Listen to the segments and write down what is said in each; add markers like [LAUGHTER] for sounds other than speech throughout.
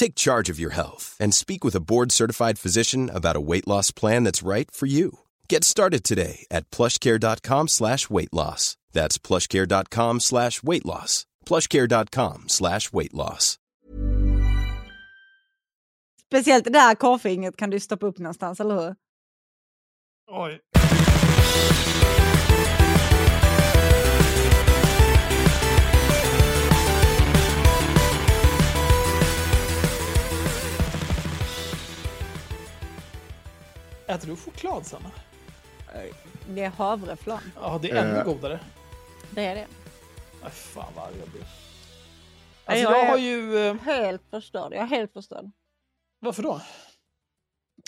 Take charge of your health and speak with a board-certified physician about a weight loss plan that's right for you. Get started today at plushcare.com slash weight loss. That's plushcare.com slash weight loss. plushcare.com slash weight loss. Speciellt det där korvfingret kan du stoppa upp någonstans, eller hur? Oj. Äter du choklad, Sanna? Det är havreflan. Ja, det är ännu Eh. godare. Det är det. Aj, fan vad arg jag blir. Alltså, jag jag har ju... eh, Helt förstörd. Jag är helt förstörd. Varför då?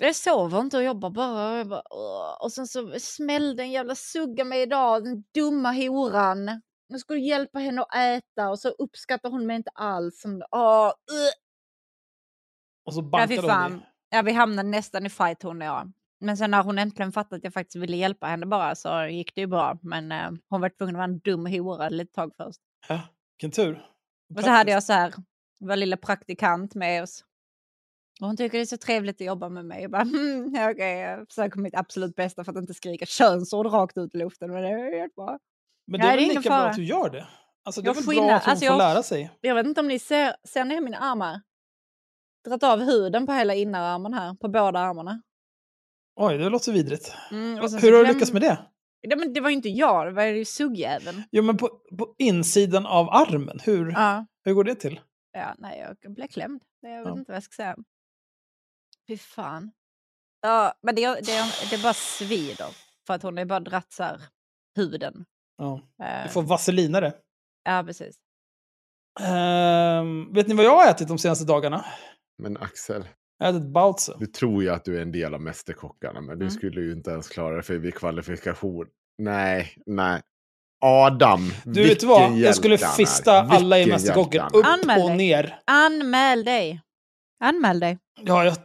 Jag sover inte och jobbar bara. Och, bara och sen så smällde en jävla sugga mig idag, den dumma horan. Jag skulle hjälpa henne att äta och så uppskattar hon mig inte alls. Som, åh, uh. Och så Ja, bankade hon fan. dig. Ja, vi hamnade nästan i fight hon och jag. Men sen när hon äntligen fattade att jag faktiskt ville hjälpa henne bara så gick det ju bra. Men eh, hon var tvungen att vara en dum hora ett litet tag först. Ja, vilken tur. Och så hade jag så här, vår lilla praktikant med oss. Och hon tycker det är så trevligt att jobba med mig. Jag bara, ja, [LAUGHS] okej, jag försöker mitt absolut bästa för att inte skrika könsord rakt ut i luften. Men det är helt bra. Men det är det är väl lika bra att du gör det? Alltså, det är väl skinnar- bra att hon alltså, får jag- lära sig? Jag vet inte om ni ser, ser ni mina armar? Dragit av huden på hela innerarmen här, på båda armarna. Oj, det låter vidrigt. Mm, Hur så har du lyckats med det? Ja, men det var ju inte jag, det var ju suggjäveln. Jo, men på, på insidan av armen, hur, Ja. hur går det till? Ja, nej, jag blev klämd. Jag vet Ja. inte vad jag ska säga. Fy fan. Ja, men det, det, det bara svider. För att hon har bara dratt så här huden. Ja. Eh, Du får vaselina det. Ja, precis. Ehm, vet ni vad jag har ätit de senaste dagarna? Men Axel, Jag ätit bautze. du tror ju att du är en del av Mästerkockarna, men du Mm. skulle ju inte ens klara det för vid kvalifikation. Nej, nej. Adam, Du vet vad? Jag skulle fista alla i Mästerkocken. Upp Anmäl och dig. ner. Anmäl dig. Anmäl dig. Ja, jag...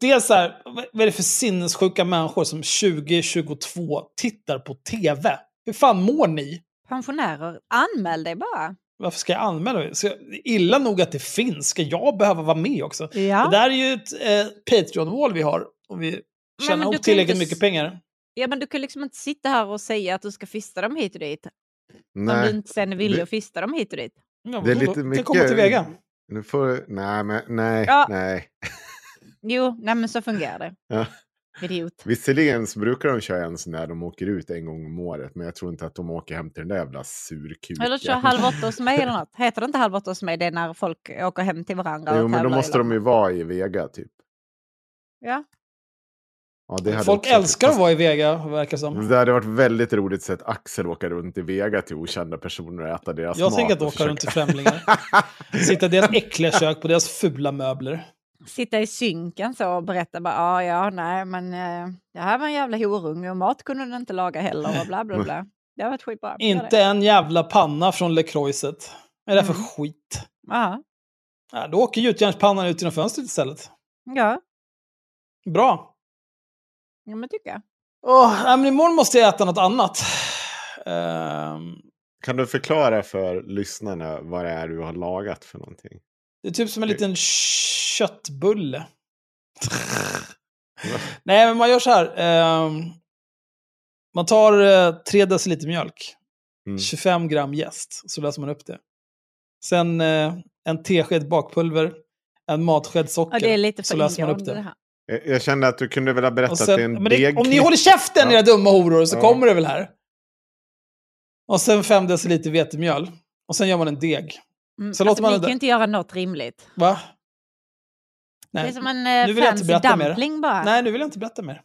Dels så här, vad är det för sinnessjuka människor som 2022 tittar på TV? Hur fan mår ni? Pensionärer, anmäl dig bara. Varför ska jag anmäla mig? Det är illa nog att det finns. Ska jag behöva vara med också? Ja. Det där är ju ett eh, Patreon-mål vi har. Om vi men tjänar ihop tillräckligt inte mycket pengar. ja, men du kan liksom inte sitta här och säga att du ska fista dem hit och dit. Om Nej, du inte sen det- att fista dem hit och dit. Ja, Det är lite då- mycket- komma till väga. Nu får Nej, men nej, Ja. nej. Jo, nej men så fungerar det. Ja. Idiot. Visserligen så brukar de köra en sån där de åker ut en gång om året, men jag tror inte att de åker hem till den där jävla surkuken. Eller kör halv åtta hos mig eller något. Heter det inte halv åtta hos mig? Det är när folk åker hem till varandra Jo, och men då måste de ju vara i Vega typ. Ja. Ja, det hade Folk älskar att vara i Vega, verkar som. Det hade varit väldigt roligt att se Axel åka runt i Vega till okända personer och äta deras Jag mat. tänker att åka runt till främlingar. Sitta i deras [LAUGHS] äckliga kök på deras fula möbler. Sitta i synken så och berätta bara ah, ja, nej, men eh, det här var en jävla horunge och mat kunde den inte laga heller och bla bla bla. Det har varit skitbra. Inte en jävla panna från LeCroixet. Vad är det för Mm. skit? Ja. Ja, då åker gjutjärnspannan ut genom fönstret istället. ja, Bra. ja, men tycker jag. Åh, nej, men imorgon måste jag äta något annat. Ehm, Kan du förklara för lyssnarna vad det är du har lagat för någonting? Det är typ som en liten köttbulle. [LAUGHS] nej, men man gör så här. ehm, man tar eh, 3 deciliter mjölk, Mm. 25 gram jäst, så läser man upp det. Sen eh, en tesked bakpulver, en matsked socker, Ja, det är lite så för läser man upp det. det här. Jag, kände att du kunde väl ha berättat sen, att det är en men det, deg... om ni håller käften Ja. era dumma horor så Ja. kommer det väl här. Och sen 5 deciliter vetemjöl. Och sen gör man en deg. Mm. Så alltså, man ni det- kan ju inte göra något rimligt. Va? Det är Nej. som en nu eh, vill jag inte fancy berätta mer. dumpling bara. Nej, nu vill jag inte berätta mer.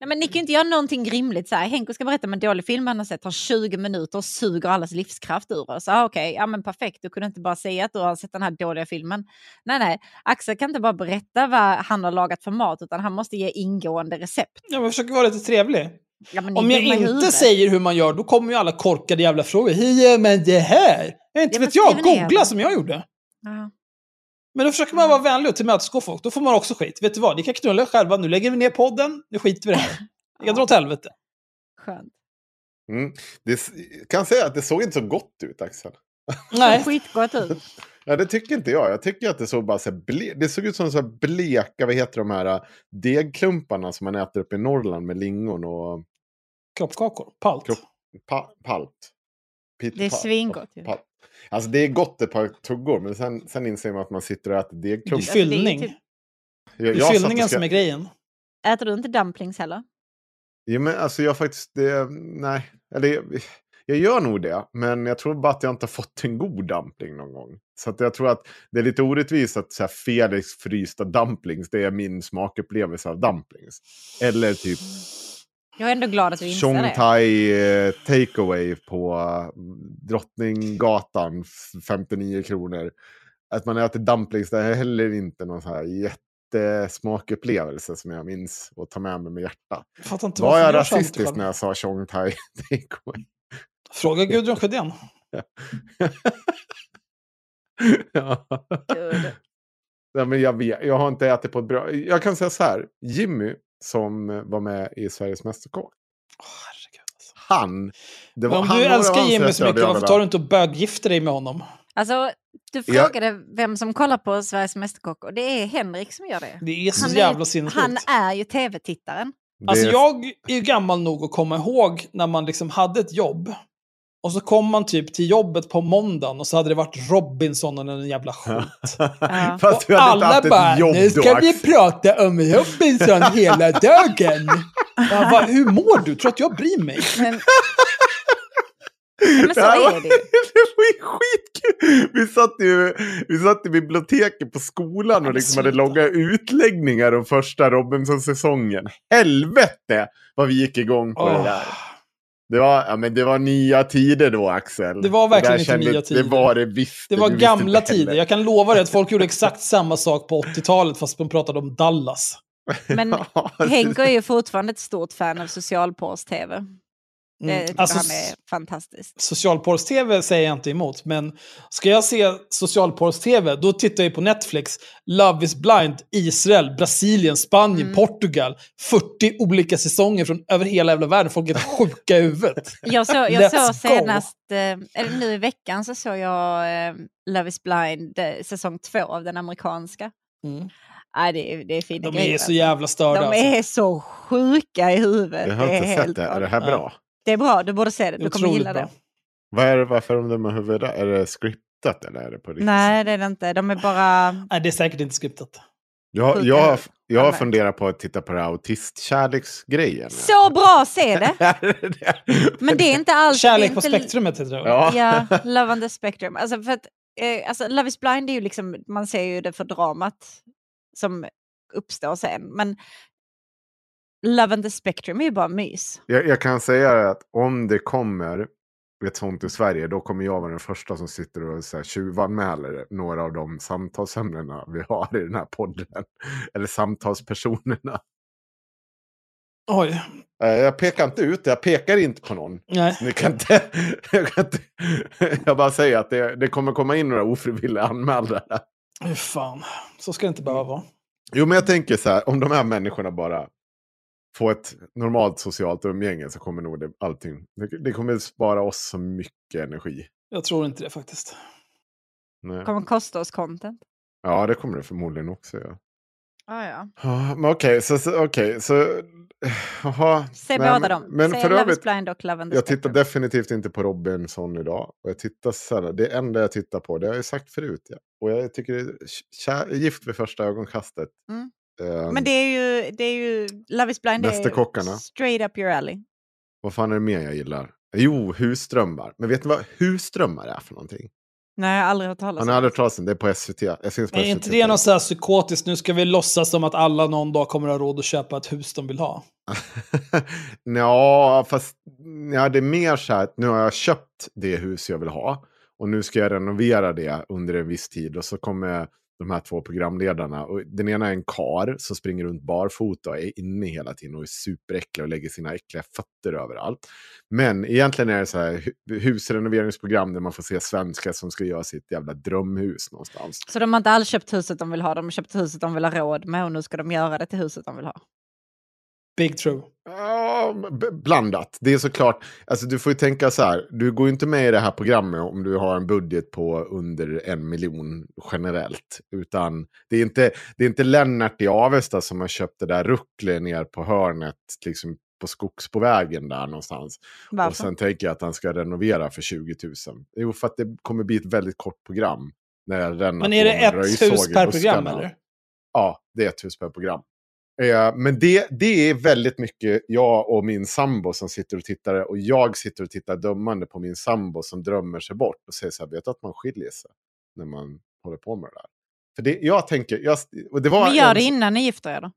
Nej, men ni kan ju inte göra någonting rimligt. Så här. Henko ska berätta om en dålig film han har sett, tar 20 minuter och suger allas livskraft ur oss. Ah, Okej, ja men perfekt, du kunde inte bara säga att du har sett den här dåliga filmen. Nej, nej, Axel kan inte bara berätta vad han har lagat för mat, utan han måste ge ingående recept. Ja, men försöker vara lite trevlig. Ja, men ni Om jag inte huvudet. säger hur man gör, då kommer ju alla korkade jävla frågor. Hur gör man det här? Inte Ja, men vet jag, googla det. som jag gjorde. Ja. Men då försöker man vara vänlig och tillmötesgå folk. Då får man också skit. Vet du vad, ni kan knulla er själva. Nu lägger vi ner podden, nu skiter vi i det här. [LAUGHS] Jag drar åt helvete. Skönt. Mm. Det kan säga att det såg inte så gott ut, Axel. Nej, Skitgott ut. Ja, det tycker inte jag. Jag tycker att det såg bara så ble... Det såg ut som så här bleka, vad heter de här äh, degklumparna som man äter uppe i Norrland med lingon och kroppskakor. Palt. Kropp- pa... palt. Peter Det är svingott ju. Pal- Alltså det är gott ett par tuggor, men sen, sen inser man att man sitter och äter degklumpar. det är fyllning. typ- Jag, Det är jag och fyllningen ska- som är grejen. Äter du inte dumplings heller? Ja, men alltså jag faktiskt, det, nej. Eller jag, gör nog det, men jag tror bara att jag inte har fått en god dumpling någon gång. Så att jag tror att det är lite orättvist att så här, Felix frysta dumplings, det är min smakupplevelse av dumplings. Eller typ Jag är ändå glad att du inser Chong. Thai eh, takeaway på eh, Drottninggatan, f- 59 kronor. Att man äter dumplings, det är heller inte någon så här jättesmakupplevelse som jag minns och tar med mig med hjärta. Jag fattar inte Var jag rasistisk när jag sa Chong Thai [LAUGHS] takeaway? Fråga Gudrun Sjödén. ja. [LAUGHS] Gud. ja, men jag, vet, jag har inte ätit på ett bra... Jag kan säga så här, Jimmy som eh, var med i Sveriges Mästerkock, alltså. han... Det Men om han du var älskar Jimmy så mycket, jag varför tar du inte och böggifter dig med honom? Alltså, du Ja. frågade vem som kollar på Sveriges Mästerkock och det är Henrik som gör det. Det är så Han är- jävla sinnessjukt. Han är ju tv-tittaren. Alltså är- jag är ju gammal nog att komma ihåg när man liksom hade ett jobb. Och så kom man typ till jobbet på måndagen och så hade det varit Robinson och en jävla skit. [LAUGHS] Ja. Fast och du hade inte alla haft bara, ett jobb nu då, ska vi Axel." prata om Robinson hela dagen. [LAUGHS] Jag bara, hur mår du? Tror att jag bryr mig? Men, [LAUGHS] men så Det här var- är det det var ju skitkul! Vi satt, ju, vi satt i biblioteket på skolan och liksom hade långa utläggningar om första Robinson-säsongen. Helvete vad vi gick igång på det Åh. där. Det var, ja, men det var nya tider då, Axel. Det var verkligen inte kände- nya tider. Det var det visst. Det var gamla tider. Jag kan lova dig att folk gjorde exakt samma sak på 80-talet fast de pratade om Dallas. Men [LAUGHS] Ja, Henko är ju fortfarande ett stort fan av socialporrs-tv. Det Mm. tycker Alltså, han är fantastiskt. Socialporrs-tv säger jag inte emot, men ska jag se socialporrs-tv, då tittar jag på Netflix. Love is blind, Israel, Brasilien, Spanien, Mm. Portugal. 40 olika säsonger från över hela jävla världen. Folk är sjuka i huvudet. Jag, så, jag såg senast, eh, eller nu i veckan så såg jag eh, Love is blind eh, säsong två av den amerikanska. Mm. Nej, det, är, det är fina De grejer. är så alltså. jävla störda. De alltså. är så sjuka i huvudet. Jag har det är inte helt sett det. Är det här Ja. Det är bra, du borde se det. Du kommer gilla bra. det. Vad är det, varför är de i huvudet? Är det scriptat eller är det på riktigt? Nej, det är det inte. De är bara... Nej, det är säkert inte skriptat. Jag, jag, jag funderat på att titta på det här autistkärleksgrejen. Så bra, se det! [LAUGHS] Men det är inte alls... Kärlek på inte- spektrumet heter det? Ja. Ja, [LAUGHS] Love on the Spectrum. Alltså för att, eh, alltså Love is blind är ju liksom, man ser ju det för dramat som uppstår sen. Men Love on the Spectrum är ju bara mys. Jag, jag kan säga att om det kommer ett sånt i Sverige, då kommer jag vara den första som sitter och så här, tjuvanmäler några av de samtalsämnena vi har i den här podden. [LAUGHS] Eller samtalspersonerna. Oj. Eh, Jag pekar inte ut det, jag pekar inte på någon. Nej. Ni kan inte, [LAUGHS] jag, kan inte, [LAUGHS] jag bara säger att det, det kommer komma in några ofrivilliga anmälare. Hur fan. Så ska det inte behöva vara. Jo, men jag tänker så här, om de här människorna bara få ett normalt socialt umgänge så kommer nog det, allting, det, kommer spara oss så mycket energi. Jag tror inte det faktiskt. Nej. kommer kosta oss content. Ja, det kommer det förmodligen också göra. Ah, ja. Ja, men okej, så, så, okej, så... [SIGHS] Jaha. Se Nej, båda men- dem. Men Se för Love övrigt, is blind och Love and the jag tittar definitivt inte på Robinson idag. Och jag tittar sällan. Det enda jag tittar på, det har jag sagt förut. Ja. Och jag tycker det är kär, gift vid första ögonkastet. Mm. Ehm, Men det är ju, det är ju Love is blind. det är Mästerkockarna. Straight up your alley. Vad fan är det mer jag gillar? Jo, husdrömmar. Men vet ni vad husdrömmar är för någonting? Nej, jag har aldrig hört talas Han om har aldrig det. hört talas om det. Det är på SVT. Jag syns på Är SVT. inte det något så här psykotiskt? Nu ska vi låtsas som att alla någon dag kommer att ha råd att köpa ett hus de vill ha. [LAUGHS] ja, fast ja, det är mer så här att nu har jag köpt det hus jag vill ha. Och nu ska jag renovera det under en viss tid. Och så kommer de här två programledarna. Och den ena är en kar som springer runt barfota och är inne hela tiden och är superäcklig och lägger sina äckliga fötter överallt. Men egentligen är det så här husrenoveringsprogram där man får se svenskar som ska göra sitt jävla drömhus någonstans. Så de har inte alls köpt huset de vill ha, de har köpt huset de vill ha råd med och nu ska de göra det till huset de vill ha. Big true. Ja, b- blandat. Det är såklart, alltså du får ju tänka så här, du går ju inte med i det här programmet om du har en budget på under en miljon generellt. Utan det är inte, det är inte Lennart i Avesta som har köpt det där rucklet ner på hörnet, liksom på skogs på vägen där någonstans. Varför? Och sen tänker jag att han ska renovera för 20 000. Jo, för att det kommer bli ett väldigt kort program. När jag Men är det ett hus per program eller? Ja, det är ett hus per program. Eh, men det, det är väldigt mycket jag och min sambo som sitter och tittar. Och jag sitter och tittar dömande på min sambo som drömmer sig bort. Och säger så här, vet du att man skiljer sig när man håller på med det där? För det, jag tänker, jag, det var Men gör en- det innan ni gifter er då.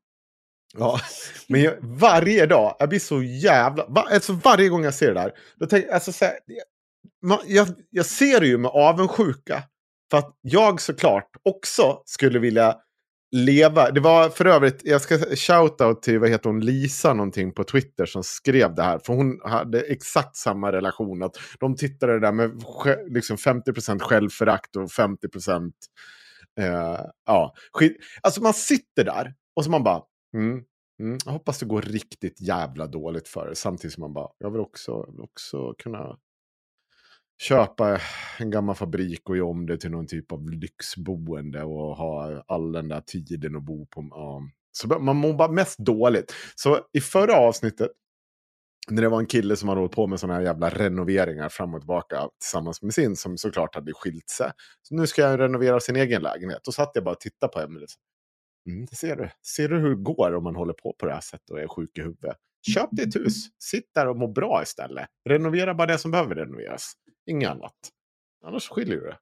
Ja, men jag, varje dag, jag blir så jävla... Va, alltså varje gång jag ser det där, då tänker alltså, så här, man, jag, jag ser det ju med avundsjuka. För att jag såklart också skulle vilja leva. Det var för övrigt, jag ska shoutout till vad heter hon, Lisa någonting på Twitter som skrev det här. För hon hade exakt samma relation. Att de tittade där med liksom 50% självförakt och 50% eh, ja, skit. Alltså man sitter där och så man bara, mm, mm, jag hoppas det går riktigt jävla dåligt för er. Samtidigt som man bara, jag vill också, jag vill också kunna köpa en gammal fabrik och göra om det till någon typ av lyxboende och ha all den där tiden att bo på. Ja. Så man mår bara mest dåligt. Så i förra avsnittet, när det var en kille som hade hållit på med sådana här jävla renoveringar fram och tillbaka tillsammans med sin, som såklart hade skilt sig. Så nu ska jag renovera sin egen lägenhet. Då satt jag bara och tittade på Emelie. Liksom, mm, det ser du. Ser du hur det går om man håller på på det här sättet och är sjuk i huvudet? Köp dig ett hus. Sitt där och må bra istället. Renovera bara det som behöver renoveras. Inget annat. Annars skiljer du det.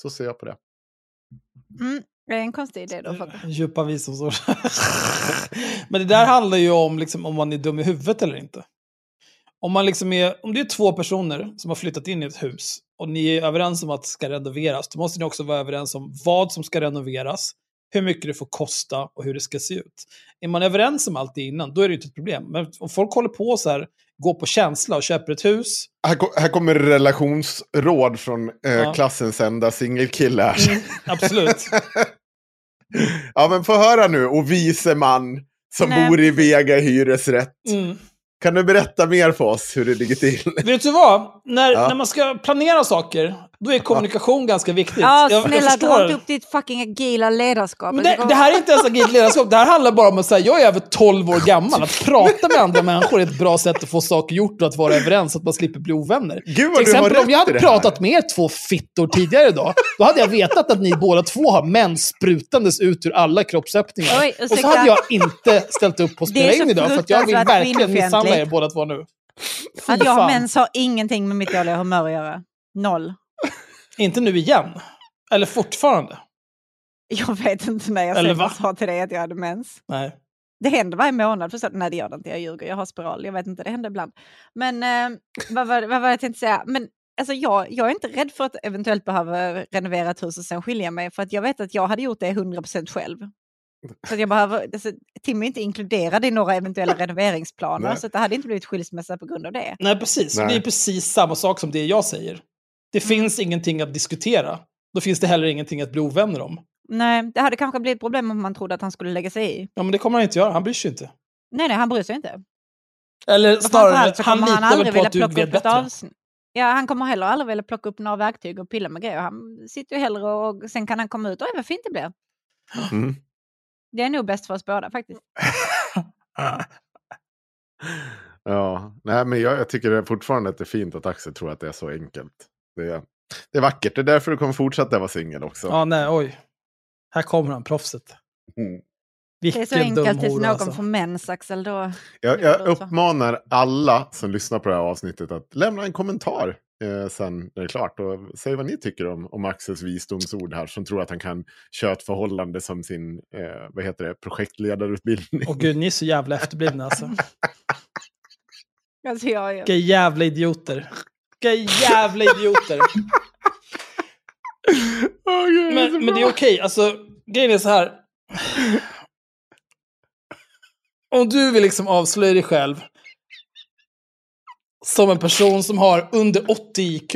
Så ser jag på det. Mm, det är en konstig idé då. Foppa. Djupa visdomsord. [LAUGHS] Men det där handlar ju om liksom, om man är dum i huvudet eller inte. Om, man liksom är, om det är två personer som har flyttat in i ett hus och ni är överens om att det ska renoveras, då måste ni också vara överens om vad som ska renoveras, hur mycket det får kosta och hur det ska se ut. Är man överens om allt det innan, då är det ju inte ett problem. Men om folk håller på så här, går på känsla och köper ett hus, Här, här kommer relationsråd från eh, Ja. klassens enda singelkille. mm, absolut. [LAUGHS] ja, men få höra nu, och vise man som Nej, bor i. Vega hyresrätt. Mm. Kan du berätta mer för oss hur det ligger till? Vet du vad? När, Ja. när man ska planera saker, då är kommunikation ganska viktigt. Ja, Jag- jag snälla förstår dra inte upp ditt fucking agila ledarskap. Men det, det här är inte ens agilt ledarskap. Det här handlar bara om att säga, jag är över 12 år gammal. Att prata med andra människor är ett bra sätt att få saker gjort och att vara överens så att man slipper bli ovänner. Gud vad Till du har exempel om jag hade pratat med er två fittor tidigare idag, då hade jag vetat att ni båda två har män sprutandes ut ur alla kroppsöppningar. Oj, och så hade jag inte ställt upp på att spela in idag, för att jag vill verkligen misshandla er båda två nu. Fy Att jag har mens har ingenting med mitt dåliga humör att göra. Noll. Inte nu igen. Eller fortfarande. Jag vet inte när jag Eller sa till dig att jag hade mens. Nej. Det händer varje månad. Förstår du? Nej, det gör det inte. Jag ljuger. Jag har spiral. Jag vet inte. Det händer ibland. Men eh, vad, var, vad var det jag tänkte säga? Men alltså, jag, jag är inte rädd för att eventuellt behöva renovera ett hus och sen skilja mig. För att jag vet att jag hade gjort det 100% själv. Så att jag behöver, alltså, Tim är inte inkluderad i några eventuella renoveringsplaner. Nej. Så att det hade inte blivit skilsmässa på grund av det. Nej, precis. Nej. Det är precis samma sak som det jag säger. Det finns ingenting att diskutera. Då finns det heller ingenting att bli ovänner om. Nej, det hade kanske blivit problem om man trodde att han skulle lägga sig i. Ja, men det kommer han inte göra. Han bryr sig inte. Nej, nej, han bryr sig inte. Eller snarare, han kommer han litar väl aldrig på att du plocka vet bättre. avsnitt. Ja, han kommer heller aldrig vilja plocka upp några verktyg och pilla med grejer. Han sitter ju hellre och sen kan han komma ut. Oj, vad fint det blir. Mm. Det är nog bäst för oss båda faktiskt. [LAUGHS] Ja, nej, men jag, jag tycker det är fortfarande att det är fint att Axel tror att det är så enkelt. Det är, det är vackert, det är därför du kommer fortsätta vara singel också. Ja, nej, oj. Här kommer han, proffset. Mm. Det är så enkelt tills någon alltså. får mens, Axel. Då... Jag, jag uppmanar alla som lyssnar på det här avsnittet att lämna en kommentar eh, sen när det är klart. Och säg vad ni tycker om, om Axels visdomsord här, som tror att han kan köra ett förhållande som sin eh, vad heter det, projektledarutbildning. Åh gud, ni är så jävla efterblivna alltså. [LAUGHS] Alltså, jag, jag... Vilka jävla idioter. Vilka jävla idioter. [LAUGHS] Gud, så Men, men det är okej, alltså grejen är så här. Om du vill liksom avslöja dig själv som en person som har under 80 IQ,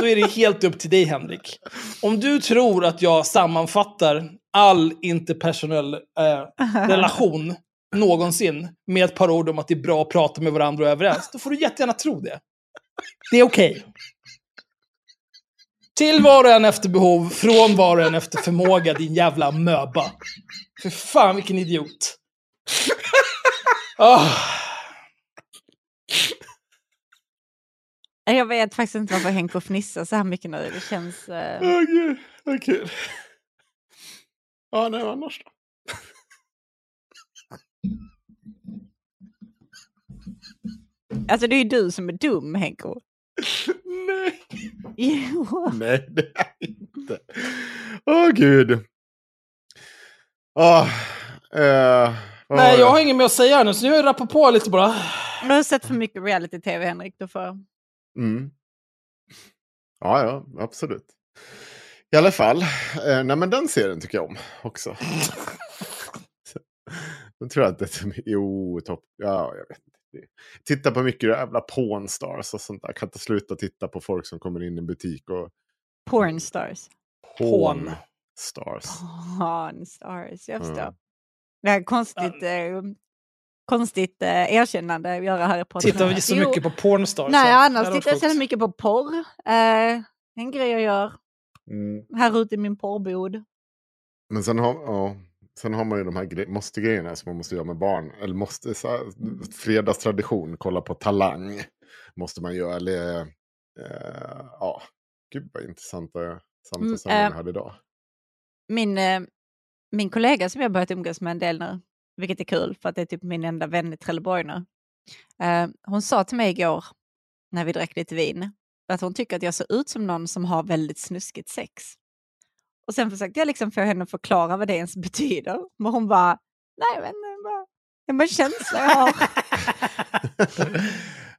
då är det helt upp till dig Henrik. Om du tror att jag sammanfattar all interpersonell eh, [LAUGHS] relation någonsin med ett par ord om att det är bra att prata med varandra och överens, då får du jättegärna tro det. Det är okej. Till var och en efter behov, från var och en efter förmåga, din jävla möba. För fan vilken idiot. Ah. jag vet faktiskt inte varför Henko fnissar så här mycket nu. Det känns... Eh... Åh, gud, vad kul. Ja, nej, annars då? Alltså det är ju du som är dum, Henko. Nej. Jo. Nej, det är inte. Åh, gud. Åh, eh, Nej, jag har inget mer att säga nu, så nu rappar på lite bara. Du har sett för mycket reality-tv, Henrik. Du får... Mm. Ja, ja, absolut. I alla fall, eh, nej men den serien tycker jag om också. [LAUGHS] Jag tror att det är... Jo, topp... Ja, jag vet inte. Titta på mycket jävla pornstars och sånt där. Kan inte sluta titta på folk som kommer in i en butik och... Pornstars. Porn. Stars. Pornstars, jag förstår. Ja. Det här är konstigt, eh, konstigt eh, erkännande att göra här i podden. Tittar vi så Jo. mycket på pornstars? Nej, så. annars tittar jag så mycket på porr. Eh, en grej jag gör Mm. här ute i min porrbod. Men sen har, ja, sen har man ju de här gre- måste-grejerna som man måste göra med barn. Eller måste, så här, fredagstradition, kolla på Talang. Måste man göra. Eller, eh, ja, gud vad intressanta samtalsämnen Mm, vi hade idag. Min, eh, min kollega som jag börjat umgås med en del nu, vilket är kul för att det är typ min enda vän i Trelleborg nu. Eh, hon sa till mig igår när vi drack lite vin att hon tycker att jag ser ut som någon som har väldigt snuskigt sex. Och sen försökte jag liksom få henne att förklara vad det ens betyder. Men hon bara, nej jag vet inte, bara, det är bara en känsla jag har.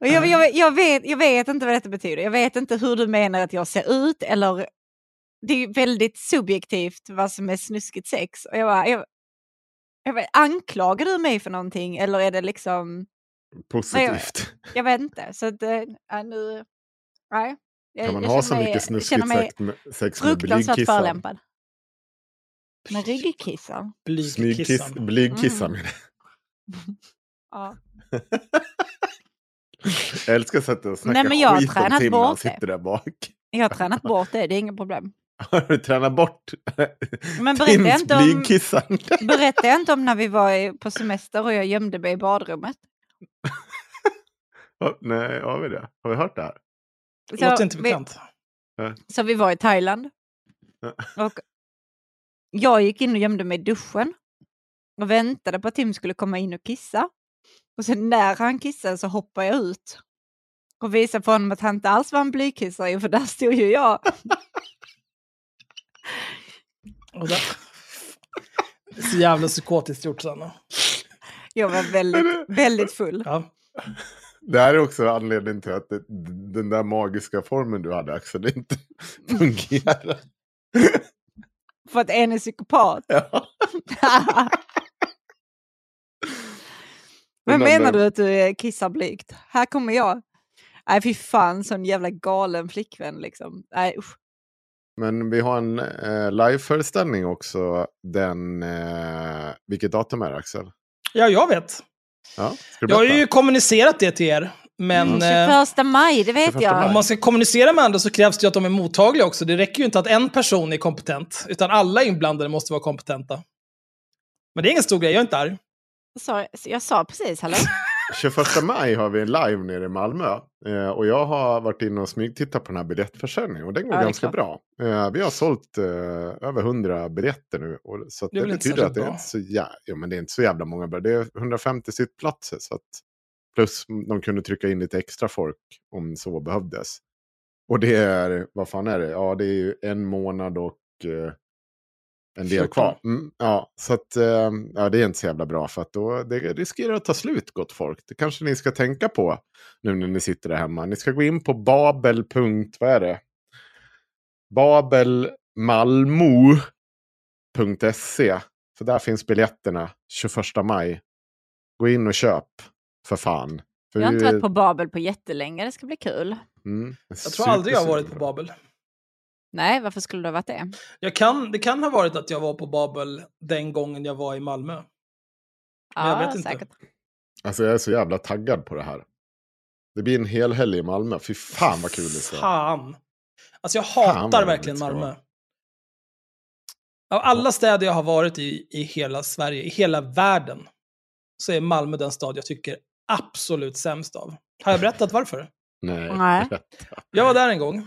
[LAUGHS] Och jag, jag, jag, vet, jag vet inte vad detta betyder. Jag vet inte hur du menar att jag ser ut eller det är väldigt subjektivt vad som är snuskigt sex. Och jag bara, jag, jag bara, anklagar du mig för någonting eller är det liksom, Positivt. jag vet inte. Så att, äh, nu, nej. Jag, Kan man jag ha känner så mig- mycket jag snuskigt känner mig sex med, sex med fruktansvärt blygkissan? förolämpad. Med ryggkissan? Smygkiss, Blygkissan. blygkissan. Mm. [LAUGHS] [LAUGHS] Ja. Jag älskar att sätta och snacka Nej, men jag har skit om tränat Tim när han bort det. sitter där bak. Jag har tränat bort det, det är inget problem. [LAUGHS] Har du tränat bort Men jag Tims inte om, jag inte om när vi var på semester och jag gömde mig i badrummet? Nej, har vi det? Har vi hört det här? Låter inte vi- bekant. Så vi var i Thailand. Och jag gick in och gömde mig i duschen. Och väntade på att Tim skulle komma in och kissa. Och sen när han kissade så hoppade jag ut. Och visade för honom att han inte alls var en blykissare, för där stod ju jag. Och där... Så jävla psykotiskt gjort, Sanna. Jag var väldigt, väldigt full. Ja. Det här är också anledningen till att det, den där magiska formen du hade, Axel, inte [LAUGHS] fungerar. För att en är psykopat. Ja. [LAUGHS] Men menar du att du är kissar blygt? Här kommer jag. Nej fy fan, sån jävla galen flickvän liksom. Nej usch. Men vi har en eh, liveföreställning också. Den, eh, vilket datum är det, Axel? ja, jag vet. Ja, Jag har ju kommunicerat det till er, men Mm, eh, 21 maj, det vet 21 jag. om man ska kommunicera med andra så krävs det ju att de är mottagliga också. Det räcker ju inte att en person är kompetent, utan alla inblandade måste vara kompetenta. Men det är ingen stor grej, jag är inte arg. Jag sa, jag sa precis, hallå? [LAUGHS] 21 maj har vi en live nere i Malmö. Eh, och jag har varit inne och smygtittat på den här biljettförsäljningen. Och den går Ja, ganska bra. Eh, vi har sålt eh, över 100 biljetter nu. Och, så Det det, betyder att det är så, ja, men det är inte så jävla många. Det är 150 sittplatser. Så att, plus de kunde trycka in lite extra folk om så behövdes. Och det är, vad fan är det? Ja, det är ju en månad och eh, en del 14. kvar. Mm, ja, så att eh, ja, det är inte så jävla bra för att då det riskerar att ta slut gott folk. Det kanske ni ska tänka på nu när ni sitter där hemma. Ni ska gå in på babel. Vad är det? Babelmalmo.se. För där finns biljetterna 21 maj. Gå in och köp för fan. För Jag har inte vi- varit på Babel på jättelänge, det ska bli kul. Mm, Jag tror aldrig jag har varit på. Babel. Nej, varför skulle du ha varit det? Jag kan, det kan ha varit att jag var på Babel den gången jag var i Malmö. Men jag Ja, vet inte. säkert. Alltså jag är så jävla taggad på det här. Det blir en hel helg i Malmö. Fy fan vad kul det ska vara. Fan. Alltså jag hatar verkligen det Malmö. Av alla städer jag har varit i, i hela Sverige, i hela världen, så är Malmö den stad jag tycker absolut sämst av. Har jag berättat varför? Nej. Nej. Jag var där en gång.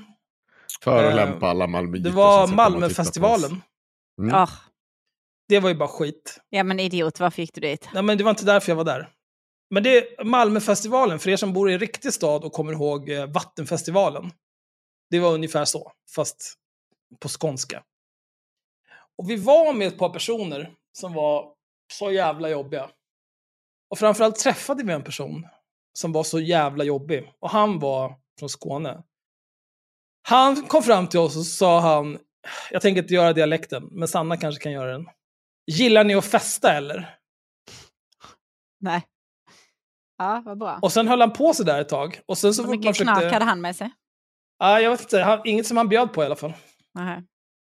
Förolämpa Eh, alla Malmöiter Det var. Malmöfestivalen. Mm. Ah, Det var ju bara skit. ja, men idiot, varför gick du dit? Nej, men det var inte därför jag var där. Men det är Malmöfestivalen, för er som bor i en riktig stad och kommer ihåg eh, Vattenfestivalen. Det var ungefär så, fast på skånska. Och vi var med ett par personer som var så jävla jobbiga. Och framförallt träffade vi en person som var så jävla jobbig. Och han var från Skåne. Han kom fram till oss och sa han, jag tänker inte göra dialekten, men Sanna kanske kan göra den. Gillar ni att festa eller? Nej. Ja, vad bra. Och sen höll han på sig där ett tag. Och sen så Hur mycket försökte... hade han med sig? Ja, jag vet inte, han, inget som han bjöd på i alla fall. Nej.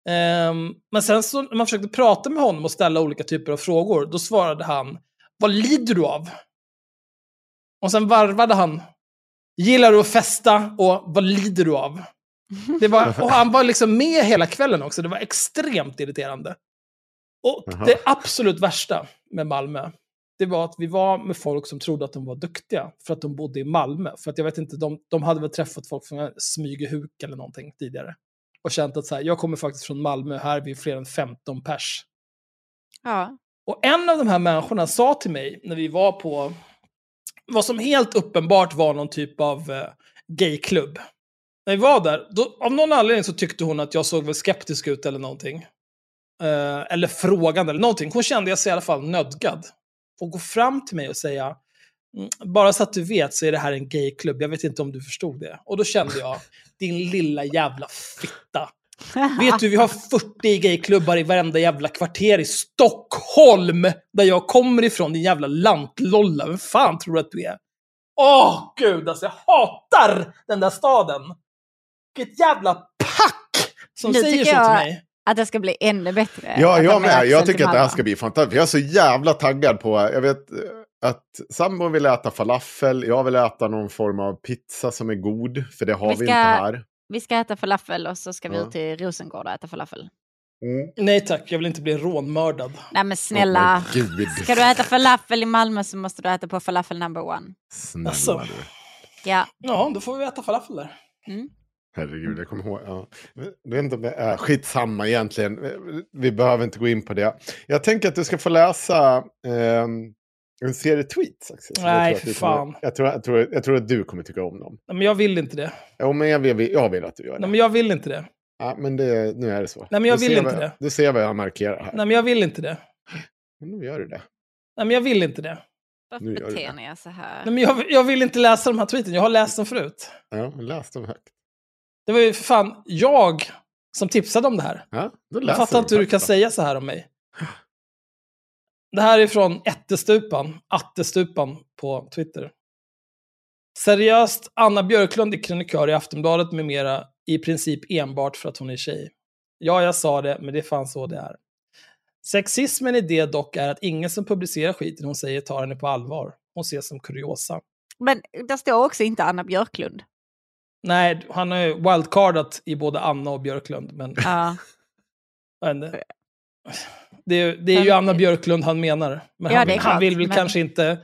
Ehm, men sen så när man försökte prata med honom och ställa olika typer av frågor, då svarade han Vad lider du av? Och sen varvade han Gillar du att festa och vad lider du av? Det var, och han var liksom med hela kvällen också, det var extremt irriterande. Och Jaha. det absolut värsta med Malmö, det var att vi var med folk som trodde att de var duktiga för att de bodde i Malmö. För att jag vet inte, de, de hade väl träffat folk från Smygehuk eller någonting tidigare. Och känt att så här, jag kommer faktiskt från Malmö, här är vi fler än 15 pers. Ja. Och en av de här människorna sa till mig när vi var på vad som helt uppenbart var någon typ av eh, gayklubb. När vi var där, då, av någon anledning så tyckte hon att jag såg väl skeptisk ut eller någonting. Eh, eller frågande eller någonting. Hon kände jag sig i alla fall nödgad. Och gå fram till mig och säga, "Mm, bara så att du vet så är det här en gayklubb, jag vet inte om du förstod det. Och då kände jag, [LAUGHS] din lilla jävla fitta. Vet du, vi har [LAUGHS] 40 gayklubbar i varenda jävla kvarter i Stockholm, där jag kommer ifrån, din jävla lantlolla. Vem fan tror du att du är? Åh, gud, alltså jag hatar den där staden. Vilket jävla pack som Nu säger så till jag- mig. Att det ska bli ännu bättre. Ja, jag med. Jag till tycker att det här ska bli fantastiskt. Jag är så jävla taggad på, jag vet eh, att sambon vill äta falafel, jag vill äta någon form av pizza som är god, för det har vi, Vi ska- inte här. Vi ska äta falafel och så ska vi Ja. ut till Rosengård och äta falafel. Mm. Nej tack, jag vill inte bli rånmördad. Nej men snälla. Gud. Ska du äta falafel i Malmö så måste du äta på falafel number one. Snälla Alltså. du. Ja. Ja, då får vi äta falafel där. Mm. Herregud, jag kommer ihåg. Ja. Det är inte, om det är skitsamma egentligen. Vi behöver inte gå in på det. Jag tänker att du ska få läsa ehm, en serie tweets. Axel, Nej, jag tror att för fan. Jag tror, jag, tror, jag tror att du kommer tycka om dem. Nej, men jag vill inte det. Jo, men jag vill, jag vill att du gör det. Nej, men jag vill inte det. Ja, men det, nu är det så. Nej, men jag Du vill ser inte vad, det. Du ser vad jag markerar här. Nej, men jag vill inte det. Men nu gör du det. Nej, men jag vill inte det. Varför beter det. ni er så här? Nej, men jag, jag vill inte läsa de här tweeten. Jag har läst dem förut. Ja, läs dem högt. Det var ju för fan jag som tipsade om det här. Ja, Jag fattar inte hur du kan då. säga så här om mig. Det här är från Ättestupan, Attestupan på Twitter. Seriöst, Anna Björklund är krönikör i Aftonbladet med mera i princip enbart för att hon är tjej. Ja, jag sa det, men det är fan så det är. Sexismen i det dock är att ingen som publicerar skiten hon säger tar henne på allvar. hon ses som kuriosa. Men där står också inte Anna Björklund. Nej, han har ju wildcardat i både Anna och Björklund. Men Ja. [LAUGHS] det, är- det är ju Anna Björklund han menar. Men Ja, han, är han klart, vill väl men- kanske inte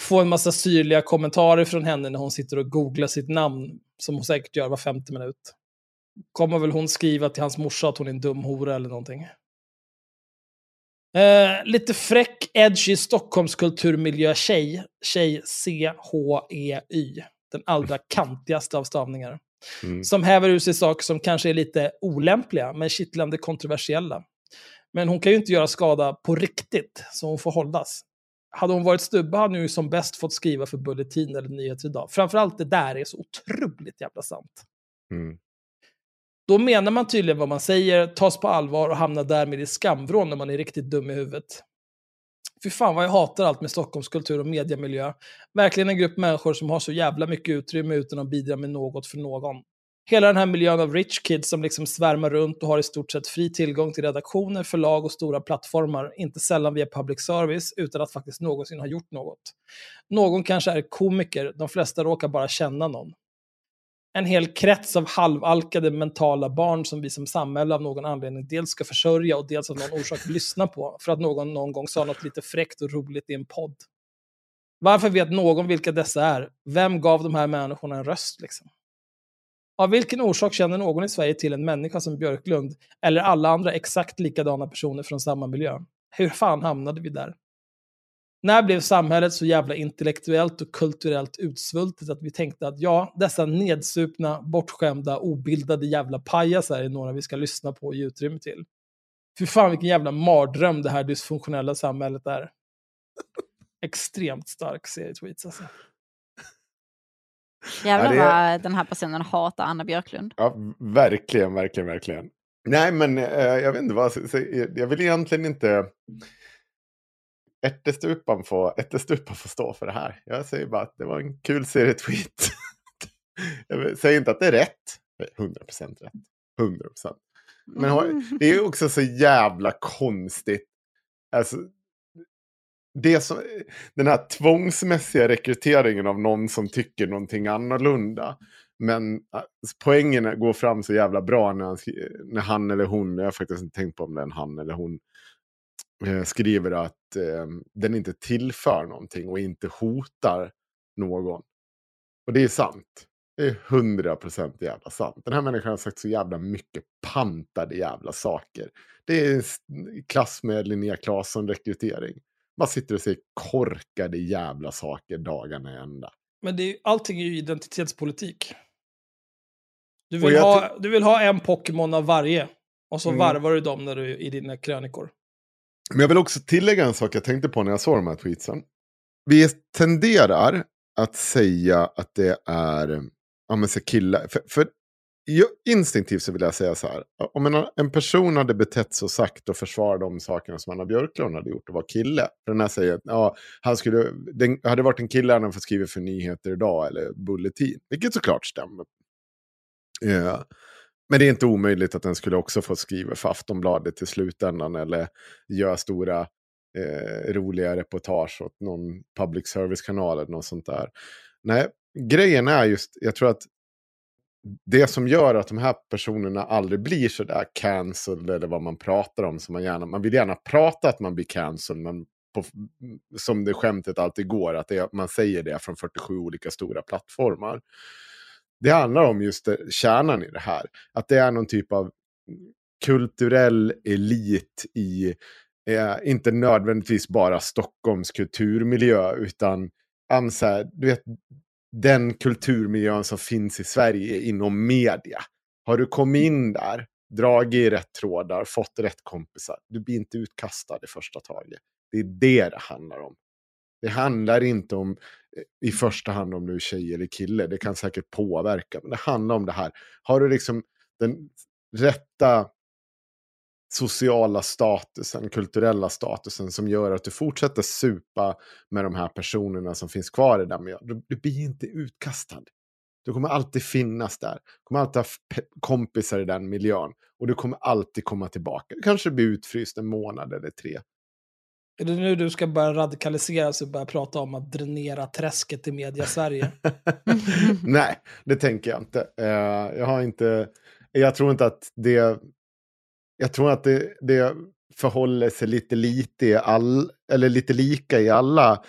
få en massa syrliga kommentarer från henne när hon sitter och googlar sitt namn, som hon säkert gör var 50 minut. Kommer väl hon skriva till hans morsa att hon är en dum hora eller någonting. Eh, lite fräck, edgy Stockholmskulturmiljö-tjej. Tjej C-H-E-Y. Den allra kantigaste av stavningar. Mm. Som häver ur sig saker som kanske är lite olämpliga, men kittlande kontroversiella. Men hon kan ju inte göra skada på riktigt, så hon får hållas. Hade hon varit stubbe hade hon ju som bäst fått skriva för Bulletin eller Nyheter idag. Framförallt det där är så otroligt jävla sant. Mm. Då menar man tydligen vad man säger, tas på allvar och hamnar därmed i skamvrån när man är riktigt dum i huvudet. Fy fan vad jag hatar allt med Stockholms kultur och mediemiljö. Verkligen en grupp människor som har så jävla mycket utrymme utan att bidra med något för någon. Hela den här miljön av rich kids som liksom svärmar runt och har i stort sett fri tillgång till redaktioner, förlag och stora plattformar, inte sällan via public service, utan att faktiskt någonsin ha gjort något. Någon kanske är komiker, de flesta råkar bara känna någon en hel krets av halvalkade mentala barn som vi som samhälle av någon anledning dels ska försörja och dels av någon orsak lyssna på för att någon någon gång sa något lite fräckt och roligt i en podd. Varför vet någon vilka dessa är? Vem gav de här människorna en röst liksom? Av vilken orsak känner någon i Sverige till en människa som Björklund eller alla andra exakt likadana personer från samma miljö? Hur fan hamnade vi där? När blev samhället så jävla intellektuellt och kulturellt utsvultet att vi tänkte att ja, dessa nedsupna, bortskämda, obildade jävla pajasar är några vi ska lyssna på och ge utrymme till. Fy fan vilken jävla mardröm det här dysfunktionella samhället är. [LAUGHS] Extremt stark serie tweets alltså. Jävlar Ja, det är- vad den här personen hatar Anna Björklund. Ja, verkligen, verkligen, verkligen. Nej, men eh, jag vet inte vad. Jag vill egentligen inte... Ärtestupan får, ärtestupan får stå för det här. Jag säger bara att det var en kul serietweet. [LAUGHS] jag säger inte att det är rätt. 100% rätt. 100%. Men har, det är också så jävla konstigt. Alltså, det som, den här tvångsmässiga rekryteringen av någon som tycker någonting annorlunda. Men äh, poängen går fram så jävla bra när han, när han eller hon, jag har faktiskt inte tänkt på om det är en han eller hon, skriver att eh, den inte tillför någonting och inte hotar någon. Och det är sant. Det är hundra procent jävla sant. Den här människan har sagt så jävla mycket pantade jävla saker. Det är klass med Linnea Claesson-rekrytering. Man sitter och säger korkade jävla saker dagarna i ända. Men det är, allting är ju identitetspolitik. Du vill, ha, du vill ha en Pokémon av varje. Och så Mm. varvar du dem när du, i dina krönikor. Men jag vill också tillägga en sak jag tänkte på när jag såg de här tweetsen. Vi tenderar att säga att det är ja, men så killar. För, för jag, instinktivt så vill jag säga så här. Om en, en person hade betett sig och sagt och försvarat de sakerna som Anna Björklund hade gjort och var kille. För den här säger att ja, han skulle, den, hade varit en kille hade han fått skriva för nyheter idag eller Bulletin. Vilket såklart stämmer. Ja. Men det är inte omöjligt att den skulle också få skriva för Aftonbladet i slutändan eller göra stora eh, roliga reportage åt någon public service-kanal eller något sånt där. Nej, grejen är just, jag tror att det som gör att de här personerna aldrig blir så där cancelled eller vad man pratar om, som man, gärna, man vill gärna prata att man blir cancelled, men på, som det skämtet alltid går, att det, man säger det från 47 olika stora plattformar. Det handlar om just det, kärnan i det här. Att det är någon typ av kulturell elit i, eh, inte nödvändigtvis bara Stockholms kulturmiljö, utan så här, du vet, den kulturmiljön som finns i Sverige inom media. Har du kommit in där, dragit i rätt trådar, fått rätt kompisar, du blir inte utkastad i första taget. Det är det det handlar om. Det handlar inte om eh, i första hand om du är tjej eller kille. Det kan säkert påverka. Men det handlar om det här. Har du liksom den rätta sociala statusen, kulturella statusen som gör att du fortsätter supa med de här personerna som finns kvar i den miljön. Du, du blir inte utkastad. Du kommer alltid finnas där. Du kommer alltid ha kompisar i den miljön. Och du kommer alltid komma tillbaka. Du kanske blir utfryst en månad eller tre. Är det nu du ska börja radikaliseras och börja prata om att dränera träsket i media-Sverige? [LAUGHS] Nej, det tänker jag inte. Eh, jag har inte... Jag tror inte att det... Jag tror att det, det förhåller sig lite, lite, i all, eller lite lika i alla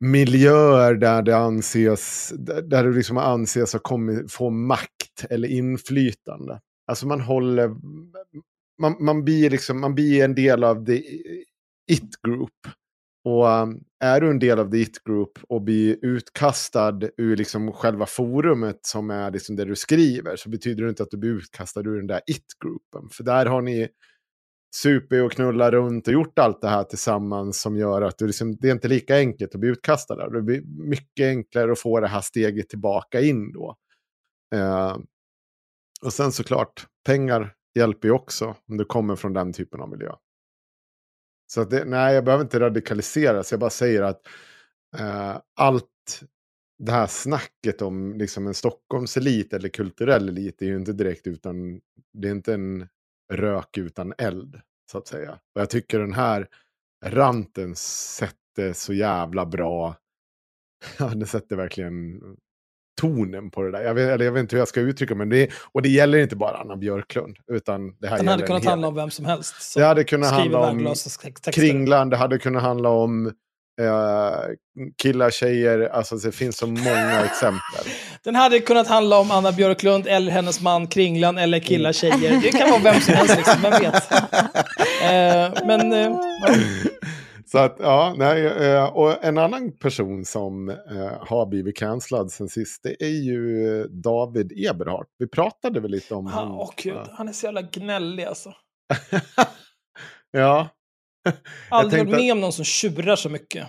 miljöer där det anses, där det liksom anses att få makt eller inflytande. Alltså man håller, man, man, blir liksom, man blir en del av det it group. Och um, är du en del av the it group och blir utkastad ur liksom själva forumet som är liksom det du skriver så betyder det inte att du blir utkastad ur den där it-gruppen. För där har ni super och knullat runt och gjort allt det här tillsammans som gör att du liksom, det är inte lika enkelt att bli utkastad där. Det blir mycket enklare att få det här steget tillbaka in då. Uh, och sen såklart, pengar hjälper ju också om du kommer från den typen av miljö. Så att det, nej, jag behöver inte radikaliseras. Jag bara säger att eh, allt det här snacket om liksom en Stockholmselit eller kulturell elit är ju inte direkt utan, det är inte en rök utan eld, så att säga. Och jag tycker den här ranten sätter så jävla bra. [LAUGHS] den sätter verkligen tonen på det där. Jag vet, eller jag vet inte hur jag ska uttrycka men det. Och det gäller inte bara Anna Björklund. Utan det här den hade kunnat handla om vem som helst. Det hade kunnat handla om Kringland, det hade kunnat handla om Uh, killar, tjejer, alltså det finns så många [LAUGHS] exempel. Den hade kunnat handla om Anna Björklund, eller hennes man Kringlan, eller killar, tjejer. Det kan vara vem som helst, liksom, vem vet. Uh, [LAUGHS] men... Uh, Så att, ja, nej, och en annan person som har blivit cancellad sen sist, det är ju David Eberhardt. Vi pratade väl lite om ah, honom. Åh gud, han är så jävla gnällig alltså. [LAUGHS] ja, Aldrig varit med om någon som tjurar så mycket.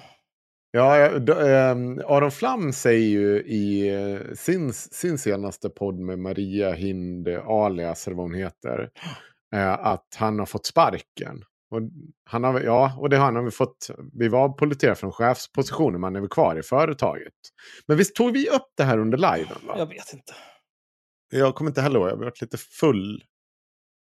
Ja, då, eh, Aron Flam säger ju i eh, sin, sin senaste podd med Maria Hind alias, eller vad hon heter, [GASPS] eh, att han har fått sparken. Och han har, ja, och det har han, har fått. Vi var polleterade från chefspositioner, men han är väl kvar i företaget. Men visst tog vi upp det här under liven? Va? Jag vet inte. Jag kommer inte heller ihåg, jag har varit lite full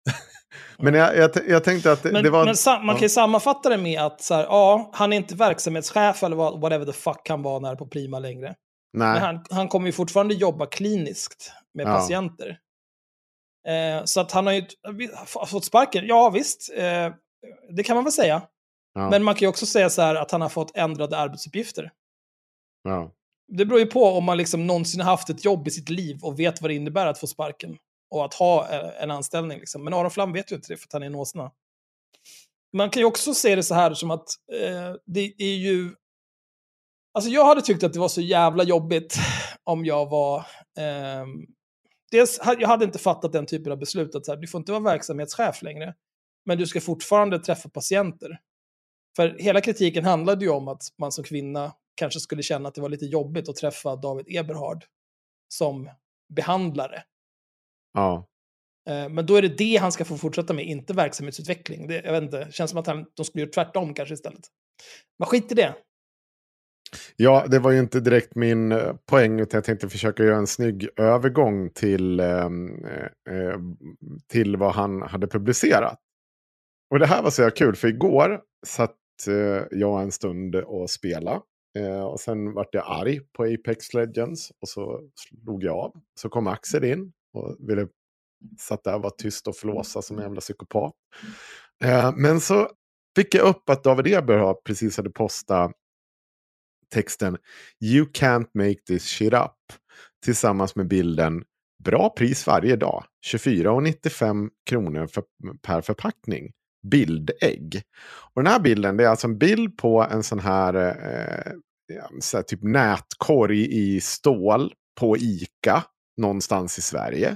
[LAUGHS] men jag, jag, jag, tänkte att men, det var... Men sam, man kan ju sammanfatta det med att så här, ja, han är inte verksamhetschef eller whatever the fuck han var när på Prima längre. Nej. Men han, han kommer ju fortfarande jobba kliniskt med ja. patienter. Eh, så att han har ju fått sparken, ja visst, eh, det kan man väl säga. Ja. Men man kan ju också säga så här att han har fått ändrade arbetsuppgifter. Ja. Det beror ju på om man liksom någonsin haft ett jobb i sitt liv och vet vad det innebär att få sparken och att ha eh, en anställning. Liksom. Men Aron Flam vet ju inte det för att han är en åsna. Man kan ju också se det så här som att eh, det är ju... Alltså jag hade tyckt att det var så jävla jobbigt om jag var... Eh, dels, jag hade inte fattat den typen av beslut att så här, du får inte vara verksamhetschef längre. Men du ska fortfarande träffa patienter. För hela kritiken handlade ju om att man som kvinna kanske skulle känna att det var lite jobbigt att träffa David Eberhard som behandlare. Ja. Eh, men då är det det han ska få fortsätta med, inte verksamhetsutveckling. Det, jag vet inte, det känns som att han, de skulle göra tvärtom kanske istället. Men skit i det. Ja, det var ju inte direkt min eh, poäng, utan jag tänkte försöka göra en snygg övergång till, eh, till vad han hade publicerat. Och det här var så kul, för igår satt eh, jag en stund och spelade. Eh, och sen vart jag arg på Apex Legends och så slog jag av. Så kom Axel in och ville satt där och var tyst och flåsa som en jävla psykopat. Eh, men så fick jag upp att David Eber precis hade postat texten You can't make this shit up tillsammans med bilden Bra pris varje dag, 24,95 kronor för, per förpackning. Bildägg. Och den här bilden det är alltså en bild på en sån här, eh, så här typ nätkorg i stål på ICA någonstans i Sverige.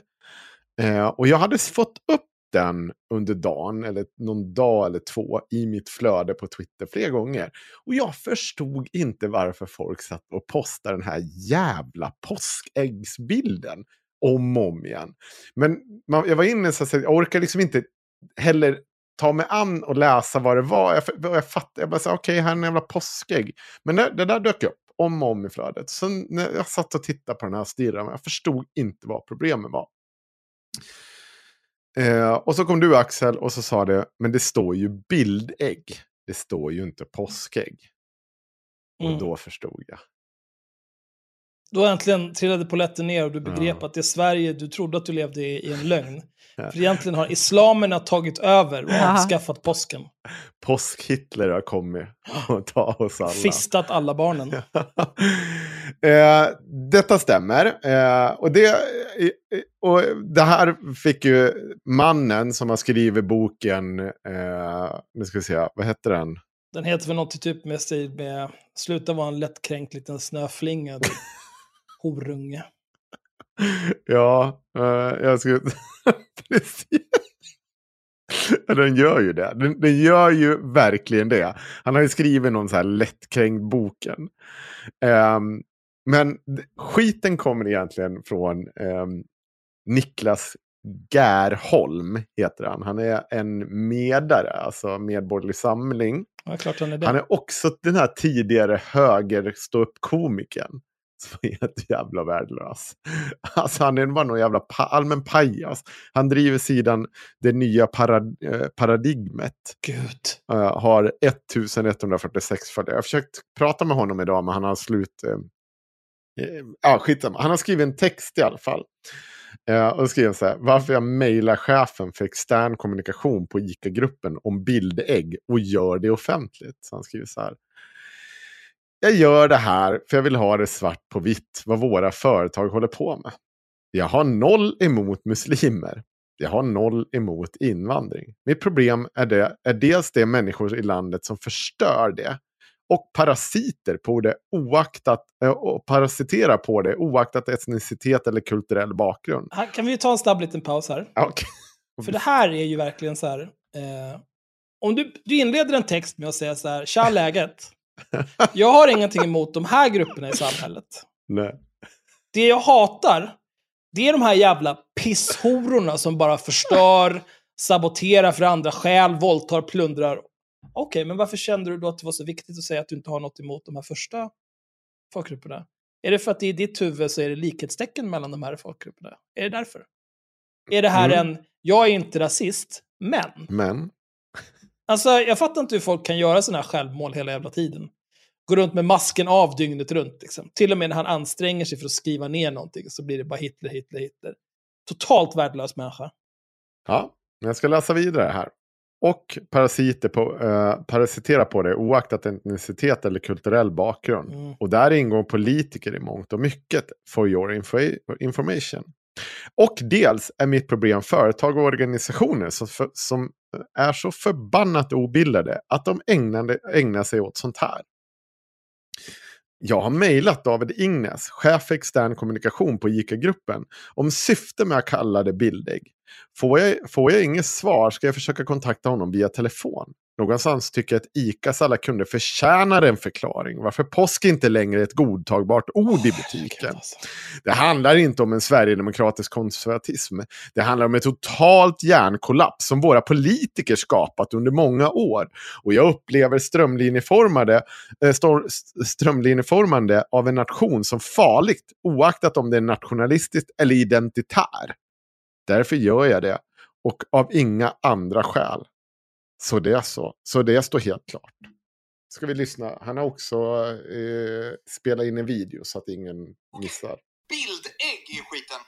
Eh, och jag hade fått upp den under dagen, eller någon dag eller två, i mitt flöde på Twitter flera gånger. Och jag förstod inte varför folk satt och postade den här jävla påskäggsbilden om och om igen. Men man, jag var inne så att jag orkar liksom inte heller ta mig an och läsa vad det var. Jag, jag fattade, jag bara okej, okay, här är en jävla påskägg. Men det, det där dök upp om och om i flödet. Så när jag satt och tittade på den här stirren, jag förstod inte vad problemet var. Eh, och så kom du Axel och så sa det, men det står ju bildägg. det står ju inte påskägg. Och Mm. då förstod jag. Då äntligen trillade polletten ner och du begrep Ja. att det Sverige du trodde att du levde i, i en lögn. Ja. För egentligen har islamerna tagit över och Ja. avskaffat påsken. Påsk-Hitler har kommit och ta oss alla. Fistat alla barnen. [LAUGHS] eh, detta stämmer. Eh, och, det, och det här fick ju mannen som har skrivit boken, eh, nu ska vi se, vad heter den? Den heter väl något typ med med sluta vara en lättkränkt liten snöflinga. [LAUGHS] Horunge. Ja, eh, jag skulle... [LAUGHS] Precis. Den gör ju det. Den, den gör ju verkligen det. Han har ju skrivit någon så här lättkränkt boken. Ehm, men skiten kommer egentligen från ehm, Niklas Gärholm, heter han. Han är en medare, alltså Medborgerlig Samling. Ja, han är. Han är också den här tidigare höger komikern [LAUGHS] som är helt jävla värdelös. Alltså han är bara någon jävla pa allmän pajas. Han driver sidan Det nya parad eh, paradigmet. Gud. Eh, har 1146 följare. Jag har försökt prata med honom idag men han har slut... Uh, ja, skitsamma. Han har skrivit en text i alla fall. Eh, och skriver så här. Varför jag mejlar chefen för extern kommunikation på ICA-gruppen om bildägg och gör det offentligt. Så han skriver så här. Jag gör det här för jag vill ha det svart på vitt vad våra företag håller på med. Jag har noll emot muslimer. Jag har noll emot invandring. Mitt problem är, det, är dels det människor i landet som förstör det och parasiter på det oaktat, eh, och parasiterar på det oaktat etnicitet eller kulturell bakgrund. Kan vi ta en snabb liten paus här? Okej. För det här är ju verkligen så här. Eh, om du, du inleder en text med att säga så här, tja läget. [LAUGHS] Jag har ingenting emot de här grupperna i samhället. Nej. Det jag hatar, det är de här jävla pisshororna som bara förstör, saboterar för andra, stjäl, våldtar, plundrar. Okej, men varför kände du då att det var så viktigt att säga att du inte har något emot de här första folkgrupperna? Är det för att i ditt huvud så är det likhetstecken mellan de här folkgrupperna? Är det därför? Är det här Mm. en, jag är inte rasist, men Men, Alltså, jag fattar inte hur folk kan göra sådana här självmål hela jävla tiden. Gå runt med masken av dygnet runt. Liksom. Till och med när han anstränger sig för att skriva ner någonting så blir det bara Hitler, Hitler, Hitler. Totalt värdelös människa. ja, men jag ska läsa vidare här. Och parasiter på, eh, parasitera på det oaktat etnicitet eller kulturell bakgrund. Mm. Och där ingår politiker i mångt och mycket, for your info- information. Och dels är mitt problem företag och organisationer som, för, som är så förbannat obildade att de ägnar, ägnar sig åt sånt här. Jag har mejlat David Ingnes, chef för extern kommunikation på ICA-gruppen, om syfte med att kalla det bildägg. Får jag, får jag inget svar ska jag försöka kontakta honom via telefon. Någonstans tycker jag att ICAs alla kunder förtjänar en förklaring varför påsk inte längre är ett godtagbart ord i butiken. Alltså. Det handlar inte om en sverigedemokratisk konservatism. Det handlar om ett totalt hjärnkollaps som våra politiker skapat under många år. Och jag upplever strömlinjeformade, eh, strömlinjeformande av en nation som farligt, oaktat om det är nationalistiskt eller identitär. Därför gör jag det. Och av inga andra skäl. Så det är så. Så det står helt klart. Ska vi lyssna? Han har också eh, spelat in en video så att ingen missar. bildägg i skiten.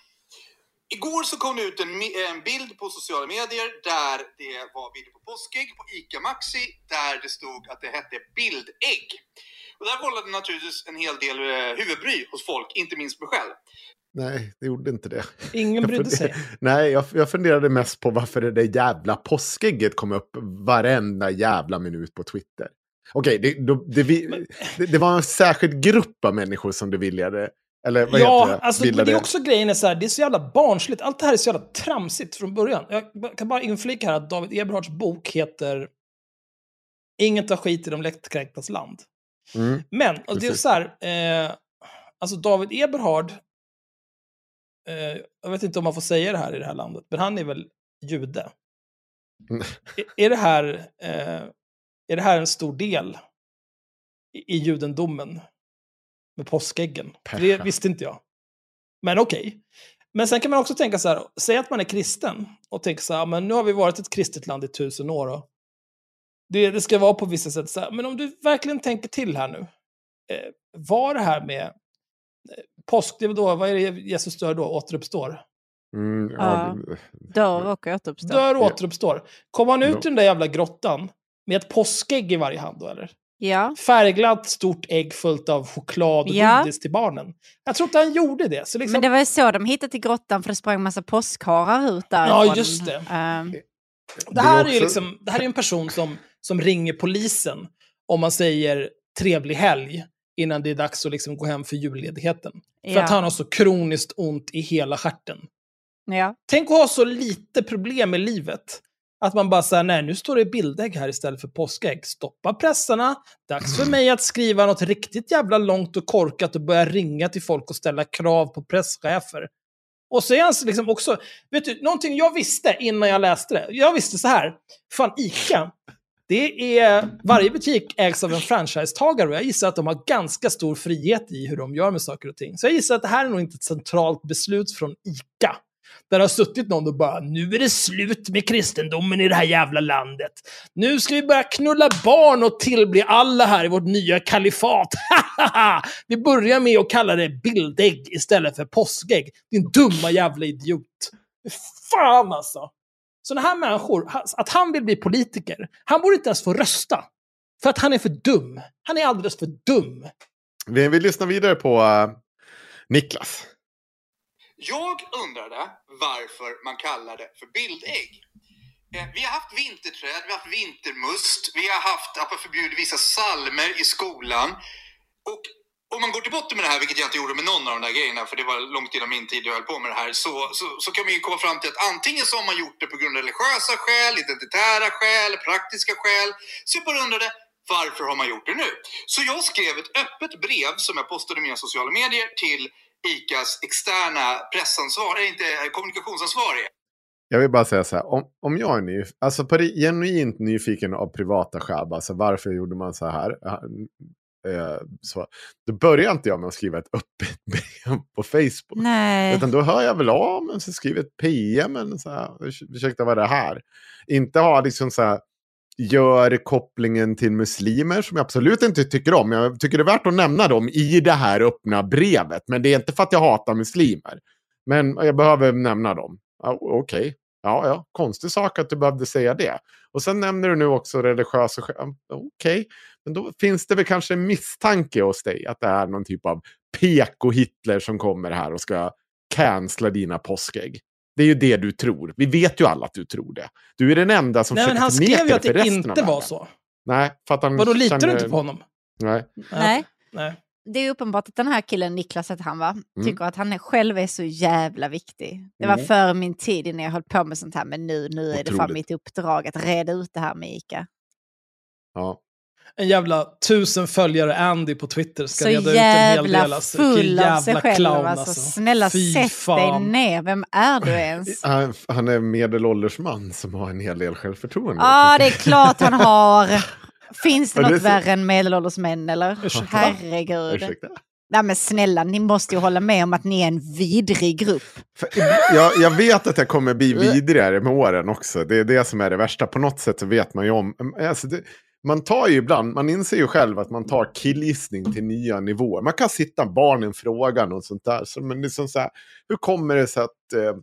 Igår så kom det ut en, en bild på sociala medier där det var bild på påskägg på ICA Maxi där det stod att det hette bildägg. Och det här vållade naturligtvis en hel del eh, huvudbry hos folk, inte minst mig själv. Nej, det gjorde inte det. Ingen brydde sig. Nej, jag, jag funderade mest på varför det där jävla påskägget kom upp varenda jävla minut på Twitter. Okej, det, då- det, vi- det, det var en särskild grupp av människor som du viljade, eller vad Ja, heter det? alltså, det är också grejen är så här, det är så jävla barnsligt. Allt det här är så jävla tramsigt från början. Jag kan bara inflika här att David Eberhards bok heter Inget av skit i de lättkränktas land. Mm. Men, och det är så här, eh, alltså David Eberhard, eh, jag vet inte om man får säga det här i det här landet, men han är väl jude. [LAUGHS] Är, är, det här, eh, är det här en stor del i, i judendomen med påskäggen? Det visste inte jag. Men okej. Men sen kan man också tänka så här, säg att man är kristen och tänker så här, men nu har vi varit ett kristet land i tusen år och det, det ska vara på vissa sätt så här. Men om du verkligen tänker till här nu. Eh, var det här med påsk, det är då, vad är det Jesus dör då, återuppstår? Mm, Ja. Dör och återuppstår. Dör och återuppstår. Kom han ut i den där jävla grottan med ett påskägg i varje hand då eller? Ja. Färgglatt stort ägg fullt av choklad och Ja. godis till barnen. Jag tror inte han gjorde det. Så liksom, Men det var ju så de hittade till grottan för det sprang massa påskharar ut där. Ja, just det. Ehm, Det här, Det är ju liksom, det här är en person som, som ringer polisen om man säger trevlig helg innan det är dags att liksom gå hem för julledigheten. För Ja. att han har så kroniskt ont i hela stjärten. ja. Tänk att ha så lite problem i livet. Att man bara säger nej nu står det bildägg här istället för påskägg. Stoppa pressarna. Dags för mig att skriva något riktigt jävla långt och korkat och börja ringa till folk och ställa krav på presschefer. Och så är han liksom också, vet du, någonting jag visste innan jag läste det. Jag visste så här, fan ICA, det är, varje butik ägs av en franchisetagare och jag gissar att de har ganska stor frihet i hur de gör med saker och ting. Så jag gissar att det här är nog inte ett centralt beslut från ICA. Där har suttit någon och bara, nu är det slut med kristendomen i det här jävla landet. Nu ska vi börja knulla barn och tillbli alla här i vårt nya kalifat. [LAUGHS] vi börjar med att kalla det bildägg istället för påskägg. Din dumma jävla idiot. Fan alltså! Sådana här människor, att han vill bli politiker, han borde inte ens få rösta. För att han är för dum. Han är alldeles för dum. Vi, vi lyssnar vidare på uh, Niklas. Jag undrade varför man kallar det för bildägg. Eh, Vi har haft vinterträd, vi har haft vintermust, vi har haft att man förbjuder vissa salmer i skolan. Och om man går till botten med det här, vilket jag inte gjorde med någon av de där grejerna, för det var långt innan min tid jag höll på med det här, så, så, så kan man ju komma fram till att antingen så har man gjort det på grund av religiösa skäl, identitära skäl, praktiska skäl. Så jag bara undrade, varför har man gjort det nu? Så jag skrev ett öppet brev som jag postade i mina sociala medier till ICAs externa pressansvar, eh, inte eh, kommunikationsansvarig. Jag vill bara säga så här, om, om jag är ny, alltså på det, genuint nyfiken av privata skäl, alltså varför gjorde man så här? Eh, så, då börjar inte jag med att skriva ett öppet [LAUGHS] brev på Facebook. Nej. Utan då hör jag väl av mig, så skriver ett PM eller så här, "Urs- ursäkta vad är det här? Inte ha liksom så här, gör kopplingen till muslimer som jag absolut inte tycker om. Jag tycker det är värt att nämna dem i det här öppna brevet. Men det är inte för att jag hatar muslimer. Men jag behöver nämna dem. Ja, Okej, ja, ja, konstig sak att du behövde säga det. Och sen nämner du nu också religiösa skäl. Okej, men då finns det väl kanske en misstanke hos dig att det är någon typ av PK-Hitler som kommer här och ska cancella dina påskägg. Det är ju det du tror. Vi vet ju alla att du tror det. Du är den enda som Nej, men han skrev ju att det inte var så. Nej, för att han Vadå, litar du känner- inte på honom? Nej. Nej. Nej. Det är uppenbart att den här killen, Niklas heter han va, Mm. tycker att han själv är så jävla viktig. Det var Mm. före min tid innan jag höll på med sånt här, men nu, nu är det fan mitt uppdrag att reda ut det här med ICA. Ja. En jävla tusen följare Andy på Twitter ska Så reda ut en hel del. Alltså. Full av sig jävla själv. clown alltså. alltså. Snälla Fy sätt dig fan. ner, vem är du [LAUGHS] ens? Han, han är medelålders man som har en hel del självförtroende. Ja, det är klart han har. Finns det något så- värre än medelålders män eller? Ursäkta? Herregud. Ursäkta. Nej men snälla, ni måste ju hålla med om att ni är en vidrig grupp. För, jag, jag vet att jag kommer bli [LAUGHS] vidrigare med åren också. Det är det som är det värsta. På något sätt så vet man ju om... Alltså det, man tar ju ibland, man inser ju själv att man tar killgissning till nya nivåer. Man kan sitta barnen frågan och sånt där. Så, men liksom så här, hur kommer det sig att eh,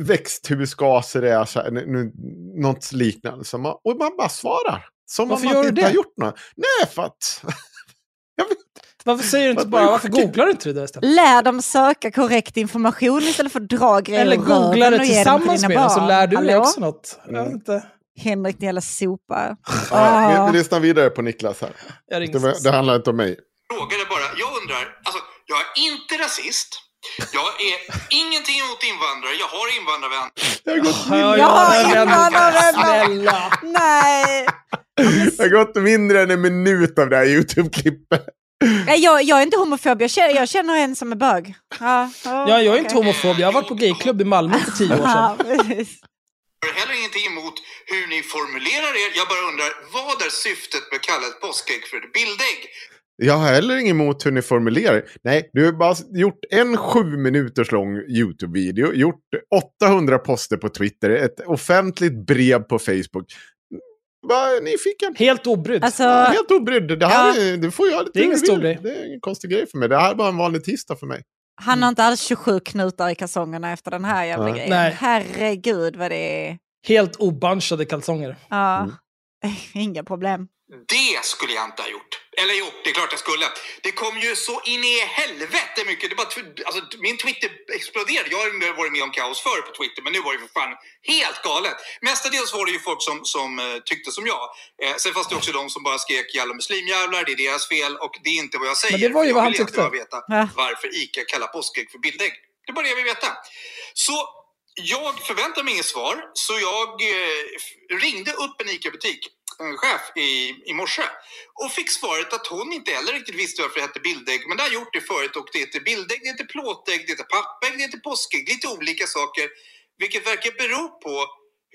växthusgaser är så här, nu, något liknande? Så man, och man bara svarar. Som Varför om man inte det? har gjort något. Nej, för att... [LAUGHS] jag vet Varför säger du inte bara, varför googlar du inte det där istället? Lär dem söka korrekt information istället för att dra grejer Eller googla det till tillsammans med dem så lär du dig också något. Jag vet Mm. inte. Henrik, din jävla sopa. Ja, Ah. vi, vi lyssnar vidare på Niklas här. Jag Det, det handlar inte om mig. frågade bara, jag undrar, alltså jag är inte rasist. Jag är ingenting emot invandrare, jag har invandrarvänner. Jag har gått, Ja, Ja, ja, ja, invandrarvänner. Nej! det har gått mindre än en minut av det här YouTube-klippet. Nej, jag, jag är inte homofob, jag känner, jag känner en som är bög. Ja, Ja, jag är inte homofob. Jag har varit på gayklubb i Malmö för tio år sedan. [LAUGHS] Jag har heller ingenting emot hur ni formulerar er. Jag bara undrar, vad är syftet med att kalla ett påskägg för ett bildägg? Jag har heller inget emot hur ni formulerar. Nej, du har bara gjort en sju minuters lång YouTube-video, gjort 800 poster på Twitter, ett offentligt brev på Facebook. Bara nyfiken. Helt obrydd. Alltså, Helt obrydd. Det här Ja. är, det får jag lite Det är ingen stor grej. Det är ingen konstig grej för mig. Det här är bara en vanlig tisdag för mig. Han har inte alls 27 knutar i kalsongerna efter den här jävla grejen. Nej. Herregud vad det är. Helt obunchade kalsonger. Ja, Mm. [LAUGHS] inga problem. Det skulle jag inte ha gjort. Eller jo, det är klart jag skulle. Det kom ju så in i helvete mycket. Det bara, alltså, min Twitter exploderade. Jag har varit med om kaos förr på Twitter, men nu var det för fan helt galet. Mestadels var det ju folk som, som eh, tyckte som jag. Eh, sen fanns det också de som bara skrek jävla muslimjävlar, det är deras fel och det är inte vad jag säger. Men det var ju Jag vad han vill tyckte. egentligen bara veta Ja. varför ICA kallar påskägg för bildägg. Det bara det jag vill veta. Så jag förväntar mig inget svar, så jag eh, ringde upp en ICA-butik, chef i, i morse och fick svaret att hon inte heller riktigt visste varför det hette bildägg, men det har gjort det förut och det heter bildägg, det heter plåtägg, det heter pappägg, det heter påskägg, lite olika saker, vilket verkar bero på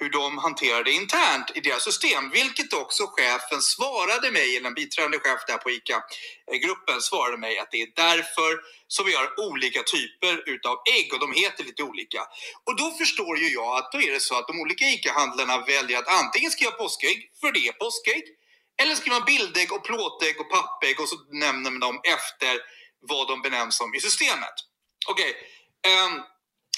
hur de hanterar det internt i deras system, vilket också chefen svarade mig, eller en biträdande chef där på ICA-gruppen svarade mig att det är därför som vi har olika typer utav ägg och de heter lite olika. Och då förstår ju jag att då är det så att de olika ICA-handlarna väljer att antingen skriva påskägg, för det är påskägg, eller skriva bildägg och plåtägg och pappägg och så nämner man dem efter vad de benämns som i systemet. Okej. ehm,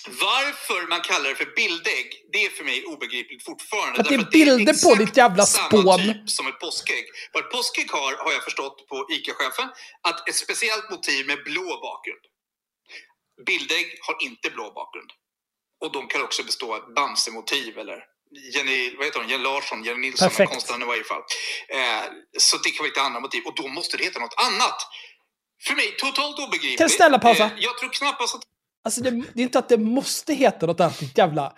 varför man kallar det för bildägg, det är för mig obegripligt fortfarande. För att det är bilder på ditt jävla samma spån. typ som ett påskägg. Vad ett påskägg har, har jag förstått på ICA-chefen, att ett speciellt motiv med blå bakgrund. Bildägg har inte blå bakgrund. Och de kan också bestå av ett Bamse-motiv eller Jenny, vad heter hon? Jenny Larsson, Jenny Nilsson, konstnären i varje fall. Eh, så det kan vara lite andra motiv och då måste det heta något annat. För mig totalt obegripligt. Kan du snälla pausa? Eh, jag tror knappast att Alltså det, det är inte att det måste heta något annat, ditt jävla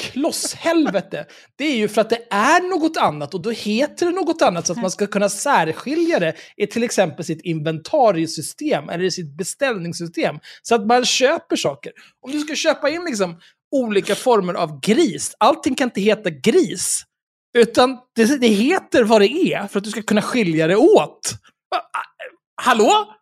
klosshelvete. Det är ju för att det är något annat och då heter det något annat så att man ska kunna särskilja det i till exempel sitt inventariesystem eller i sitt beställningssystem. Så att man köper saker. Om du ska köpa in liksom olika former av gris, allting kan inte heta gris. Utan det, det heter vad det är för att du ska kunna skilja det åt. Hallå?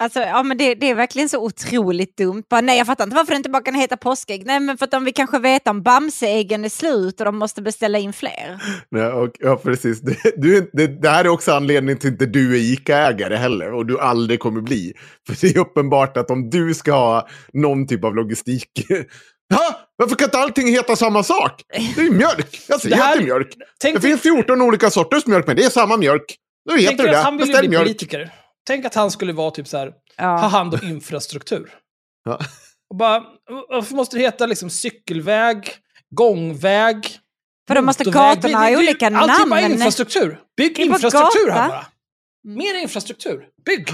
Alltså, ja, men det, det är verkligen så otroligt dumt. Bara, nej, jag fattar inte varför det inte bara kan heta påskägg. Nej, men för att de vill kanske veta om Bamseäggen är slut och de måste beställa in fler. Nej, och, ja, precis. Det, du, det, det här är också anledningen till att inte du är ICA-ägare heller och du aldrig kommer bli. För det är uppenbart att om du ska ha någon typ av logistik... [LAUGHS] Ha? Varför kan inte allting heta samma sak? Det är ju mjölk. Jag säger Det här- att det är mjölk. Det finns 14 olika sorters mjölk, men det är samma mjölk. Då heter det det. han vill ju Beställ bli mjölk. politiker. Tänk att han skulle vara typ så här, ha Ja. hand om infrastruktur. Ja. Och bara, varför måste det heta liksom cykelväg, gångväg, För då måste kartorna ha olika Allt är bara namn. infrastruktur. Bygg infrastruktur här bara. Mer infrastruktur. Bygg!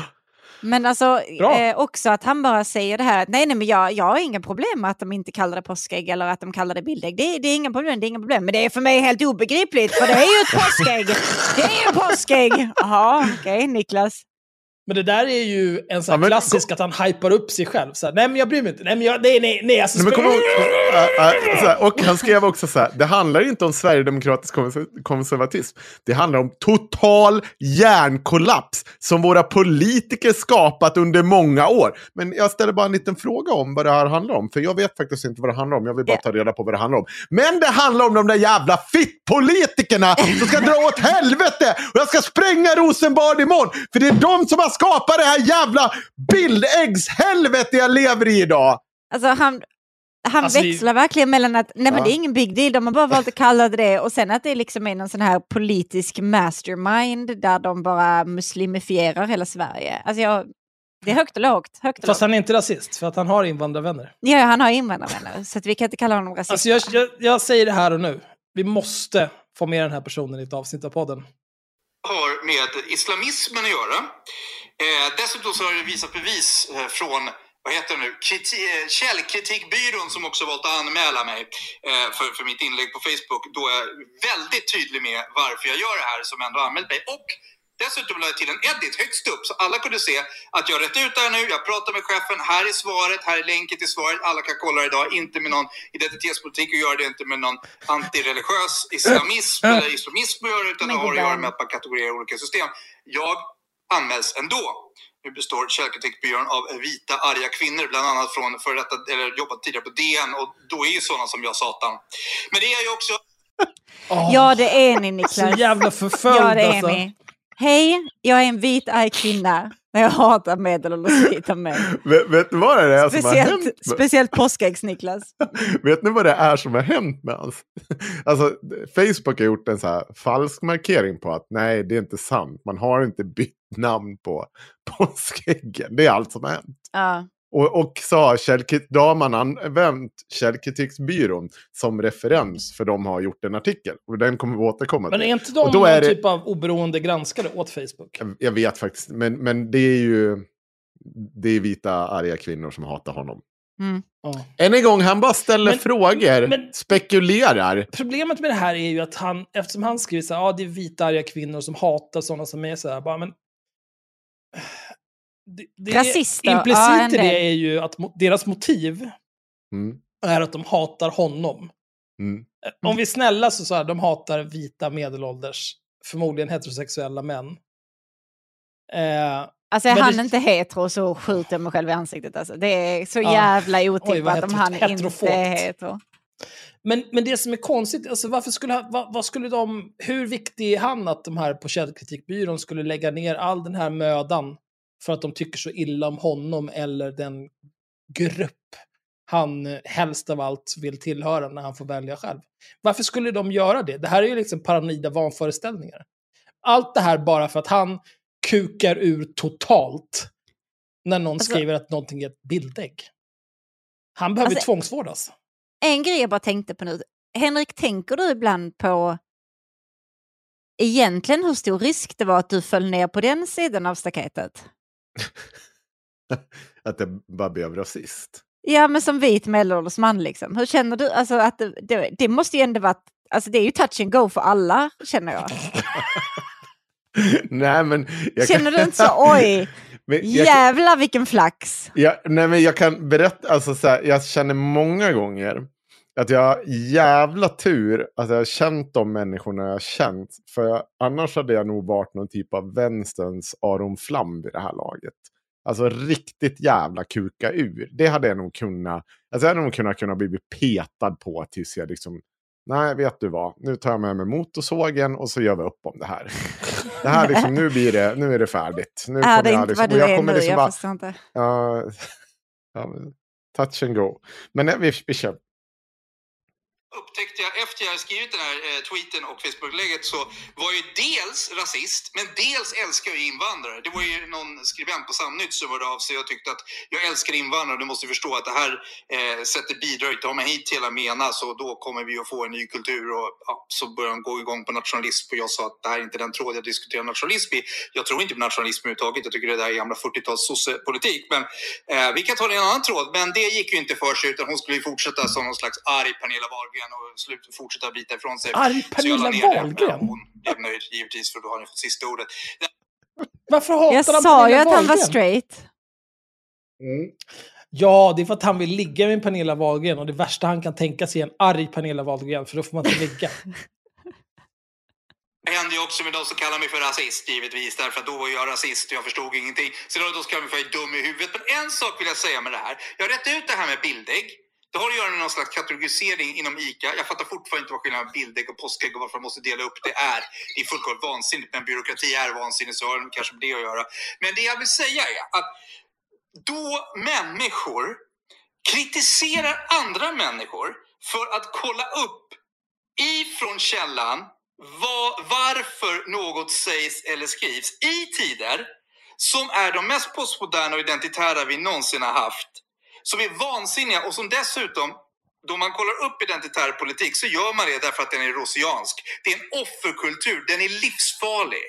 Men alltså eh, också att han bara säger det här nej, nej, men jag, jag har inga problem med att de inte kallar det påskägg eller att de kallar det bildägg. Det, det är inga problem, det är inga problem. Men det är för mig helt obegripligt för det är ju ett påskägg. Det är ju påskägg. Jaha, okej Niklas. Men det där är ju en sån Ja, men- klassisk att han hypar upp sig själv. Så här, nej men jag bryr mig inte. Nej men jag, nej nej nej. Alltså, Nej, men kom ihåg, äh, äh, så här, och han skrev också så här, det handlar inte om sverigedemokratisk konser- konservatism. Det handlar om total hjärnkollaps som våra politiker skapat under många år. Men jag ställer bara en liten fråga om vad det här handlar om. För jag vet faktiskt inte vad det handlar om. Jag vill bara ta reda på vad det handlar om. Men det handlar om de där jävla fittpolitikerna som ska dra åt helvete! Och jag ska spränga Rosenbad imorgon! För det är de som har skapat det här jävla bildäggshelvete jag lever i idag! Alltså han, han Alltså, växlar verkligen mellan att nej men Ja. det är ingen big deal, de har bara valt att kalla det det och sen att det liksom är någon sån här politisk mastermind där de bara muslimifierar hela Sverige. Alltså jag, det är högt och lågt. Högt och Fast lågt. han är inte rasist, för att han har invandrarvänner. Ja, han har invandrarvänner så att vi kan inte kalla honom rasist. Alltså jag, jag, jag säger det här och nu. Vi måste få med den här personen i ett avsnitt av podden. har med islamismen att göra. Eh, dessutom så har det visat bevis eh, från vad heter det nu? Kriti eh, källkritikbyrån som också valt att anmäla mig eh, för, för mitt inlägg på Facebook. Då är jag väldigt tydlig med varför jag gör det här som ändå anmält mig. Och dessutom la jag till en edit högst upp så alla kunde se att jag rätt ut det här nu. Jag pratar med chefen. Här är svaret. Här är länken till svaret. Alla kan kolla det idag. Inte med någon identitetspolitik och gör det inte med någon antireligiös islamism [LAUGHS] eller islamism att göra utan det har att göra med att man kategorerar olika system. Jag anmäls ändå. Nu består källkritikbyrån av vita arga kvinnor, bland annat från före detta, eller jobbat tidigare på DN och då är ju sådana som jag satan. Men det är ju också Åh, Ja, det är ni Niklas. Så jävla förföljd Ja, det är alltså. ni. Hej, jag är en vit arg kvinna. Men jag hatar medelålders vita män. Vet, vet ni vad det är som har hänt? Speciellt, med- speciellt påskäggs-Niklas. [LAUGHS] Vet ni vad det är som har hänt med hans? [LAUGHS] Alltså, Facebook har gjort en så här falsk markering på att nej, det är inte sant. Man har inte bytt namn på [LAUGHS] påskäggen. Det är allt som har hänt. Ja. Och, och så har källkrit- då har man använt källkritiksbyrån som referens för de har gjort en artikel. Och den kommer vi återkomma Men till. är inte Och de då är någon det- typ av oberoende granskare åt Facebook? Jag- Jag vet faktiskt, men, men det är ju... Det är vita arga kvinnor som hatar honom. Mm. Ja. Än en gång, han bara ställer Men- frågor, men- spekulerar. Problemet med det här är ju att han, eftersom han skriver så här, ja det är vita arga kvinnor som hatar sådana som är så här, bara men... Det, det Implicit ja, i det är ju att mo- deras motiv Mm, är att de hatar honom. mm. Eh, Om vi är snälla så, så här, de hatar vita medelålders, förmodligen heterosexuella män. Eh, Alltså är Men han det- inte hetero så skjuter jag mig själv i ansiktet. Alltså. Det är så Ja. jävla Oj, vad otippat om hetero- han inte är hetero. Men, men det som är konstigt, alltså varför skulle, vad, vad skulle de, hur viktig är han att de här på källkritikbyrån skulle lägga ner all den här mödan för att de tycker så illa om honom eller den grupp han helst av allt vill tillhöra när han får välja själv. Varför skulle de göra det? Det här är ju liksom paranoida vanföreställningar. Allt det här bara för att han kukar ur totalt när någon Alltså- skriver att någonting är ett bildägg. Han behöver Alltså- tvångsvårdas. En grej jag bara tänkte på nu. Henrik, tänker du ibland på egentligen hur stor risk det var att du föll ner på den sidan av staketet? [LAUGHS] Att det bara blev rasist. Ja, men som vit medelålders man liksom. Hur känner du? Alltså att det, det, det måste ju ändå vara, alltså det är ju touch and go för alla, känner jag. [LAUGHS] Nej, men... Jag Känner du inte så, oj, [LAUGHS] Men jag, jävlar vilken flax. jag, nej, men jag kan berätta, alltså så här, jag känner många gånger att jag har jävla tur att jag har känt de människorna jag har känt. För annars hade jag nog varit någon typ av vänsterns Aron Flam vid det här laget. Alltså riktigt jävla kuka ur. Det hade jag nog kunnat, alltså jag hade nog kunnat, kunnat bli petad på tills jag liksom, nej vet du vad, nu tar jag med mig motorsågen och så gör vi upp om det här. [LAUGHS] Det här liksom, nu blir det, nu är det färdigt. Nu Är det jag inte liksom, vad du är kommer nu? liksom Jag bara- förstår inte. Men [LAUGHS] touch and go. Men nej, vi, vi kör upptäckte jag efter jag hade skrivit den här eh, tweeten och Facebook-läget så var jag ju dels rasist, men dels älskar jag invandrare. Det var ju någon skribent på Samnytt som hörde av sig och tyckte att jag älskar invandrare, du måste förstå att det här eh, sättet bidrar inte. till, har man hit hela MENA så då kommer vi att få en ny kultur och ja, så börjar de gå igång på nationalism och jag sa att det här är inte den tråd jag diskuterar nationalism i. Jag tror inte på nationalism överhuvudtaget, jag tycker det där är gamla 40-tals sossepolitik. Men eh, vi kan ta det i en annan tråd, men det gick ju inte för sig utan hon skulle ju fortsätta som någon slags arg Pernilla Wahlgren och slut, fortsätta bita ifrån sig. Arg Pernilla. Wahlgren? Hon blev nöjd givetvis för då har ni fått sista ordet. Varför hatar Jag han sa ju att han var straight. Ja, det är för att han vill ligga med Pernilla Wahlgren och det värsta han kan tänka sig är en arg Pernilla Wahlgren, för då får man inte ligga. [LAUGHS] Det hände ju också med de som kallar mig för rasist givetvis därför att då var jag rasist och jag förstod ingenting. Så då, då ska jag mig för jag är dum i huvudet. Men en sak vill jag säga med det här. Jag har rätt ut det här med bildägg. Det har att göra med någon slags kategorisering inom ICA. Jag fattar fortfarande inte vad skillnaden mellan bildägg och påskägg och varför man måste dela upp det är. Det är fullkomligt vansinnigt, men byråkrati är vansinnigt så har det kanske med det att göra. Men det jag vill säga är att då människor kritiserar andra människor för att kolla upp ifrån källan var, varför något sägs eller skrivs i tider som är de mest postmoderna och identitära vi någonsin har haft. Som är vansinniga och som dessutom, då man kollar upp identitär politik så gör man det därför att den är rosiansk. Det är en offerkultur, den är livsfarlig.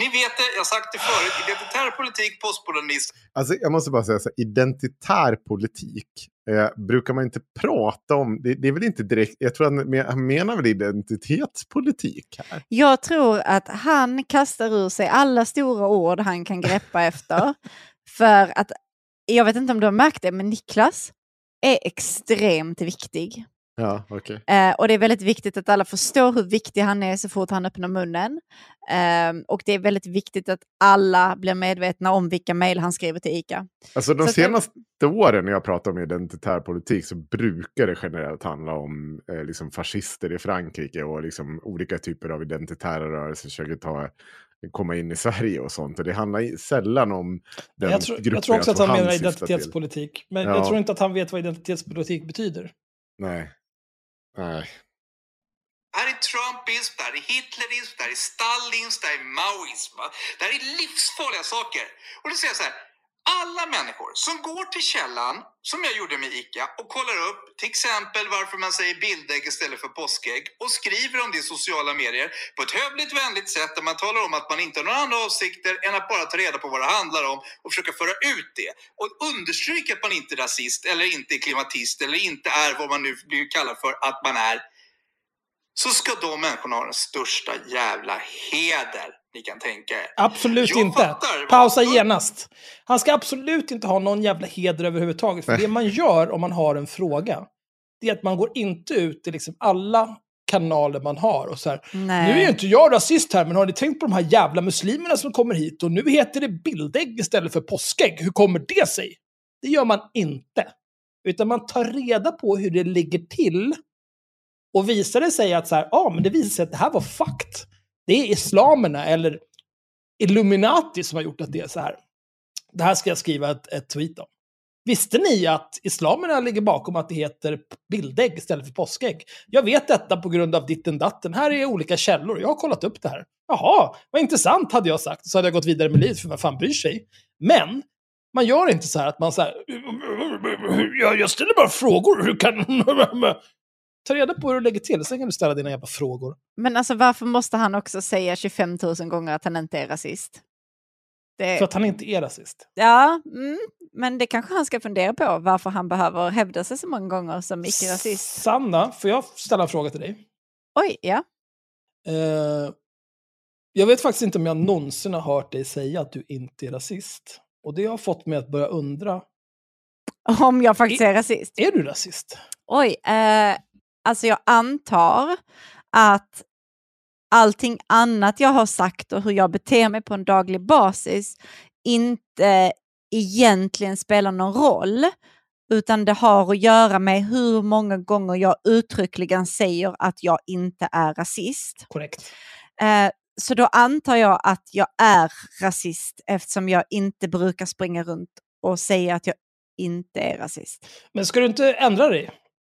Ni vet det, jag har sagt det förut, identitär politik, postmodernism Alltså, jag måste bara säga så här, identitär politik eh, brukar man inte prata om. Det, det är väl inte direkt, jag tror att han menar väl identitetspolitik här. Jag tror att han kastar ur sig alla stora ord han kan greppa efter. [LAUGHS] För att, jag vet inte om du har märkt det, men Niklas är extremt viktig. Ja, okej. Eh, och det är väldigt viktigt att alla förstår hur viktig han är så fort han öppnar munnen. Eh, och det är väldigt viktigt att alla blir medvetna om vilka mejl han skriver till ICA. Alltså de Så att det- senaste åren när jag pratar om identitär politik så brukar det generellt handla om eh, liksom fascister i Frankrike och liksom olika typer av identitära rörelser försöker ta, komma in i Sverige och sånt. Och det handlar sällan om den Jag tror, gruppen jag tror också att han menar syftar till. identitetspolitik. Men Ja. jag tror inte att han vet vad identitetspolitik betyder. Nej. Nej. Här är Trumpism, det här är Hitlerism, det här är Stalinism, det här är Maoism. Det här är livsfarliga saker. Och då säger jag så här. Alla människor som går till källan, som jag gjorde med ICA, och kollar upp till exempel varför man säger bildägg istället för påskägg och skriver om det i sociala medier på ett hövligt vänligt sätt där man talar om att man inte har några andra avsikter än att bara ta reda på vad det handlar om och försöka föra ut det. Och understryka att man inte är rasist eller inte är klimatist eller inte är vad man nu blir kallad för att man är så ska de människorna ha den största jävla heder ni kan tänka er. Absolut Jag inte. fattar. Pausa genast. Han ska absolut inte ha någon jävla heder överhuvudtaget. För det man gör om man har en fråga, det är att man går inte ut i liksom alla kanaler man har och så här, Nej. nu är ju inte jag rasist här, men har ni tänkt på de här jävla muslimerna som kommer hit och nu heter det bildägg istället för påskägg. Hur kommer det sig? Det gör man inte. Utan man tar reda på hur det ligger till och visar det sig att så här, ja, men det visar sig att det här var fakt. Det är islamerna eller Illuminati som har gjort att det är så här. Det här ska jag skriva ett, ett tweet om. Visste ni att islamerna ligger bakom att det heter bildägg istället för påskägg? Jag vet detta på grund av ditten datten. Här är olika källor. Jag har kollat upp det här. Jaha, vad intressant hade jag sagt. Så hade jag gått vidare med livet, för vad fan bryr sig? Men, man gör inte så här att man så här... Jag, jag ställer bara frågor. Hur kan... [LAUGHS] Ta reda på hur du lägger till, sen kan du ställa dina jävla frågor. Men alltså varför måste han också säga 25 000 gånger att han inte är rasist? Det, För att han inte är rasist. Ja, mm, men det kanske han ska fundera på varför han behöver hävda sig så många gånger som icke-rasist. Sanna, får jag ställa en fråga till dig? Oj, ja. Eh, jag vet faktiskt inte om jag någonsin har hört dig säga att du inte är rasist. Och det har fått mig att börja undra, Om jag faktiskt är rasist. är du rasist? Oj, eh, alltså jag antar att allting annat jag har sagt och hur jag beter mig på en daglig basis inte egentligen spelar någon roll, utan det har att göra med hur många gånger jag uttryckligen säger att jag inte är rasist. Korrekt. Eh, så då antar jag att jag är rasist eftersom jag inte brukar springa runt och säga att jag inte är rasist. Men ska du inte ändra dig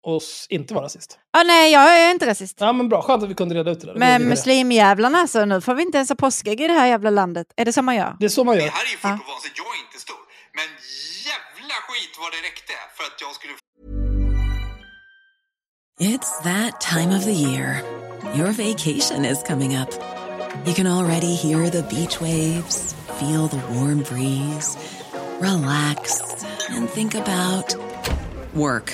och s- inte vara rasist? Ah, nej, jag är inte rasist. Ja, men bra. Skönt att vi kunde reda ut det där. Men muslimjävlarna alltså, nu får vi inte ens ha påskägg i det här jävla landet. Är det så man gör? Det är så man Det gör. här är ju Ja. fullt på vanligt. Jag är inte stor. Men jävla skit vad det räckte för att jag skulle It's that time of the year. Your vacation is coming up. You can already hear the beach waves, feel the warm breeze, relax, and think about work.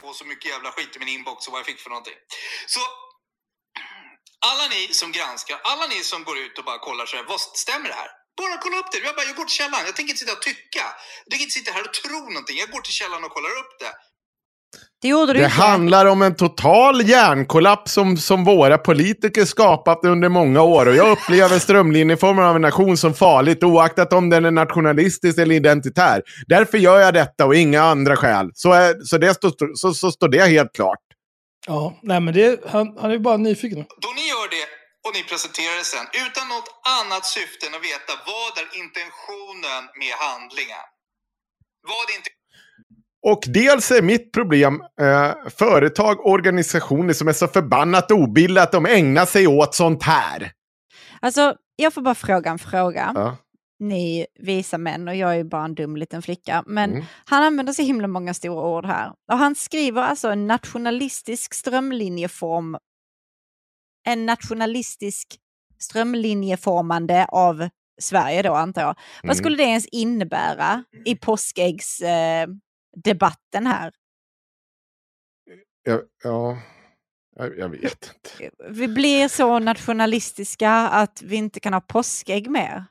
få så mycket jävla skit i min inbox och vad jag fick för någonting. Så alla ni som granskar, alla ni som går ut och bara kollar så här, vad stämmer det här? Bara kolla upp det. Jag, bara, jag går till källan. Jag tänker inte sitta och tycka. Jag tänker inte sitta här och tro någonting. Jag går till källan och kollar upp det. Det gjorde du Det inte. handlar om en total hjärnkollaps som, som våra politiker skapat under många år. Och jag upplever strömlinjeformen av en nation som farligt oaktat om den är nationalistisk eller identitär. Därför gör jag detta och inga andra skäl. Så, är, så, det står, så, så står det helt klart. Ja, nej men det, han, han är ju bara nyfiken. Då ni gör och ni presenterar det sen utan något annat syfte än att veta vad är intentionen med handlingen. Vad är inte Och dels är mitt problem eh, företag och organisationer som är så förbannat obildade att de ägnar sig åt sånt här. Alltså, jag får bara fråga en fråga. Ja. Ni visa män, och jag är ju bara en dum liten flicka. Men Mm. han använder så himla många stora ord här. Och han skriver alltså en nationalistisk strömlinjeform. En nationalistisk strömlinjeformande av Sverige då, antar jag. Vad Mm. skulle det ens innebära i påskäggsdebatten eh, debatten här? Ja, ja, jag, jag vet inte. Vi blir så nationalistiska att vi inte kan ha påskägg mer.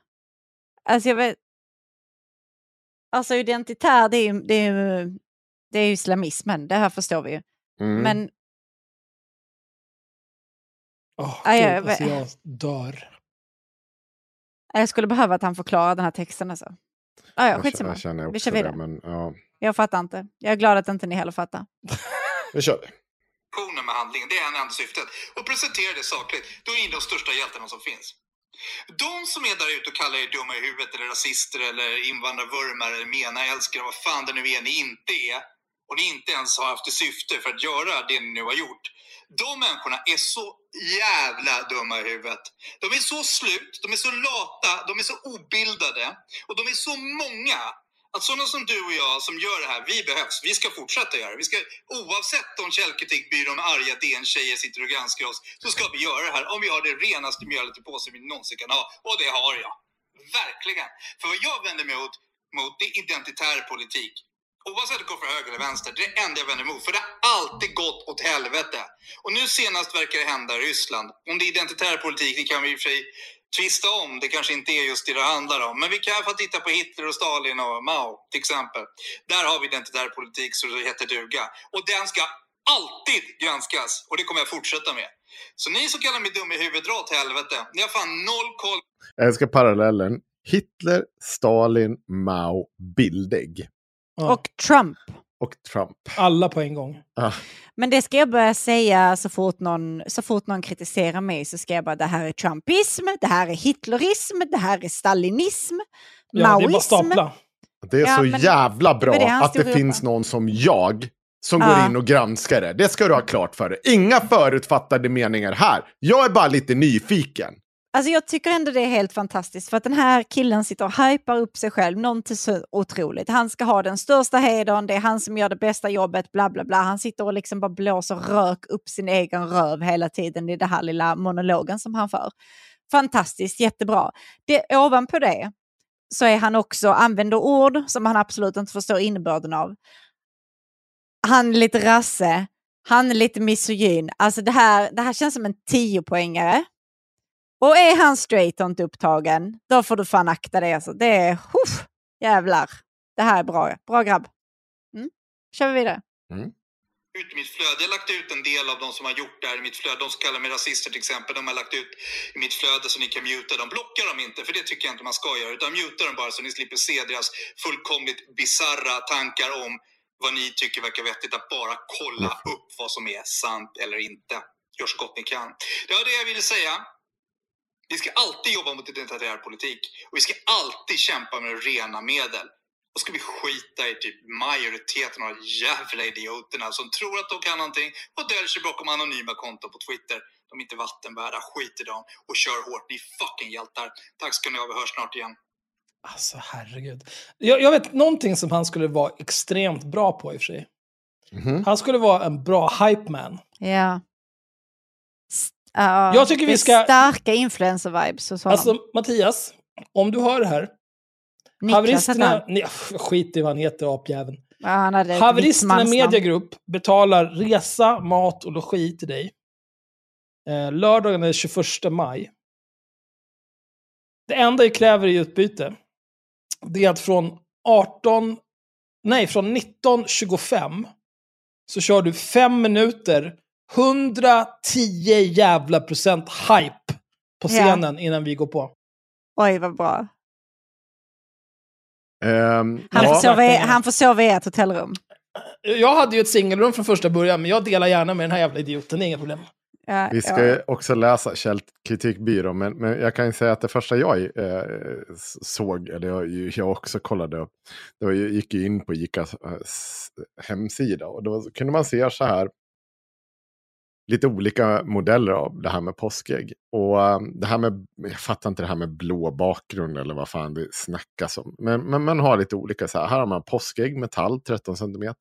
Alltså jag vet... Alltså identitär, det är ju, det är ju, det är islamismen, det här förstår vi ju. Mm. Men Åh, Ja, gud, jag alltså, jag dör. jag skulle behöva att han förklarar den här texten alltså. Ah, ja, jag, skitsamma. jag känner också Vi kör det, vidare. men ja, Jag fattar inte. Jag är glad att inte ni heller fattar. [LAUGHS] vi kör. intentionen med handlingen. Det är en enda syftet. Och presentera det sakligt. Då är ni de största hjältarna som finns. De som är där ute och kallar er dumma i huvudet eller rasister eller invandrarvurmare eller mena älskare, vad fan det nu är ni inte är och ni inte ens har haft det syfte för att göra det ni nu har gjort. De människorna är så jävla dumma i huvudet. De är så slut, de är så lata, de är så obildade och de är så många att sådana som du och jag som gör det här, vi behövs. Vi ska fortsätta göra det. Vi ska, oavsett om Källkritikbyrån med arga DN-tjejer sitter och granskar oss, så ska vi göra det här om vi har det renaste mjölet i påsen vi någonsin kan ha. Och det har jag. Verkligen. För vad jag vänder mig mot, mot det är identitär politik. Oavsett om det går för höger eller vänster, det är det enda jag vänder mig mot. För det har alltid gått åt helvete. Och nu senast verkar det hända i Ryssland. Om det är identitär politik, det kan vi i och för sig tvista om. Det kanske inte är just det det handlar om. Men vi kan i alla fall titta på Hitler och Stalin och Mao till exempel. Där har vi identitär politik så det heter duga. Och den ska alltid granskas. Och det kommer jag fortsätta med. Så ni som kallar mig dum i huvudet, dra åt helvete. Ni har fan noll koll Jag älskar parallellen. Hitler, Stalin, Mao, Bildägg. Och Trump. Och Trump. Alla på en gång. Ah, Men det ska jag börja säga så fort, någon, så fort någon kritiserar mig så ska jag bara det här är trumpism, det här är hitlerism, det här är stalinism, Ja, det är maoism. det är Ja, så men jävla bra det att det finns någon som jag som Ja. går in och granskar det. Det ska du ha klart för dig. Inga förutfattade meningar här. Jag är bara lite nyfiken. Alltså jag tycker ändå det är helt fantastiskt för att den här killen sitter och hypar upp sig själv någonting så otroligt. Han ska ha den största hedern, det är han som gör det bästa jobbet, bla bla bla. Han sitter och liksom bara blåser rök upp sin egen röv hela tiden i den här lilla monologen som han för. Fantastiskt, jättebra. Det, ovanpå det så är han också, använder ord som han absolut inte förstår innebörden av. Han är lite rasse, han är lite misogyn. Alltså det här, det här känns som en tiopoängare. Och är han straight och inte upptagen, då får du fan akta dig. Alltså. Det är, huff, jävlar. Det här är bra. Bra grabb. Mm. Kör vi vidare. ut i mitt flöde. Jag har lagt ut en del av de som har gjort det här i mitt flöde. De som kallar mig rasister till exempel. De har lagt ut i mitt flöde så ni kan muta dem. Blocka dem inte, för det tycker jag inte man ska göra. Utan muta dem bara så ni slipper se deras fullkomligt bizarra tankar om vad ni tycker verkar vettigt. Att bara kolla upp vad som är sant eller inte. Gör så gott ni kan. Det var det jag ville säga. Vi ska alltid jobba mot identitär politik. Och vi ska alltid kämpa med rena medel. Då ska vi skita i typ majoriteten av de jävla idioterna som tror att de kan någonting och döljer sig bakom anonyma konton på Twitter. De är inte vattenvärda, skit i dem och kör hårt. Ni fucking hjältar. Tack ska ni ha, vi hörs snart igen. Alltså herregud. Jag, jag vet någonting som han skulle vara extremt bra på i och för sig. Mhm. Han skulle vara en bra hype man. Ja. Ja, Jag tycker vi ska- Starka influencer-vibes hos honom. Alltså Mattias, om du hör det här. Niklas Haveristerna, nej, skit i vad han heter, apjäveln. Ja, han hade Haveristerna. Mediagrupp betalar resa, mat och logi till dig. Eh, lördagen är 21 maj. Det enda jag kräver i utbyte, det är att från 18, nej från 19.25 så kör du fem minuter, 110 jävla procent hype på Ja. scenen innan vi går på. Oj, vad bra. Ehm, Han, Ja. får sova i, han får sova i ert hotellrum. Jag hade ju ett singelrum från första början, men jag delar gärna med den här jävla idioten, det är inga problem. Ja, Vi ska ja. också läsa källkritikbyrån, men, men jag kan ju säga att det första jag eh, såg, eller jag, jag också kollade upp, det var, ju- gick in på Icas eh, hemsida och då kunde man se så här lite olika modeller av det här med påskägg. Och ehm, det här med, jag fattar inte det här med blå bakgrund eller vad fan det snackas om. Men, men man har lite olika så här, här har man påskägg, metall 13 cm,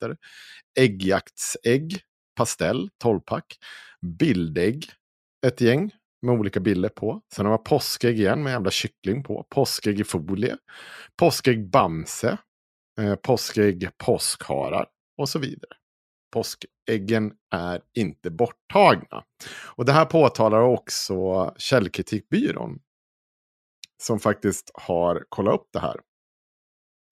äggjaktsägg, pastell 12-pack, bildägg, ett gäng med olika bilder på. Sen har man påskägg igen med jävla kyckling på, påskägg i folie, påskägg Bamse, eh, påskägg påskharar och så vidare. Påskäggen är inte borttagna. Och det här påtalar också Källkritikbyrån. Som faktiskt har kollat upp det här.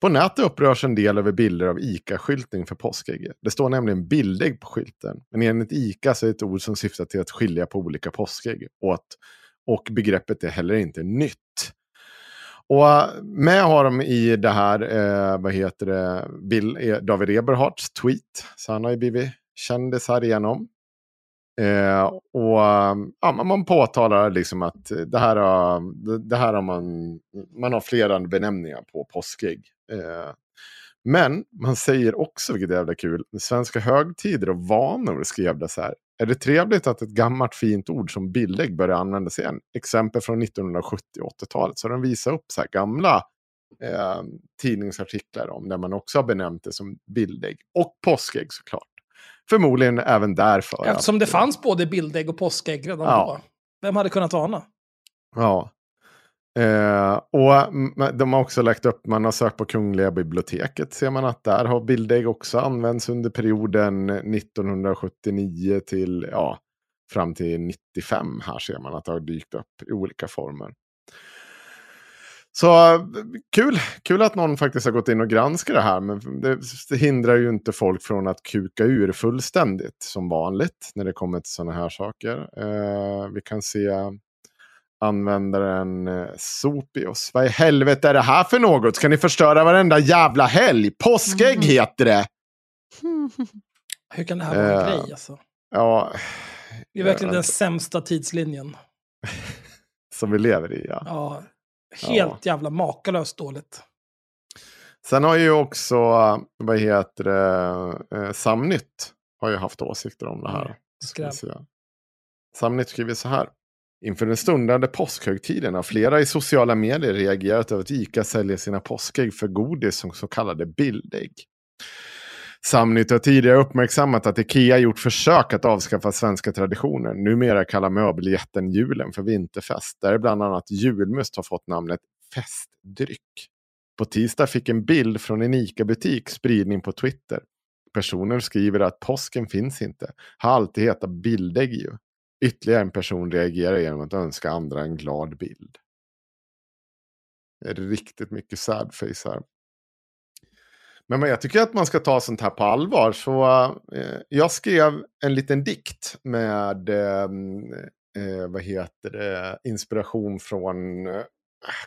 På nätet upprörs en del över bilder av ICA-skyltning för påskägg. Det står nämligen bildägg på skylten. Men enligt ICA så är det ett ord som syftar till att skilja på olika påskägg. Och, att, och begreppet är heller inte nytt. Och eh, med har de i det här, eh, vad heter det, Bill, e, David Eberhards tweet. Så han har ju blivit kändis här igenom. Eh, och eh, ja, man- påtalar liksom att det här har, det här har man, man har flera benämningar på påskägg. Eh, men man säger också, vilket är jävla kul, svenska högtider och vanor skrev det så här. Är det trevligt att ett gammalt fint ord som bildägg börjar användas igen? Exempel från 1970 och 80-talet. Så de visar upp så här gamla eh, tidningsartiklar om där man också har benämnt det som bildägg. Och påskägg såklart. Förmodligen även därför. Eftersom att- det fanns både bildägg och påskägg redan Ja. då. Vem hade kunnat ana? Ja. Eh, och de har också lagt upp, man har sökt på Kungliga biblioteket, ser man att där har bildägg också använts under perioden 1979 till, ja, fram till 95. Här ser man att det har dykt upp i olika former. Så kul, kul att någon faktiskt har gått in och granskat det här. Men det, det hindrar ju inte folk från att kuka ur fullständigt som vanligt när det kommer till sådana här saker. Eh, vi kan se användaren eh, Sopios. Vad i helvete är det här för något? Ska ni förstöra varenda jävla helg? Påskägg Mm. heter det! [LAUGHS] Hur kan det här vara en Eh, grej alltså? Ja, Det är verkligen jag den sämsta tidslinjen. [LAUGHS] som vi lever i. Ja. Ja, helt jävla makalöst dåligt. Sen har ju också, eh, vad heter det, eh, Samnytt har ju haft åsikter om det här. Mm, skräp. Samnytt skriver så här. Inför den stundande påskhögtiden har flera i sociala medier reagerat över att ICA säljer sina påskägg för godis som så kallade bildägg. Samnytt har tidigare uppmärksammat att Ikea gjort försök att avskaffa svenska traditioner. Numera kallar möbeljätten julen för vinterfest. Där bland annat julmust har fått namnet festdryck. På tisdag fick en bild från en ICA-butik spridning på Twitter. Personer skriver att påsken finns inte. Har alltid hetat bildägg ju. Ytterligare en person reagerar genom att önska andra en glad bild. Det är riktigt mycket sad face här. Men jag tycker att man ska ta sånt här på allvar. Så eh, jag skrev en liten dikt med ehm, eh, vad heter det, inspiration från, eh,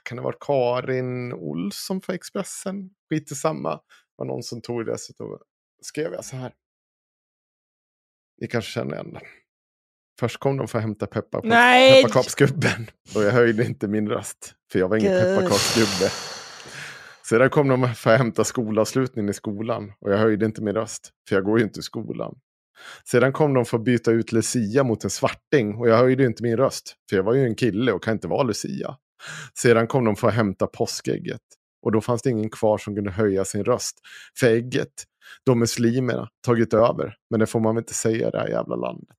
kan det vara Karin Olsson för Expressen? Skit i samma. Det var någon som tog det, så då skrev jag så här. Ni kanske känner igen det. Först kom de för att hämta peppar Nej! pepparkaksgubben. Och jag höjde inte min röst. För jag var ingen pepparkaksgubbe. Sedan kom de för att hämta skolavslutningen i skolan. Och jag höjde inte min röst. För jag går ju inte i skolan. Sedan kom de för att byta ut Lucia mot en svarting. Och jag höjde inte min röst. För jag var ju en kille och kan inte vara Lucia. Sedan kom de för att hämta påskägget. Och då fanns det ingen kvar som kunde höja sin röst. För ägget, de muslimerna, tagit över. Men det får man väl inte säga i det här jävla landet.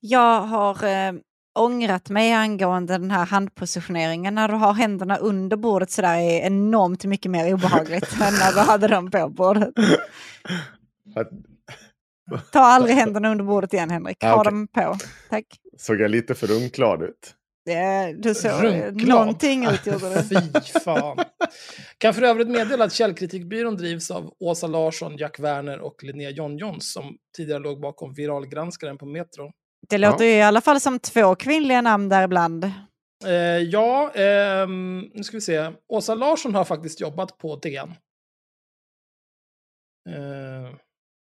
Jag har eh, ångrat mig angående den här handpositioneringen. När du har händerna under bordet sådär är enormt mycket mer obehagligt än när du hade dem på bordet. [LAUGHS] Ta aldrig händerna under bordet igen Henrik. Ah, Ha okej. dem på. Tack. Såg jag lite för unglad ut? Du såg eh, Runkglad. någonting ut gjorde du. Fy fan. Kan för övrigt meddela att Källkritikbyrån drivs av Åsa Larsson, Jack Werner och Linnea Jonjons som tidigare låg bakom viralgranskaren på Metro. Det låter ju i alla fall som två kvinnliga namn där ibland. Eh, ja, ehm, nu ska vi se. Åsa Larsson har faktiskt jobbat på DN. Eh,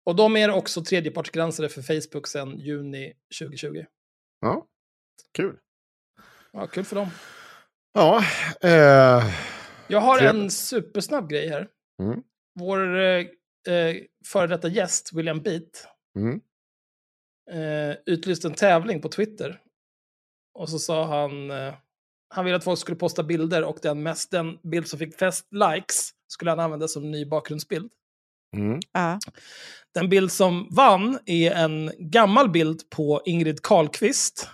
och de är också tredjepartsgranskare för Facebook sedan juni 2020. Ja, kul. Ja, kul för dem. Ja, eh, Jag har Trevligt. en supersnabb grej här. Mm. Vår eh, eh, före detta gäst, William Beat, mm, eh, utlyste en tävling på Twitter. Och så sa han, eh, han ville att folk skulle posta bilder och den, mest, den bild som fick flest likes skulle han använda som ny bakgrundsbild. mm, Ja. Den bild som vann är en gammal bild på Ingrid Carlqvist.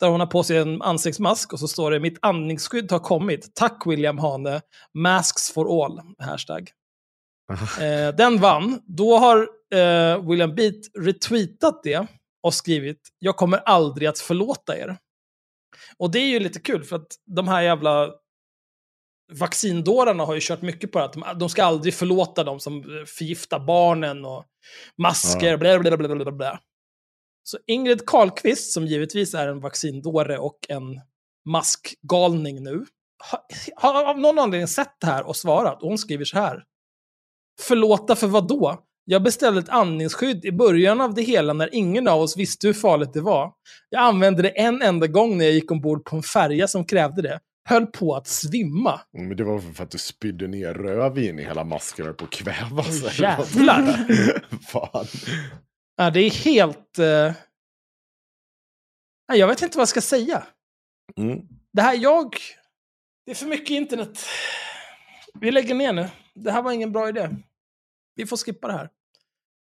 Där hon har på sig en ansiktsmask och så står det mitt andningsskydd har kommit. Tack William Hane. Masks for all. Hashtag. Eh, den vann. Då har eh, William Beat retweetat det och skrivit jag kommer aldrig att förlåta er. Och det är ju lite kul för att de här jävla vaccindårarna har ju kört mycket på det att de, de ska aldrig förlåta dem som förgiftar barnen och masker, Ja. bla, bla, bla, bla, bla, bla. Så Ingrid Carlqvist, som givetvis är en vaccindåre och en maskgalning nu, har, av någon anledning sett det här och svarat. Och hon skriver så här. Förlåta för vad då? Jag beställde ett andningsskydd i början av det hela när ingen av oss visste hur farligt det var. Jag använde det en enda gång när jag gick ombord på en färja som krävde det. Höll på att svimma. Men det var för att du spydde ner rödvin i hela masken och på att kväva sig. jävlar. [LAUGHS] Fan. Ja, det är helt... Eh... Jag vet inte vad jag ska säga. Mm. Det här, jag... Det är för mycket internet. Vi lägger ner nu. Det här var ingen bra idé. Vi får skippa det här.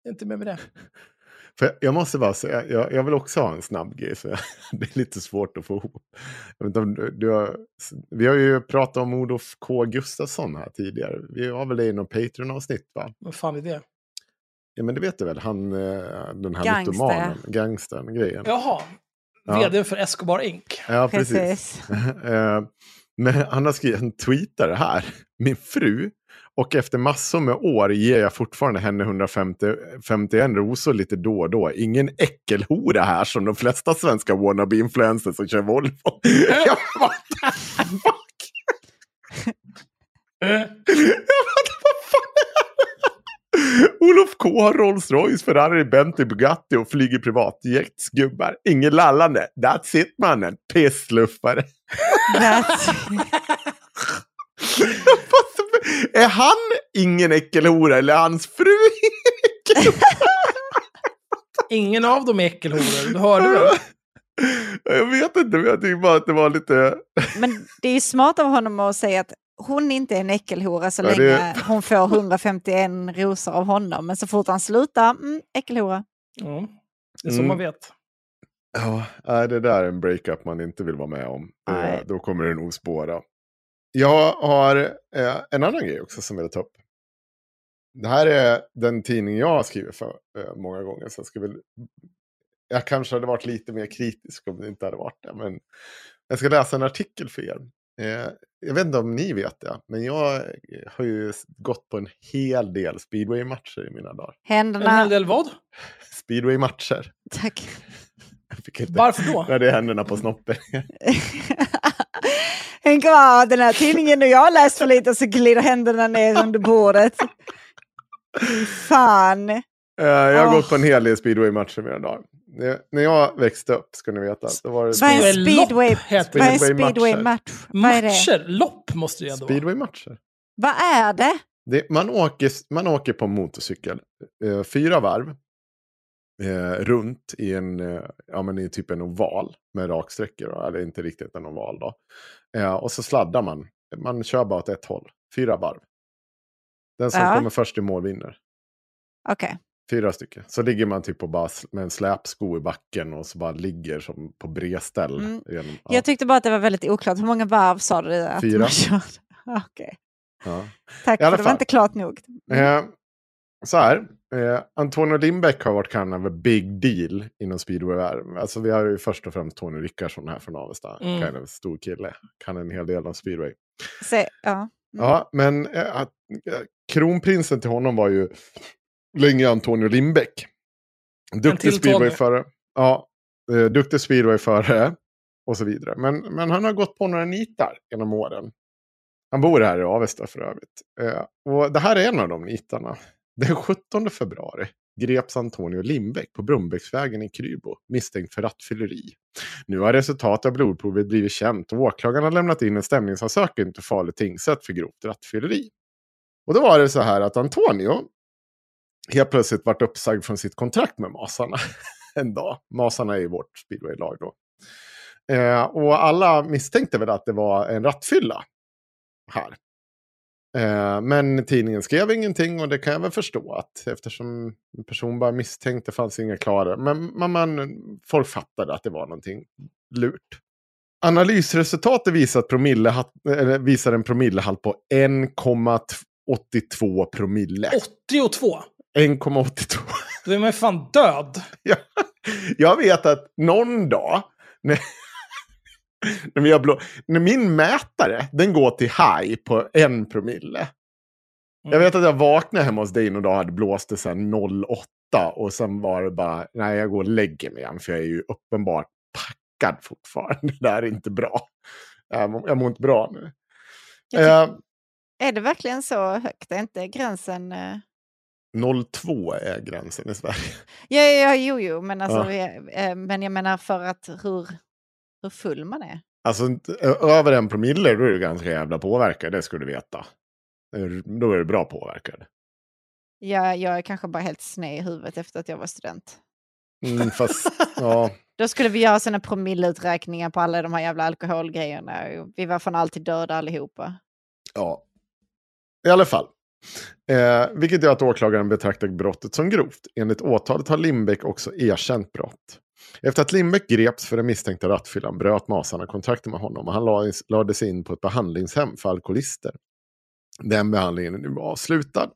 Det är inte mer med det. [LAUGHS] För jag måste bara säga, jag, jag vill också ha en snabb grej. Så [LAUGHS] det är lite svårt att få ihop. Du, du har, vi har ju pratat om Olof K Gustafsson här tidigare. Vi har väl det i någon Patreon-avsnitt va? Vad fan är det? Ja men det vet du väl, han, eh, den här Gangster. mytomanen, gangstern grejen. Jaha. Ja. Vd för Escobar Inc. Ja, precis. Precis. [LAUGHS] Eh, Men han har skrivit en tweetare här. Min fru. Och efter massor med år ger jag fortfarande henne 151 rosor lite då och då. Ingen äckelhora här som de flesta svenska wannabe-influencers som kör Volvo. [LAUGHS] jag bara, what the fuck? Eh, [LAUGHS] Jag bara, vad fan är det? [LAUGHS] Olof K har Rolls Royce, Ferrari, Bentley, Bugatti och flyger privatjets gubbar. Ingen lallande. That's it mannen. Pissluffare. That's... [LAUGHS] är han ingen äckelhora eller är hans fru? Ingen [LAUGHS] av dem är äckelhoror, du hörde väl? Jag vet inte, men jag tycker bara att det var lite... Men det är ju smart av honom att säga att hon inte är en äckelhora så Ja, länge det- hon får 151 rosor av honom. Men så fort han slutar, mm, äckelhora. Ja, det är så Mm. man vet. Ja, det där är en breakup man inte vill vara med om. Det, Nej. då kommer det nog spåra. Jag har eh, en annan grej också som jag vill ta upp. Det här är den tidning jag har skrivit för eh, många gånger. Så jag, väl, jag kanske hade varit lite mer kritisk om det inte hade varit det. Men jag ska läsa en artikel för er. Eh, jag vet inte om ni vet det, men jag eh, har ju gått på en hel del speedway-matcher i mina dagar. En Händerna... hel del vad? [LAUGHS] Speedway-matcher. Tack. [LAUGHS] Jag fick inte... Varför då? När det är händerna på snoppen. [LAUGHS] Tänk vad den här tidningen och jag har läst för lite och så glider händerna ner under bordet. Fan. Eh, jag har Åh. gått på en hel del speedway-matcher mina dagar. När jag växte upp, ska ni veta, då var det Vad är en Speedway speedway? är det? Matcher? Lopp måste det ju ändå vara. speedway-matcher. Vad är det? Det, man, åker, man åker på motorcykel eh, fyra varv eh, runt i en, eh, ja, men i typ en oval med raksträckor. Eller inte riktigt en oval då. Eh, och så sladdar man. Man kör bara åt ett håll. Fyra varv. Den som Ja. kommer först i mål vinner. Okej. Fyra stycken. Så ligger man typ på bara med en släpsko i backen och så bara ligger som på bredställ. Mm. Genom, ja, Jag tyckte bara att det var väldigt oklart. Hur många varv sa du att Fyra. man körde? [LAUGHS] Okej. ja. Tack, för det var inte klart nog. Eh, så här, eh, Antonio Lindbäck har varit kallad för big deal inom speedway. Alltså vi har ju först och främst Tony Rickardsson här från Avesta. Mm. Kind of stor kille, kan en hel del om speedway. Se, ja. Mm. Ja, men eh, eh, kronprinsen till honom var ju länge Antonio Lindbäck. Duktig speedwayförare. Ja, eh, duktig speedwayförare och så vidare. Men, men han har gått på några nitar genom åren. Han bor här i Avesta för övrigt. Eh, och det här är en av de nitarna. Den 17 februari greps Antonio Lindbäck på Brunnbäcksvägen i Krylbo misstänkt för rattfylleri. Nu har resultatet av blodprovet blivit känt och åklagaren har lämnat in en stämningsansökan till Falu tingsrätt för grovt rattfylleri. Och då var det så här att Antonio helt plötsligt varit uppsagd från sitt kontrakt med Masarna [LAUGHS] en dag. Masarna är ju vårt speedwaylag då. Eh, och alla misstänkte väl att det var en rattfylla här. Eh, men tidningen skrev ingenting och det kan jag väl förstå att eftersom en person bara misstänkte fanns inga klara. Men man, man, folk fattade att det var någonting lurt. Analysresultatet visar, promille, visar en promillehalt på 1,82 promille. 82? 1,82. Då är man ju fan död. [LAUGHS] Ja, jag vet att någon dag, när, [LAUGHS] när, blå, när min mätare den går till high på en promille. Jag vet att jag vaknade hemma hos dig någon dag och hade blåst det sen 08 och sen var det bara, nej jag går och lägger mig igen för jag är ju uppenbart packad fortfarande. [LAUGHS] Det här är inte bra. Jag mår, jag mår inte bra nu. Uh, är det verkligen så högt? Är inte gränsen... Uh... 02 är gränsen i Sverige. Ja, ja jo, jo, men, alltså, ja. Eh, men jag menar för att hur, hur full man är. Alltså över en promille då är du ganska jävla påverkad, det ska du veta. Då är du bra påverkad. Ja, jag är kanske bara helt sned i huvudet efter att jag var student. Mm, fast, ja. [LAUGHS] Då skulle vi göra sådana promilleuträkningar på alla de här jävla alkoholgrejerna. Vi var från alltid döda allihopa. Ja, i alla fall. Eh, vilket gör att åklagaren betraktar brottet som grovt. Enligt åtalet har Lindbäck också erkänt brott. Efter att Lindbäck greps för den misstänkta rattfyllan bröt Masarna kontakten med honom och han lades in på ett behandlingshem för alkoholister. Den behandlingen är nu avslutad.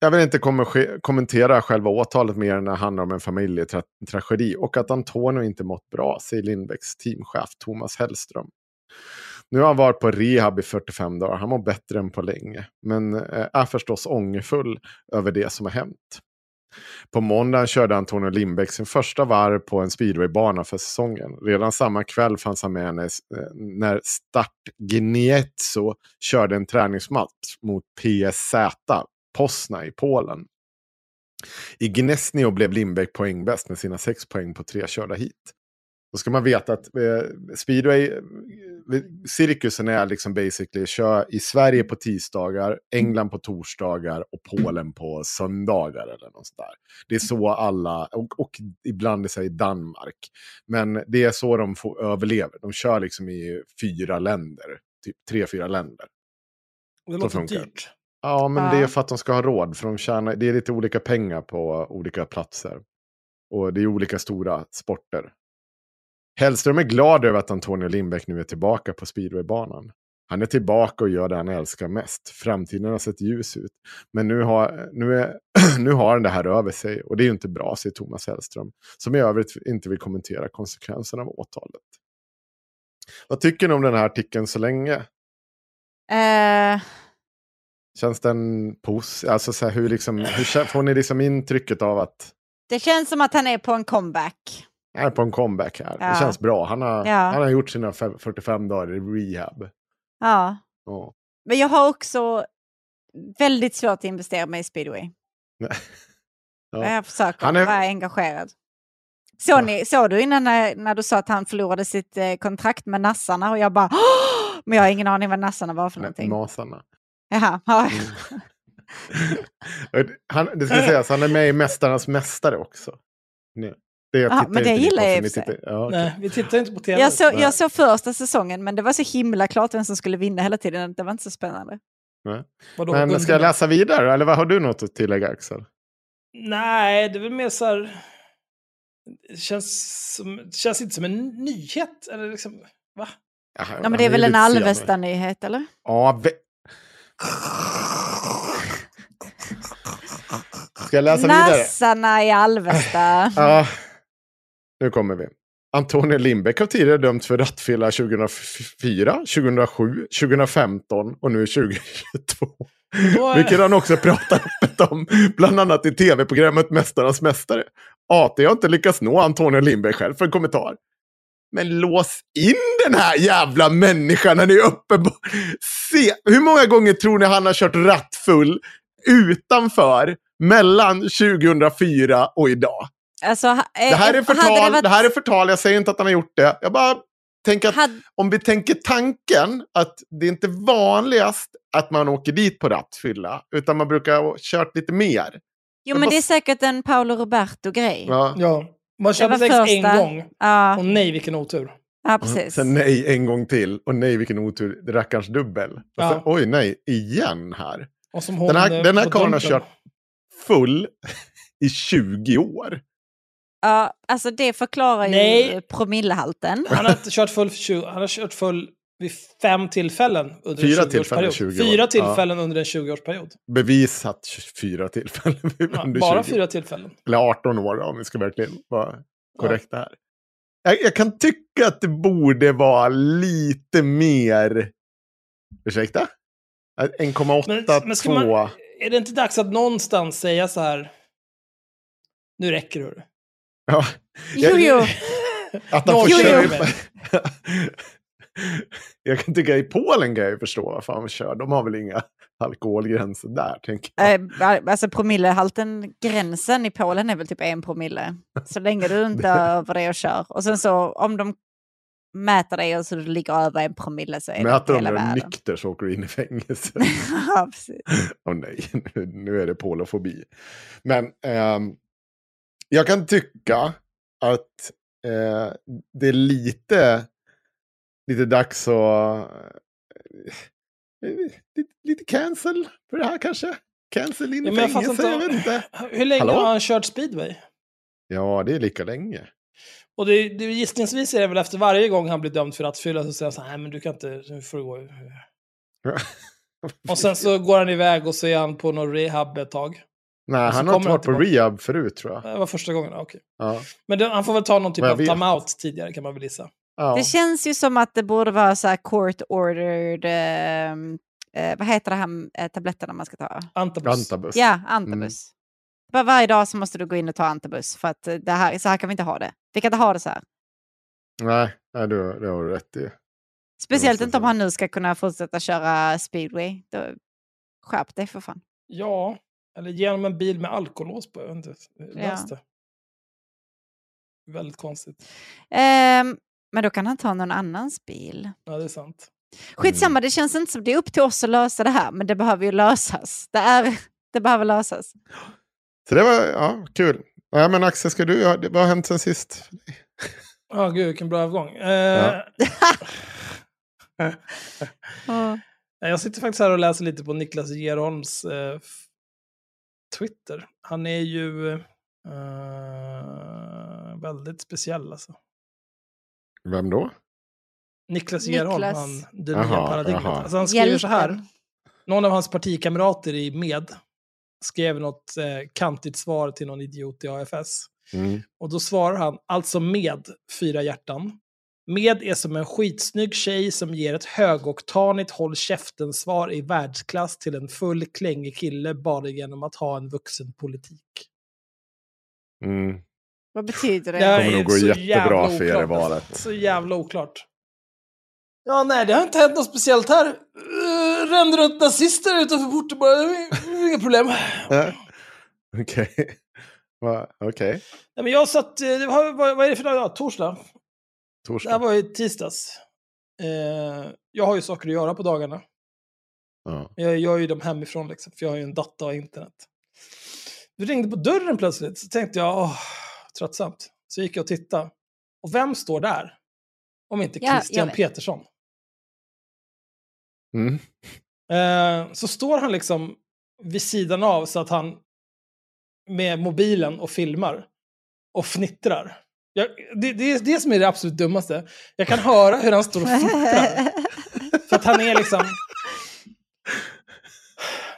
Jag vill inte kom kommentera själva åtalet mer än när det handlar om en familjetragedi och att Antonio inte mått bra, säger Lindbäcks teamchef Thomas Hellström. Nu har han varit på rehab i 45 dagar. Han mår bättre än på länge. Men eh, är förstås ångerfull över det som har hänt. På måndagen körde Antonio Lindbäck sin första varv på en speedwaybana för säsongen. Redan samma kväll fanns han med när, eh, när Start Gniezzo körde en träningsmatch mot PSZ Posna i Polen. I Gnesnio blev Lindbäck poängbäst med sina sex poäng på tre körda hit. Då ska man veta att eh, speedway, eh, cirkusen är liksom basically kör i Sverige på tisdagar, England på torsdagar och Polen på söndagar eller något där. Det är så alla, och, och ibland är det i Danmark. Men det är så de får, överlever. De kör liksom i fyra länder, typ tre, fyra länder. Det låter dyrt. Ja, men det är för att de ska ha råd. För de tjänar, det är lite olika pengar på olika platser. Och det är olika stora sporter. Hellström är glad över att Antonio Lindbäck nu är tillbaka på speedwaybanan. Han är tillbaka och gör det han älskar mest. Framtiden har sett ljus ut. Men nu har, nu, är, [CLEARS THROAT] nu har han det här över sig. Och det är ju inte bra, säger Thomas Hellström. Som i övrigt inte vill kommentera konsekvenserna av åtalet. Vad tycker ni om den här artikeln så länge? Uh... Känns den pos... Alltså så här, hur, liksom, hur får ni liksom intrycket av att... Det känns som att han är på en comeback är på en comeback här. Ja. Det känns bra. Han har, ja. han har gjort sina 45 dagar i rehab. Ja. ja. Men jag har också väldigt svårt att investera mig i speedway. [LAUGHS] ja. Jag försöker han är... vara engagerad. Såg, ni, såg du innan när, när du sa att han förlorade sitt eh, kontrakt med nassarna och jag bara Åh! Men jag har ingen aning vad nassarna var för någonting. Masarna. Jaha. Ja. Mm. [LAUGHS] han, det ska [LAUGHS] sägas, han är med i Mästarnas Mästare också. Nu. Det Aha, men det gillar jag i ja, okay. Nej, vi tittar inte på tv. Jag, så, jag såg första säsongen, men det var så himla klart vem som skulle vinna hela tiden. Det var inte så spännande. Vadå, men ska jag läsa vidare, eller vad har du något att tillägga, Axel? Nej, det är väl mer så här... Det känns, som, det känns inte som en nyhet. Eller liksom, va? Jaha, ja, men det är väl en Alvesta-nyhet, eller? Ja, ve... Ska jag läsa Nassarna vidare? Nassarna i Alvesta. ja. Nu kommer vi. Antonija Lindbäck har tidigare dömts för rattfylla 2004, 2007, 2015 och nu 2022. Är... Vilket han också pratar öppet om, bland annat i tv-programmet Mästarnas Mästare. AT har inte lyckats nå Antonija Lindbäck själv för en kommentar. Men lås in den här jävla människan när ni är uppenbar. Se, hur många gånger tror ni han har kört rattfull utanför mellan 2004 och idag. Alltså, ha- Det här, är eh, förtal, varit- det här är förtal, jag säger inte att han har gjort det. Jag bara tänker att hade- om vi tänker tanken att det är inte vanligast att man åker dit på rattfylla, utan man brukar ha kört lite mer. Jo, jag men bara- det är säkert en Paolo Roberto-grej. Ja. Ja. Man Det körde var sex en första. gång. Ja, Och nej, vilken otur. ja, precis. Sen nej en gång till, och nej vilken otur, det rackarns dubbel. Ja. sen, oj nej, igen här. Och som hon, Den här, eh, den här karln har kört full i 20 år. Ja, alltså det förklarar ju Nej. promillehalten. Han har inte kört full, för 20, han har kört full vid fem tillfällen under Fyra en 20-årsperiod. tillfällen, 20 år. Fyra tillfällen under en 20-årsperiod. Bevisat 24 tillfällen [LAUGHS] Ja, under bara 20. fyra tillfällen. Eller 18 år om vi ska verkligen vara korrekta här. Jag, jag kan tycka att det borde vara lite mer... Ursäkta? 1,8, Men, men ska 2. man, är det inte dags att någonstans säga så här... Nu räcker det. Hörru." Ja, Jo, jo. [LAUGHS] att han får Jo, köra... jo. [LAUGHS] jag kan tycka i Polen kan jag ju förstå varför han kör. De har väl inga alkoholgränser där, tänker jag. Eh, Alltså promillehalten, gränsen i Polen är väl typ en promille. Så länge du inte [LAUGHS] är över det och kör. Och sen så om de mäter dig och så du ligger över en promille så är det Mäter inte de hela är världen. nykter så åker du in i fängelse. ja, precis. Åh nej, nu, nu är det polofobi. Men ehm, jag kan tycka att eh, det är lite, lite dags att... eh, lite, lite cancel för det här kanske. Cancel in Ja, i jag fattar fängelse, jag inte- vet inte. [LAUGHS] Hur länge Hallå? har han kört speedway? Ja, det är lika länge. Och det, det, gissningsvis är det väl efter varje gång han blir dömd för rattfylla så säger han så här, nej men du kan inte, nu får du gå. [LAUGHS] Och sen så går han iväg och så är han på någon rehab ett tag. Nej, han har inte varit på tillbaka. rehab förut tror jag. Det var första gången, okej. Ja. Men det, han får väl ta någon typ av vet. timeout tidigare kan man väl gissa. Ja. Det känns ju som att det borde vara så här court ordered, ehm, eh, vad heter det här eh, tabletterna man ska ta? Antabus. Antabus. Ja, antabus. Bara varje dag så måste du gå in och ta antabus för att eh, det här, så här kan vi inte ha det. Vi kan inte ha det så här. Nej, nej det, det har du rätt i. Speciellt inte om han nu ska kunna fortsätta köra speedway. Då, skärp dig för fan. Ja, eller genom en bil med alkolås på. Jag vet inte. Läs det. Väldigt konstigt. Ehm, men då kan han ta någon annans bil. Ja, det är sant. Skitsamma, det känns inte som det är upp till oss att lösa det här, men det behöver ju lösas. Det, är, [LAUGHS] det behöver lösas. Så det var ja, kul. Ja, men Axel, ska du, vad har hänt sen sist? Ja, gud vilken bra övergång. Eh, Ja. [LAUGHS] Ja. [LAUGHS] Jag sitter faktiskt här och läser lite på Niklas Gerholms eh, Twitter. Han är ju eh, väldigt speciell alltså. Vem då? Niklas Gerholm, han, det nya paradigmet. Alltså han skriver så här. Någon av hans partikamrater i Med skrev något eh, kantigt svar till någon idiot i AFS. Mm. Och då svarar han, alltså med fyra hjärtan. Med är som en skitsnygg tjej som ger ett högoktanigt håll käften-svar i världsklass till en full klängig kille bara genom att ha en vuxen politik. Mm. Vad betyder det? Det kommer nog är gå så jättebra för er i oklart, valet. Så jävla oklart. Ja, nej, det har inte hänt något speciellt här. Uh, rände runt nazister utanför porten bara. Inga problem. [LAUGHS] Eh, Okej. [LAUGHS] Okej. Nej, men jag satt, eh, det var, vad, vad är det för dag idag? Torsdag? Det här Torsdag. var ju tisdags. Eh, jag har ju saker att göra på dagarna. Ja. Jag gör ju dem hemifrån liksom, för jag har ju en dator och internet. Det ringde på dörren plötsligt, så tänkte jag, åh, tröttsamt. Så gick jag och tittade. Och vem står där? Om inte Ja, Christian. Petersson. Mm. Eh, så står han liksom vid sidan av så att han med mobilen och filmar och fnittrar. Jag, det, det är det som är det absolut dummaste. Jag kan höra hur han står och fnittrar. [LAUGHS] För att han är liksom...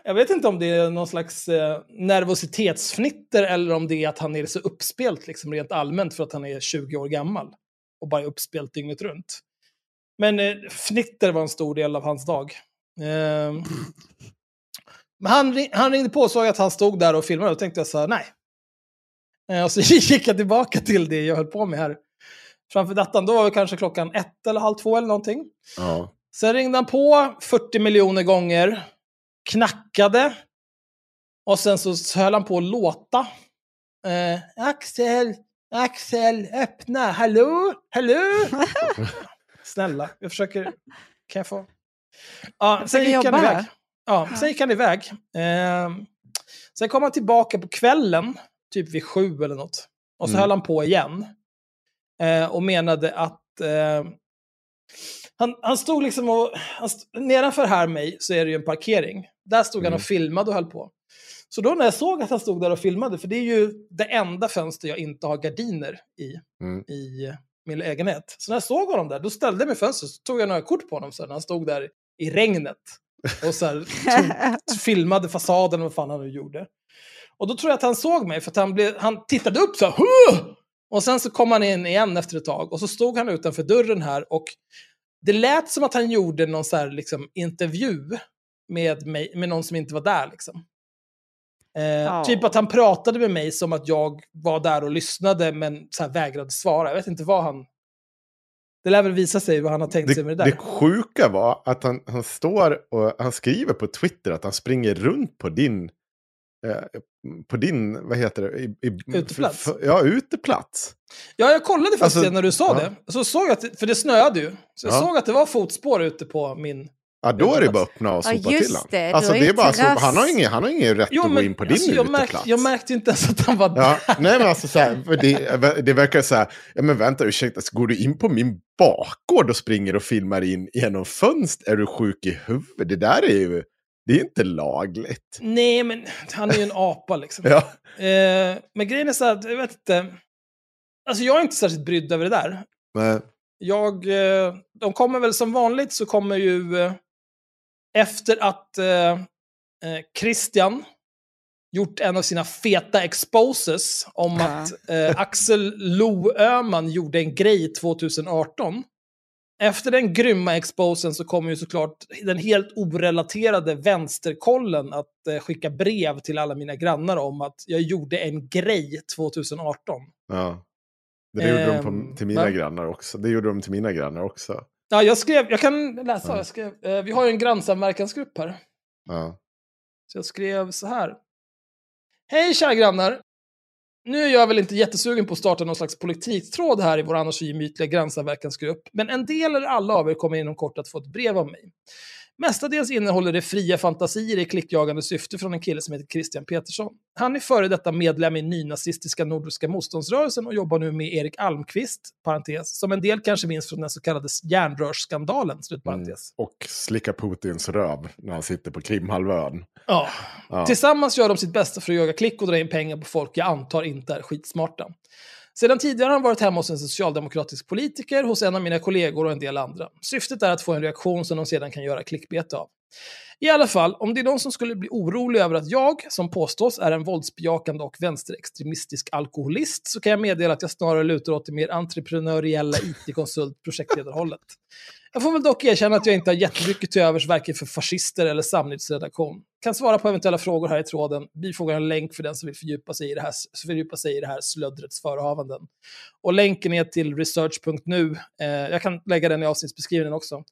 Jag vet inte om det är någon slags eh, nervositetsfnitter eller om det är att han är så uppspelt liksom, rent allmänt för att han är 20 år gammal. Och bara är uppspelt dygnet runt. Men eh, fnitter var en stor del av hans dag. Ehm, [LAUGHS] men han, han ringde på och såg att han stod där och filmade och tänkte jag så här, nej. Eh, och så [LAUGHS] gick jag tillbaka till det jag höll på med här. Framför datorn, då var det kanske klockan ett eller halv två eller någonting. Ja. Sen ringde han på 40 miljoner gånger, knackade. Och sen så, höll han på att låta. Eh, Axel, Axel, öppna, hallå, hallå. [LAUGHS] Snälla, jag försöker, kan jag få? Ja, sen gick han iväg. Ja, sen gick han iväg. Eh, sen kom han tillbaka på kvällen, typ vid sju eller något. Och så Mm. höll han på igen. Eh, och menade att eh, han, han stod liksom och, han st- nedanför här mig så är det ju en parkering. Där stod han Mm. och filmade och höll på. Så då när jag såg att han stod där och filmade, för det är ju det enda fönster jag inte har gardiner i, Mm. i min lägenhet. Så när jag såg honom där, då ställde jag mig i fönstret, så tog jag några kort på honom sen när han stod där i regnet. Och så här, tog, [LAUGHS] filmade fasaden och vad fan han nu gjorde. Och då tror jag att han såg mig, för att han, blev, han tittade upp så här! Och sen så kom han in igen efter ett tag, och så stod han utanför dörren här, och det lät som att han gjorde någon så här, liksom, intervju med, mig, med någon som inte var där. Liksom. Eh, Ja. Typ att han pratade med mig som att jag var där och lyssnade, men så här, vägrade svara. Jag vet inte vad han... Det lär väl visa sig vad han har tänkt sig Det, med det där. det sjuka var att han, han står och han skriver på Twitter att han springer runt på din, eh, på din, vad heter det? I, i, Uteplats. f- f- ja, uteplats. Ja, jag kollade faktiskt Alltså, det när du sa ja. det. Så såg jag att, för det snöade ju. Så jag Ja. såg att det var fotspår ute på min... Ja, då är det bara att öppna och Ja, sopa just till honom. det, Alltså, det är bara så, terrass. han har ingen, han har ingen rätt att gå in på din alltså, jag, uteplats. märkte, jag märkte inte ens att han var där. Ja, nej men alltså så här, för det, det verkar så här, ja men vänta ursäkta, så går du in på min bakgård och springer och filmar in genom fönster? Är du sjuk i huvudet? Det där är ju, det är inte lagligt. Nej, men han är ju en apa liksom. [LAUGHS] Ja, Eh, men grejen är så här, jag vet inte. Alltså jag är inte särskilt brydd över det där. men, Jag, eh, de kommer väl som vanligt så kommer ju eh, efter att eh, eh, Christian gjort en av sina feta exposes om Ja. att eh, Axel Lo Öhman gjorde en grej 2018. Efter den grymma exposen så kommer ju såklart den helt orelaterade vänsterkollen att eh, skicka brev till alla mina grannar om att jag gjorde en grej 2018. ja. Det gjorde de Ehm, på, till mina va? grannar också. Det gjorde de till mina grannar också. Ja, jag skrev, jag kan läsa, Ja. jag skrev, eh, vi har ju en grannsamverkansgrupp här. Ja. Så jag skrev så här. Hej kära grannar! Nu är jag väl inte jättesugen på att starta någon slags politiktråd här i vår annars gemytliga grannsamverkansgrupp, men en del eller alla av er kommer inom kort att få ett brev av mig. Mestadels innehåller det fria fantasier i klickjagande syfte från en kille som heter Christian Petersson. Han är före detta medlem i nynazistiska Nordiska motståndsrörelsen och jobbar nu med Erik Almqvist, parentes, som en del kanske minns från den så kallade järnrörsskandalen, slutparentes. Mm. Och slicka Putins röv när han sitter på Krimhalvön. Ja. Ja. Tillsammans gör de sitt bästa för att jaga klick och dra in pengar på folk jag antar inte är skitsmarta. Sedan tidigare har han varit hemma hos en socialdemokratisk politiker, hos en av mina kollegor och en del andra. Syftet är att få en reaktion som de sedan kan göra klickbete av. I alla fall, om det är någon som skulle bli orolig över att jag, som påstås, är en våldsbejakande och vänsterextremistisk alkoholist, så kan jag meddela att jag snarare lutar åt det mer entreprenöriella IT-konsult projektledarhållet. Jag får väl dock erkänna att jag inte har jättemycket till övers varken för fascister eller Samnyttsredaktion. Kan svara på eventuella frågor här i tråden. Bifogar en länk för den som vill fördjupa sig i det här, fördjupa sig i det här slöddrets förehavanden. Och länken är till research.nu. Eh, jag kan lägga den i avsnittsbeskrivningen också.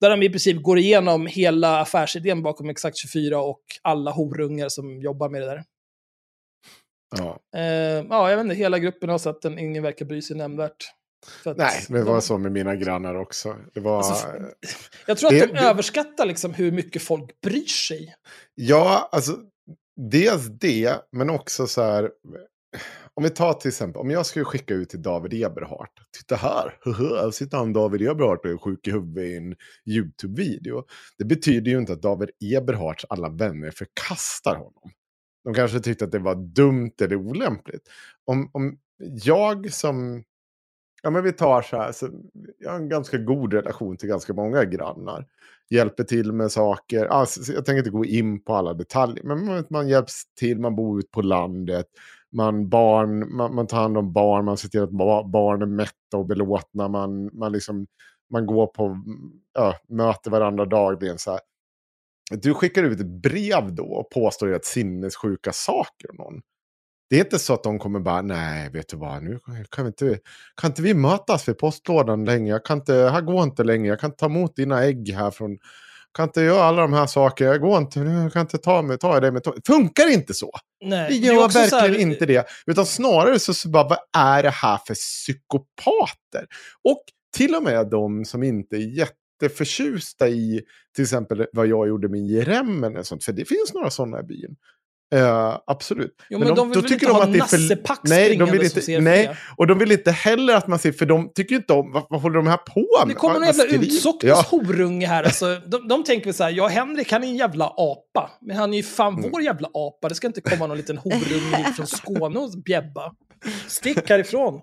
Där de i princip går igenom hela affärsidén bakom Exakt 24 och alla horungar som jobbar med det där. Ja. Eh, ja, jag vet inte, hela gruppen har sett den, ingen verkar bry sig nämnvärt. Att Nej, det de- var så med mina grannar också. Det var... Alltså, Jag tror att Det- de det- överskattar liksom hur mycket folk bryr sig. Ja, alltså dels det, men också så här. Om vi tar till exempel, om jag skulle skicka ut till David Eberhardt. Titta här, här sitter han David Eberhardt och är sjuk i huvudet i en YouTube-video. Det betyder ju inte att David Eberhardts alla vänner förkastar honom. De kanske tyckte att det var dumt eller olämpligt. Om, om jag som, ja men vi tar så här, så jag har en ganska god relation till ganska många grannar hjälper till med saker. Alltså, jag tänker inte gå in på alla detaljer, men man, man hjälps till, man bor ute på landet, man, barn, man, man tar hand om barn, man ser till att ba, barn är mätta och belåtna, man, man, liksom, man går på ja, möter varandra dagligen. Så här. Du skickar ut ett brev då och påstår att sinnessjuka saker om någon. Det är inte så att de kommer bara, nej, vet du vad, nu kan, vi inte, kan inte vi mötas vid postlådan längre? Jag kan inte, här går inte längre, jag kan inte ta emot dina ägg här från, kan inte göra alla de här sakerna, jag går inte, jag kan inte ta mig, ta det med tåg. Funkar inte så. Nej, Det gör så verkligen här- inte det. Utan snarare så, så bara, vad är det här för psykopater? Och till och med de som inte är jätteförtjusta i till exempel vad jag gjorde med sånt. För det finns några sådana i byn. Eh, absolut. Jo, men de vill väl inte ha Nasse Pack Nej, de vill inte, nej, och de vill inte heller att man ser, för de tycker inte om, vad, vad håller de här på med? Det kommer vad jävla utsocknes Ja. horunge här. Alltså, de, de tänker väl så här, ja Henrik han är en jävla apa. Men han är ju fan Mm. vår jävla apa. Det ska inte komma någon liten horunge från Skåne och bjäbba. Stick härifrån.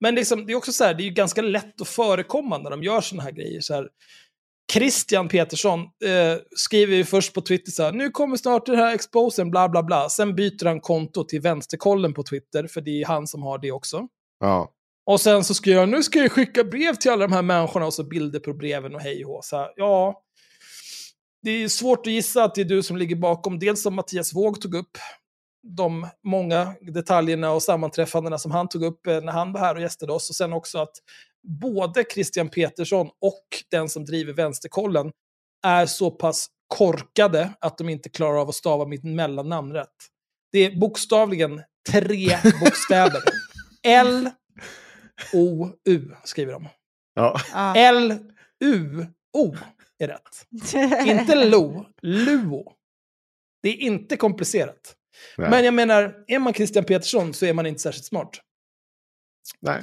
Men liksom, det är också så här, det är ju ganska lätt att förekomma när de gör såna här grejer. Så här, Christian Petersson eh, skriver ju först på Twitter så här, nu kommer snart den här exposen, bla bla bla. Sen byter han konto till vänsterkollen på Twitter, för det är han som har det också. Ja. Och sen så skriver han, nu ska jag skicka brev till alla de här människorna och så bilder på breven och hej och. Så här, ja, det är svårt att gissa att det är du som ligger bakom. Dels som Mattias Våg tog upp, de många detaljerna och sammanträffandena som han tog upp eh, när han var här och gästade oss. Och sen också att både Christian Petersson och den som driver Vänsterkollen är så pass korkade att de inte klarar av att stava mitt mellannamn rätt. Det är bokstavligen tre [LAUGHS] bokstäver. L O-U skriver de. Ja. Ja. L-U-O är rätt. Inte LO, LUO. Det är inte komplicerat. Nej. Men jag menar, är man Christian Petersson så är man inte särskilt smart. Nej.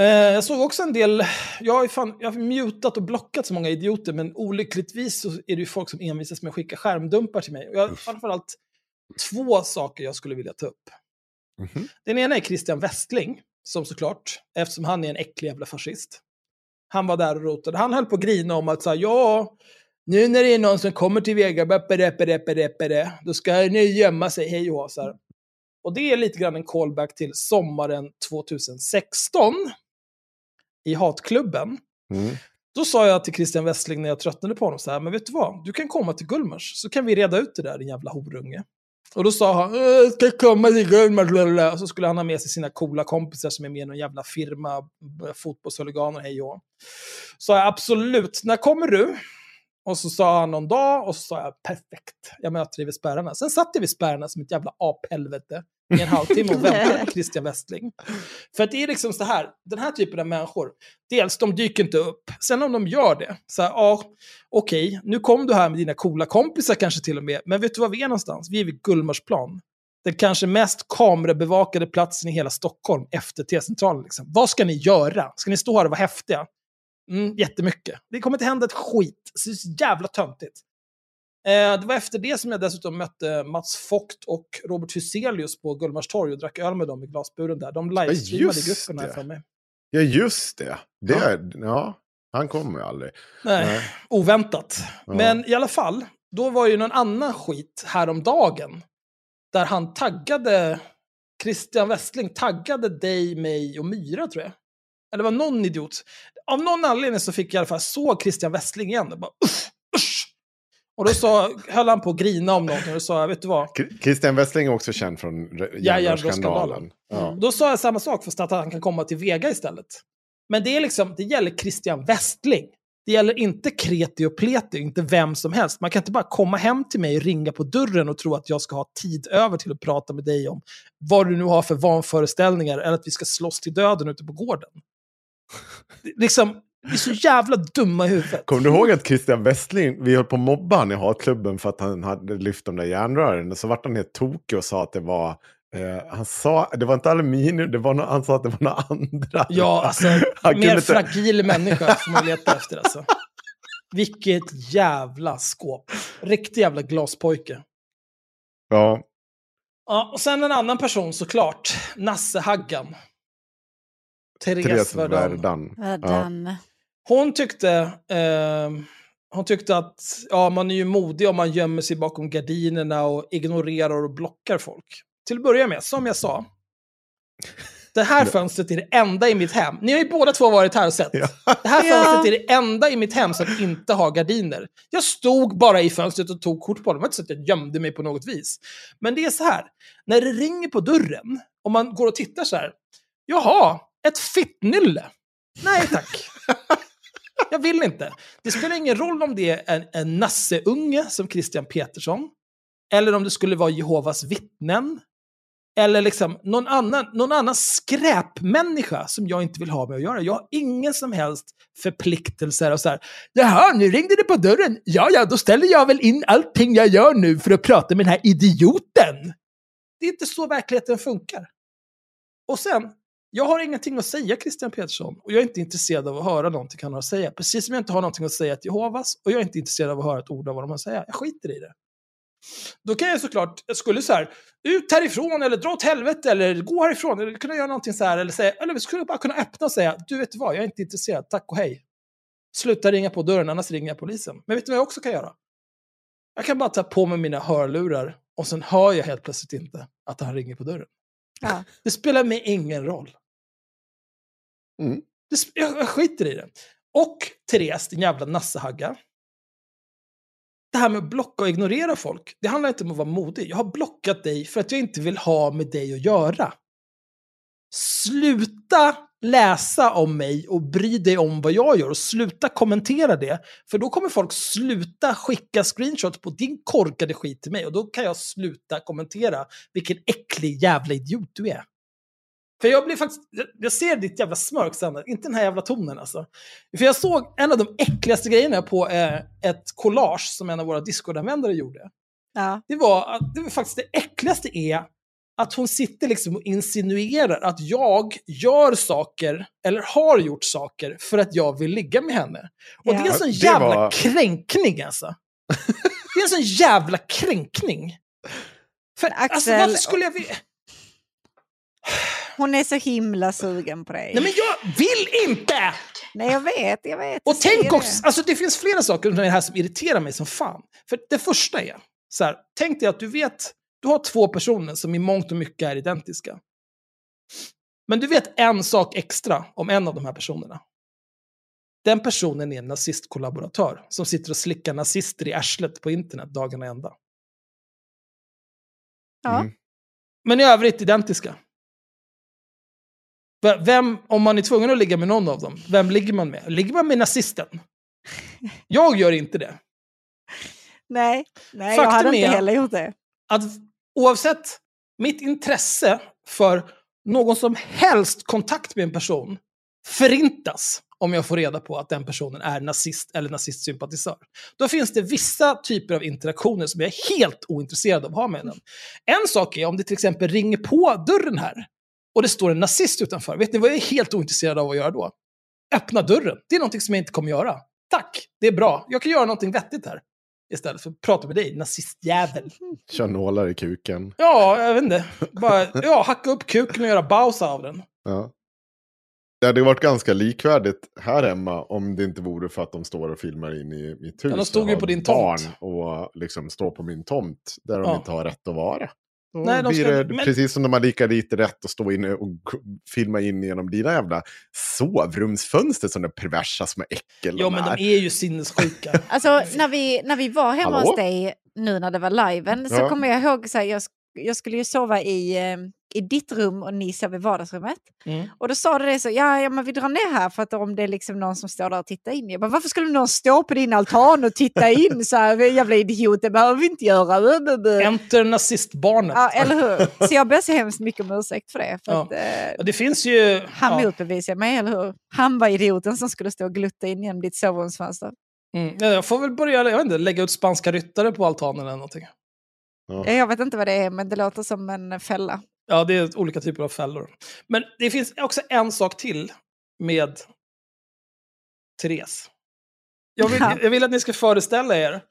Eh, jag såg också en del, jag har, fan, jag har mutat och blockat så många idioter, men olyckligtvis så är det ju folk som envisas med att skicka skärmdumpar till mig. Och jag har framförallt två saker jag skulle vilja ta upp. Mhm. Den ena är Christian Westling, som såklart, eftersom han är en äcklig jävla fascist. Han var där och rotade. Han höll på att grina om att säga ja, nu när det är någon som kommer till Vega, bäppere, bäppere, bäppere, då ska ni gömma sig, hej och så här. Och det är lite grann en callback till sommaren 2016 i Hatklubben. Mm. Då sa jag till Christian Westling när jag tröttnade på honom så här, men vet du vad? Du kan komma till Gullmars så kan vi reda ut det där, din jävla horunge. Och då sa han, "Äh, jag ska komma till Gullmars, lalala." och så skulle han ha med sig sina coola kompisar som är med i någon jävla firma, b- fotbollshuliganer, hej och. Så jag, absolut, när kommer du? Och så sa han någon dag och så sa jag perfekt, jag möter dig vid spärrarna. Sen satt jag vid spärrarna som ett jävla aphelvete i en halvtimme och [LAUGHS] väntade på Christian Westling. För att det är liksom så här, den här typen av människor, dels de dyker inte upp, sen om de gör det, så här, ja, okej, nu kom du här med dina coola kompisar kanske till och med, men vet du var vi är någonstans? Vi är vid Gullmarsplan. Den kanske mest kamerabevakade platsen i hela Stockholm efter T-centralen. Liksom. Vad ska ni göra? Ska ni stå här och vara häftiga? Mm, jättemycket. Det kommer inte hända ett skit. Så det är så jävla töntigt. Eh, det var efter det som jag dessutom mötte Mats Fogt och Robert Hyselius på Gullmarstorg och drack öl med dem i glasburen där. De livestreamade just gruppen här för mig. Ja, just det. det Ja. är, ja. Han kommer ju aldrig. Nej, Nej. oväntat. Ja. Men i alla fall, då var ju någon annan skit häromdagen. Där han taggade, Christian Westling taggade dig, mig och Myra tror jag. Eller var någon idiot. Av någon anledning så fick jag i alla fall såg Christian Westling igen. Och bara. Och då sa, höll han på att grina om någonting och då sa jag, vet du vad? Christian Westling är också känd från Ja, järnrörsskandalen. Ja. Då sa jag samma sak fast att han kan komma till Vega istället. Men det är liksom, det gäller Christian Westling. Det gäller inte kreti och pleti, inte vem som helst. Man kan inte bara komma hem till mig och ringa på dörren och tro att jag ska ha tid över till att prata med dig om vad du nu har för vanföreställningar eller att vi ska slåss till döden ute på gården. [LAUGHS] Liksom, vi är så jävla dumma i huvudet. Kommer du ihåg att Christian Westling, vi höll på att mobba han i hatklubben för att han hade lyft de där järnrören. Och så vart han helt tokig och sa att det var, eh, han sa, det var inte aluminium, det var no, han sa att det var några andra. Ja, alltså, Han mer inte- fragil människa får man leta efter alltså. Vilket jävla skåp. Riktig jävla glaspojke. Ja, Ja, och sen en annan person såklart. Nasse Haggan. Therese, Therese Verdun. Verdun. Ja. Hon tyckte, eh, hon tyckte att ja, man är ju modig om man gömmer sig bakom gardinerna och ignorerar och blockar folk. Till att börja med, som jag sa. Det här fönstret är det enda i mitt hem. Ni har ju båda två varit här och sett. Ja. Det här fönstret är det enda i mitt hem som inte har gardiner. Jag stod bara i fönstret och tog kort på dem. Det var inte så att jag gömde mig på något vis. Men det är så här, när det ringer på dörren och man går och tittar så här. Jaha, ett fittnylle. Nej tack. Jag vill inte. Det spelar ingen roll om det är en, en nasseunge som Christian Petersson, eller om det skulle vara Jehovas vittnen, eller liksom någon annan, någon annan skräpmänniska som jag inte vill ha med att göra. Jag har ingen som helst förpliktelser och så här. Jaha, nu ringde det på dörren. Ja, ja, då ställer jag väl in allting jag gör nu för att prata med den här idioten. Det är inte så verkligheten funkar. Och sen, jag har ingenting att säga Christian Petersson och jag är inte intresserad av att höra någonting han har att säga. Precis som jag inte har någonting att säga till Jehovas och jag är inte intresserad av att höra ett ord av vad de har att säga. Jag skiter i det. Då kan jag såklart, jag skulle så här, ut härifrån eller dra åt helvete eller gå härifrån eller kunna göra någonting så här eller säga, eller vi skulle bara kunna öppna och säga, du vet vad, jag är inte intresserad, tack och hej. Sluta ringa på dörren, annars ringer jag polisen. Men vet du vad jag också kan göra? Jag kan bara ta på mig mina hörlurar och sen hör jag helt plötsligt inte att han ringer på dörren. Ja. Det spelar mig ingen roll. Mm. Det, jag, jag skiter i det. Och Therese, din jävla nassehagga. Det här med att blocka och ignorera folk, det handlar inte om att vara modig. Jag har blockat dig för att jag inte vill ha med dig att göra. Sluta läsa om mig och bry dig om vad jag gör och sluta kommentera det. För då kommer folk sluta skicka screenshots på din korkade skit till mig och då kan jag sluta kommentera vilken äcklig jävla idiot du är. För jag blir faktiskt, jag- ser ditt jävla smörk Sander, inte den här jävla tonen alltså. För jag såg en av de äckligaste grejerna på eh, ett collage som en av våra Discord-användare gjorde. Ja. Det var, att- det var faktiskt det äckligaste är att hon sitter liksom och insinuerar att jag gör saker, eller har gjort saker, för att jag vill ligga med henne. Och Ja. det är en sån jävla var- kränkning alltså. det är en sån jävla kränkning. För alltså, Axel- varför skulle jag vilja... Hon är så himla sugen på dig. Nej men jag vill inte! Nej, jag vet, jag vet. Och jag tänk det. också, alltså det finns flera saker med det här som irriterar mig som fan. För det första är, så här, tänk dig att du vet, du har två personer som i mångt och mycket är identiska. Men du vet en sak extra om en av de här personerna. Den personen är en nazistkollaboratör som sitter och slickar nazister i arslet på internet dagarna ända. Ja. Mm. Men i övrigt identiska. Vem, om man är tvungen att ligga med någon av dem, vem ligger man med? Ligger man med nazisten? Jag gör inte det. Nej, nej jag hade inte heller gjort det. Att oavsett mitt intresse för någon som helst kontakt med en person förintas om jag får reda på att den personen är nazist eller nazistsympatisör. Då finns det vissa typer av interaktioner som jag är helt ointresserad av att ha med den. En sak är om det till exempel ringer på dörren här och det står en nazist utanför. Vet ni vad jag är helt ointresserad av att göra då? Öppna dörren. Det är någonting som jag inte kommer göra. Tack, det är bra. Jag kan göra någonting vettigt här. Istället för att prata med dig, nazistjävel. Kör nålar i kuken. Ja, jag vet inte. Bara ja, hacka upp kuken och göra bausa av den. Ja. Det hade varit ganska likvärdigt här hemma om det inte vore för att de står och filmar in i mitt hus. Ja, de stod ju på din tomt. Och liksom står på min tomt där de Ja. inte har rätt att vara. Då Nej, de blir ska- det men- precis som de har lika lite rätt att stå inne och filma in genom dina jävla sovrumsfönster som de perversa små äckel Ja, men de är ju sinnessjuka. Alltså när vi, när vi var hemma Hallå? hos dig nu när det var liven så Ja. kommer jag ihåg så här, jag, jag skulle ju sova i, eh, i ditt rum och ni sov i vardagsrummet. Mm. Och då sa du det så, ja, ja men vi drar ner här för att om det är liksom någon som står där och tittar in. Jag bara, varför skulle någon stå på din altan och titta in så här, jävla idiot, det behöver vi inte göra. Enter nazistbarnet. Ja, eller hur? Så jag ber så hemskt mycket om ursäkt för det. För Ja. att, eh, Det finns ju... han ja, motbevisade mig, eller hur? Han var idioten som skulle stå och glutta in genom ditt sovrumsfönster. mm, jag får väl börja jag vet inte, lägga ut spanska ryttare på altanen eller någonting. Ja. Jag vet inte vad det är, men det låter som en fälla. Ja, det är olika typer av fällor. Men det finns också en sak till med Therese. Jag vill, Ja. jag vill att ni ska föreställa er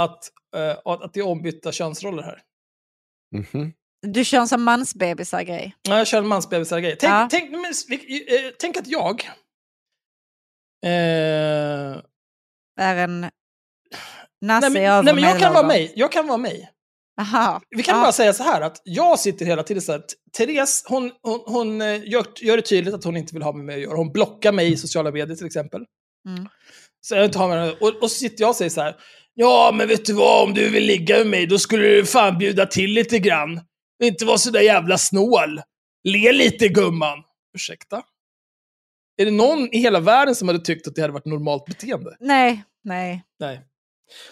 att, eh, att att det är ombytta könsroller här. Mhm. Du kör en sån mansbebisar-grej. Ja, jag kör en mansbebisar-grej. Tänk, Ja. tänk, men, eh, tänk att jag... Eh, är en nasse nej, men, nej, men jag kan vara mig. Jag kan vara mig. Aha. Vi kan Ja. bara säga så här att jag sitter hela tiden så att Therese, hon, hon, hon eh, gör, gör det tydligt att hon inte vill ha med mig att göra. Hon blockar mig i sociala medier till exempel. Mm. Så jag inte har med henne. och, och så sitter jag och säger så här. Ja, men vet du vad? Om du vill ligga med mig, då skulle du fan bjuda till lite grann. Inte vara så där jävla snål. Le lite gumman. Ursäkta? Är det någon i hela världen som hade tyckt att det hade varit normalt beteende? Nej, nej. Nej.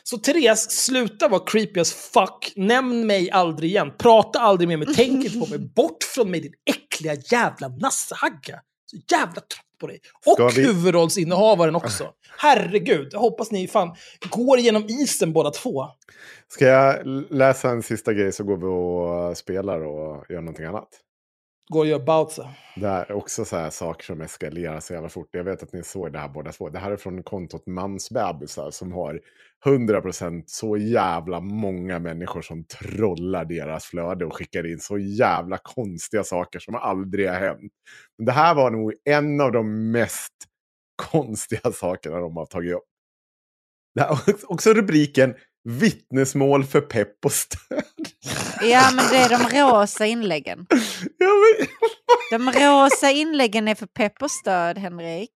Så Therese, sluta vara creepy as fuck. Nämn mig aldrig igen. Prata aldrig med mig. [LAUGHS] Tänk inte på mig. Bort från mig din äckliga jävla nassehagga. Så jävla trött på dig. Och vi- huvudrollsinnehavaren också. [LAUGHS] Herregud, jag hoppas ni fan går genom isen båda två. Ska jag läsa en sista grej så går vi och spelar och gör någonting annat? Går och gör Bautza. Det är också så här saker som eskalerar så jävla fort. Jag vet att ni såg det här båda två. Det här är från kontot Mansbebisar som har 100% så jävla många människor som trollar deras flöde och skickar in så jävla konstiga saker som aldrig har hänt. Men det här var nog en av de mest konstiga sakerna de har tagit upp. Det här, också rubriken Vittnesmål för pepp och stöd. Ja, men det är de rosa inläggen. Ja, men, De rosa inläggen är för pepp och stöd, Henrik.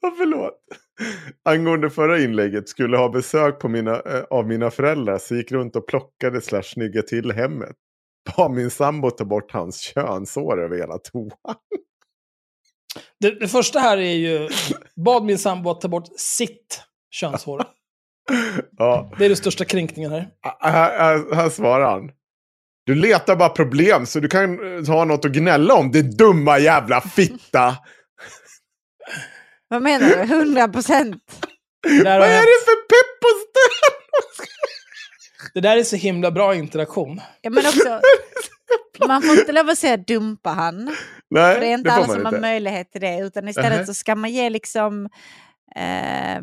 Ja, förlåt. Angående förra inlägget skulle ha besök på mina, eh, av mina föräldrar så gick runt och plockade slash snygga till hemmet. Bad min sambo ta bort hans könshår över hela toan. Det, det första här är ju, bad min sambo att ta bort sitt könshår. [LAUGHS] Ja, Det är den största kränkningen här. här, här, här svarar han. Du letar bara problem så du kan eh, ha något att gnälla om, det dumma jävla fitta. Vad menar du? 100 procent? Det Vad är det för pepp och stöd? det där är så himla bra interaktion. Ja, men också, [LAUGHS] man får inte lov att säga dumpa han. Nej, För det är inte får alla man som inte. har möjlighet till det. Utan istället Nähä. så ska man ge liksom... Eh,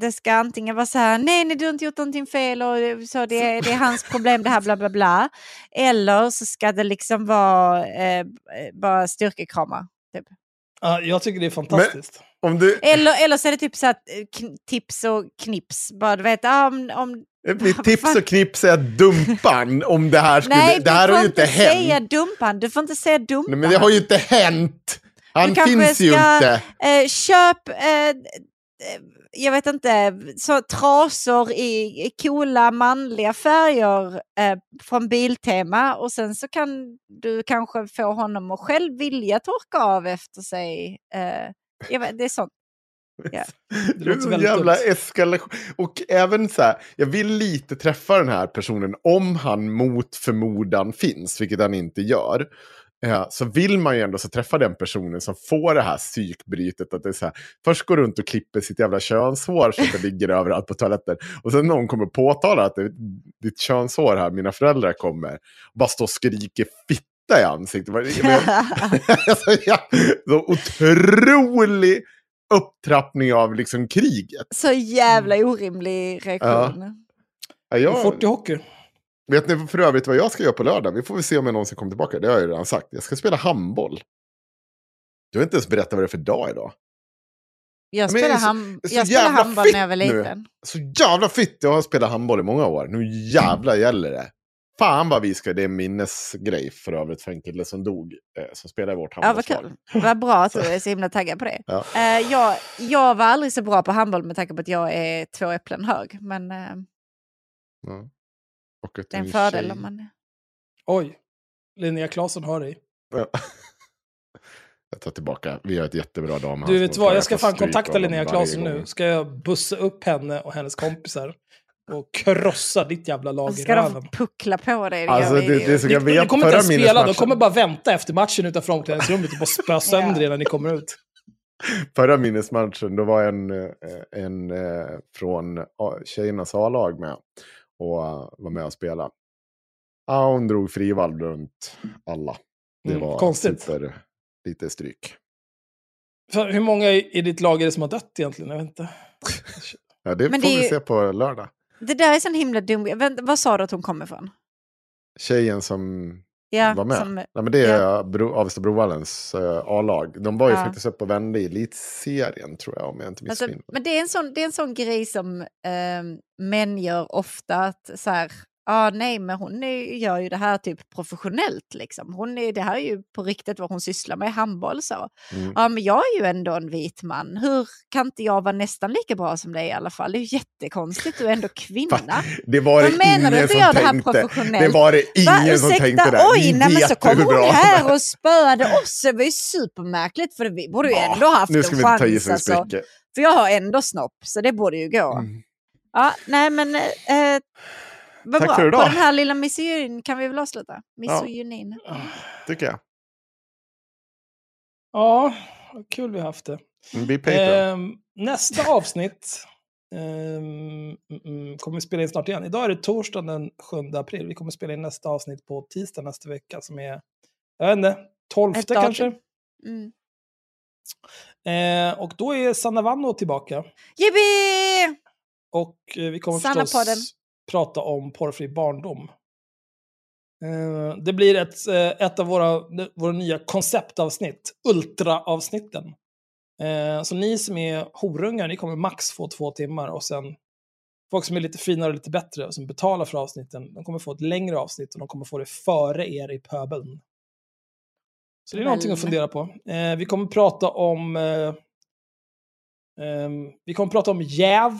det ska antingen vara så här, nej, nej du har inte gjort någonting fel och det- så det, är- det är hans problem det här bla bla bla. Eller så ska det liksom vara eh, bara styrkekramar. Typ. Ja, jag tycker det är fantastiskt. Om du, Eller, eller så är det typ så att eh, tips och knips. Bara du vet, ah, om, om, mitt [LAUGHS] tips och knips är att dumpa han om det här skulle... nej, det här du har får ju inte inte säga hänt. dumpan. Du får inte säga dumpa. Nej, men det har ju inte hänt. Han Du finns ju ska- inte. Eh, köp, eh, eh, jag vet inte, så trasor i coola manliga färger eh, från Biltema och sen så kan du kanske få honom att själv vilja torka av efter sig. Eh, jag vet, det är sånt. Ja. Det låter så jävla dumt. eskalation. Och även så här, jag vill lite träffa den här personen om han mot förmodan finns, vilket han inte gör. Eh, så vill man ju ändå så träffa den personen som får det här psykbrytet. Att det är så här, först går runt och klipper sitt jävla könshår så att det ligger [LAUGHS] överallt på toaletten. Och sen någon kommer påtala att det är ditt könshår här, mina föräldrar kommer. Och bara står och skriker fitta i ansiktet. [LAUGHS] Alltså, ja, så otrolig upptrappning av liksom kriget. så jävla orimlig reaktion. Ja, jag, Fort i hockey. Vet ni för övrigt vad jag ska göra på lördag? Vi får väl se om jag någonsin kommer tillbaka. Det har jag ju redan sagt. Jag ska spela handboll. Du har inte ens berättat vad det är för dag idag. Jag spelade, ham- jag spelade jävla handboll när jag var nu. liten. Så jävla fitt. Jag har spelat handboll i många år. Nu jävlar gäller det. Fan vad vi ska, det är en minnesgrej för övrigt för en kille som dog. Eh, som spelade i vårt Ja, vad handbollslag. kul. Vad bra att du är så himla taggad på det. Ja. Eh, jag, jag var aldrig så bra på handboll med tanke på att jag är två äpplen hög. Men eh, Ja. Och att det är en fördel tjej. om man... Oj, Linnea Claesson har dig. Ja. [LAUGHS] Jag tar tillbaka. Vi har ett jättebra damhandboll. Du vet vad, jag ska fan kontakta Linnea Claesson nu. Ska jag bussa upp henne och hennes kompisar och krossa ditt jävla lag Och i så ska de puckla på dig. Alltså, det, det är så Ni, jag ni kommer inte ens spela, de kommer bara vänta efter matchen utanför omklädningsrummet och bara spöa [LAUGHS] sönder er när ni kommer ut. Förra minnesmatchen, då var en, eh, en eh, från tjejernas A-lag med. Och eh, var med och spelade. Ja, hon drog frivalv runt alla. Det Mm, var konstigt. super, lite stryk. För hur många i ditt lag är det som har dött egentligen? Jag vet inte. Ja, det Men får det vi ju- se på lördag. Det där är sån himla dum... Vänta, vad sa du att hon kommer ifrån? Tjejen som Ja, var med. som, Nej, men det är Bro, Avesta Brovallens uh, A-lag. De var ju Ja. faktiskt uppe och vände i elitserien tror jag, om jag inte alltså, missminner mig. men det är, en sån, det är en sån grej som eh, män gör ofta. Att så här, Ja, nej, men hon är, gör ju det här typ professionellt. Liksom. Hon är, det här är ju på riktigt vad hon sysslar med, handboll så. Mm. Ja, men jag är ju ändå en vit man. Hur kan inte jag vara nästan lika bra som dig i alla fall? Det är ju jättekonstigt, du är ändå [LAUGHS] kvinna. Det var det Vad menar du att du som gör det här professionellt? Det var det Va, ingen som ursäkta, tänkte det. Oj, nej, men så kom hon [LAUGHS] här och spöade oss. Det var ju supermärkligt, för vi borde ju ändå haft Nu en ska vi inte ta i chans. för Alltså. För jag har ändå snopp, så det borde ju gå. Mm. Ja, nej men... Eh, vad Tack bra. för idag. På den här lilla misogynin kan vi väl avsluta? Misogynin. Tycker jag. Ja, vad kul vi har haft det. Ehm, nästa avsnitt mm, kommer vi spela in snart igen. Idag är det torsdag den 7 april. Vi kommer spela in nästa avsnitt på tisdag nästa vecka som är, jag vet inte, 12 Ett datum. kanske. Mm. Eh, och då är Sanna Vanno tillbaka. Jippi! Och eh, vi kommer Sanna förstås podden. Prata om porrfri barndom. Eh, det blir ett, eh, ett av våra, våra nya konceptavsnitt, ultraavsnitten. Eh, så ni som är horungar, ni kommer max få två timmar och sen folk som är lite finare och lite bättre och som betalar för avsnitten, de kommer få ett längre avsnitt och de kommer få det före er i pöbeln. Så det är någonting att fundera på. Vi kommer prata om vi kommer prata om jäv.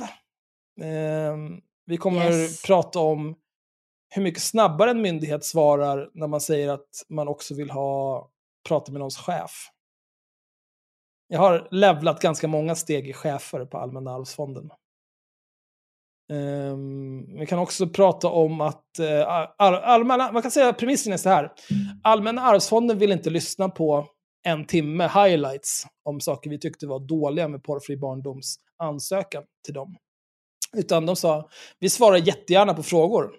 Vi kommer Yes. prata om hur mycket snabbare en myndighet svarar när man säger att man också vill ha prata med någons chef. Jag har levlat ganska många steg i chefer på Allmänna arvsfonden. Ehm, vi kan också prata om att all, allmänna, man kan säga premissen är så här. Allmänna arvsfonden vill inte lyssna på en timme highlights om saker vi tyckte var dåliga med porrfri barndoms ansökan till dem. Utan de sa, vi svarar jättegärna på frågor.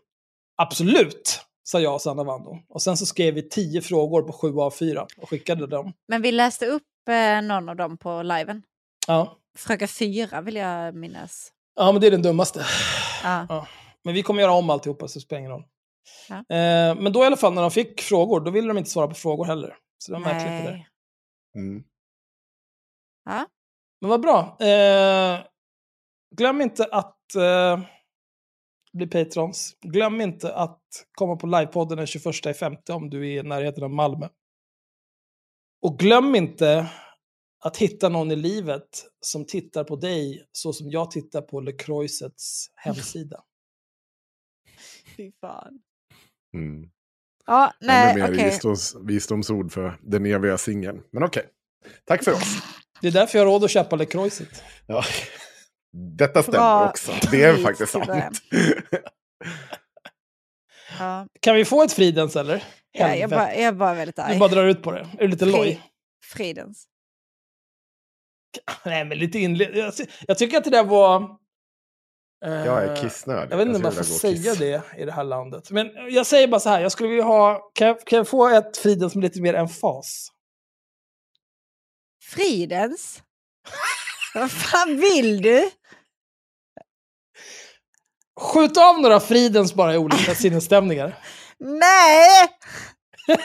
Absolut, sa jag och Sanna Wando. Och sen så skrev vi tio frågor på sju av fyra och skickade dem. Men vi läste upp eh, någon av dem på liven. Ja. Fråga fyra vill jag minnas. ja, men det är den dummaste. Ja. Men vi kommer göra om alltihopa, så det spelar ingen roll. Ja. Eh, men då i alla fall, när de fick frågor, då ville de inte svara på frågor heller. Så det var märkligt det där. Mm. Ja. Men vad bra. Eh, glöm inte att eh, bli patrons. Glöm inte att komma på livepodden den 21 femte om du är i närheten av Malmö. Och glöm inte att hitta någon i livet som tittar på dig så som jag tittar på LeCroixets [LAUGHS] hemsida. Fy fan. Mm. Ja, Ännu nej, mer okej. visdoms, visdomsord för den eviga singeln. Men okej. Tack för oss. Det är därför jag har råd att köpa LeCroixet. Ja. Detta stämmer Bra också. [LAUGHS] Det är faktiskt sant. [LAUGHS] Ja. Kan vi få ett Fridens eller? Ja, jag, bara, jag är bara väldigt arg. Du bara drar ut på det. Är du lite Fri- loj? Fridens. Nej, men lite inled... jag, jag tycker att det där var... eh, Jag är kissnödig. Jag vet inte om Jag får säga och det i det här landet. Men jag säger bara så här, jag skulle vilja ha... Kan jag, kan jag få ett Fridens med lite mer emfas? Fridens? Vad fan vill du? Skjut av några Fridens bara i olika [LAUGHS] sinnesstämningar. Nej! [LAUGHS]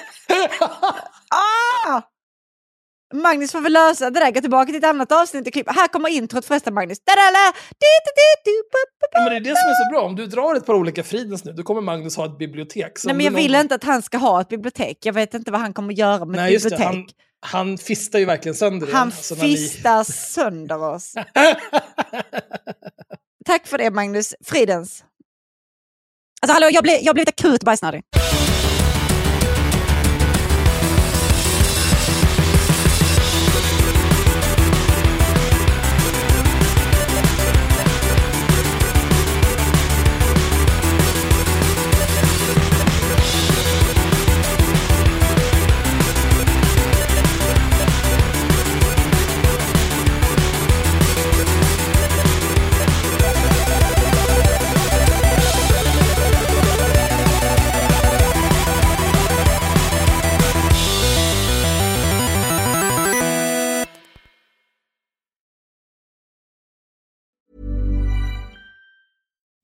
ah! Magnus får väl lösa det där. Gå tillbaka till ett annat avsnitt och klippa. Här kommer introt förresten Magnus. Men det är det som är så bra. Om du drar ett par olika Fridens nu, då kommer Magnus ha ett bibliotek. Så Nej men jag vill någon- inte att han ska ha ett bibliotek. Jag vet inte vad han kommer göra med Nej, ett bibliotek. Han, fistar ju verkligen sönder. Han Alltså, när ni- fistar sönder oss. [LAUGHS] Tack för det Magnus. Fridens. Alltså hallå, jag blev, jag blev akut bajsnödig.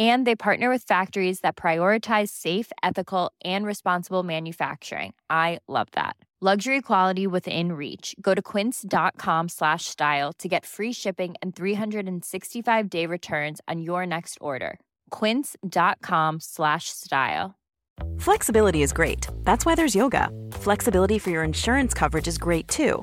And they partner with factories that prioritize safe, ethical, and responsible manufacturing. I love that. Luxury quality within reach. Go to quince.com slash style to get free shipping and 365-day returns on your next order. quince.com slash style. Flexibility is great. That's why there's yoga. Flexibility for your insurance coverage is great too.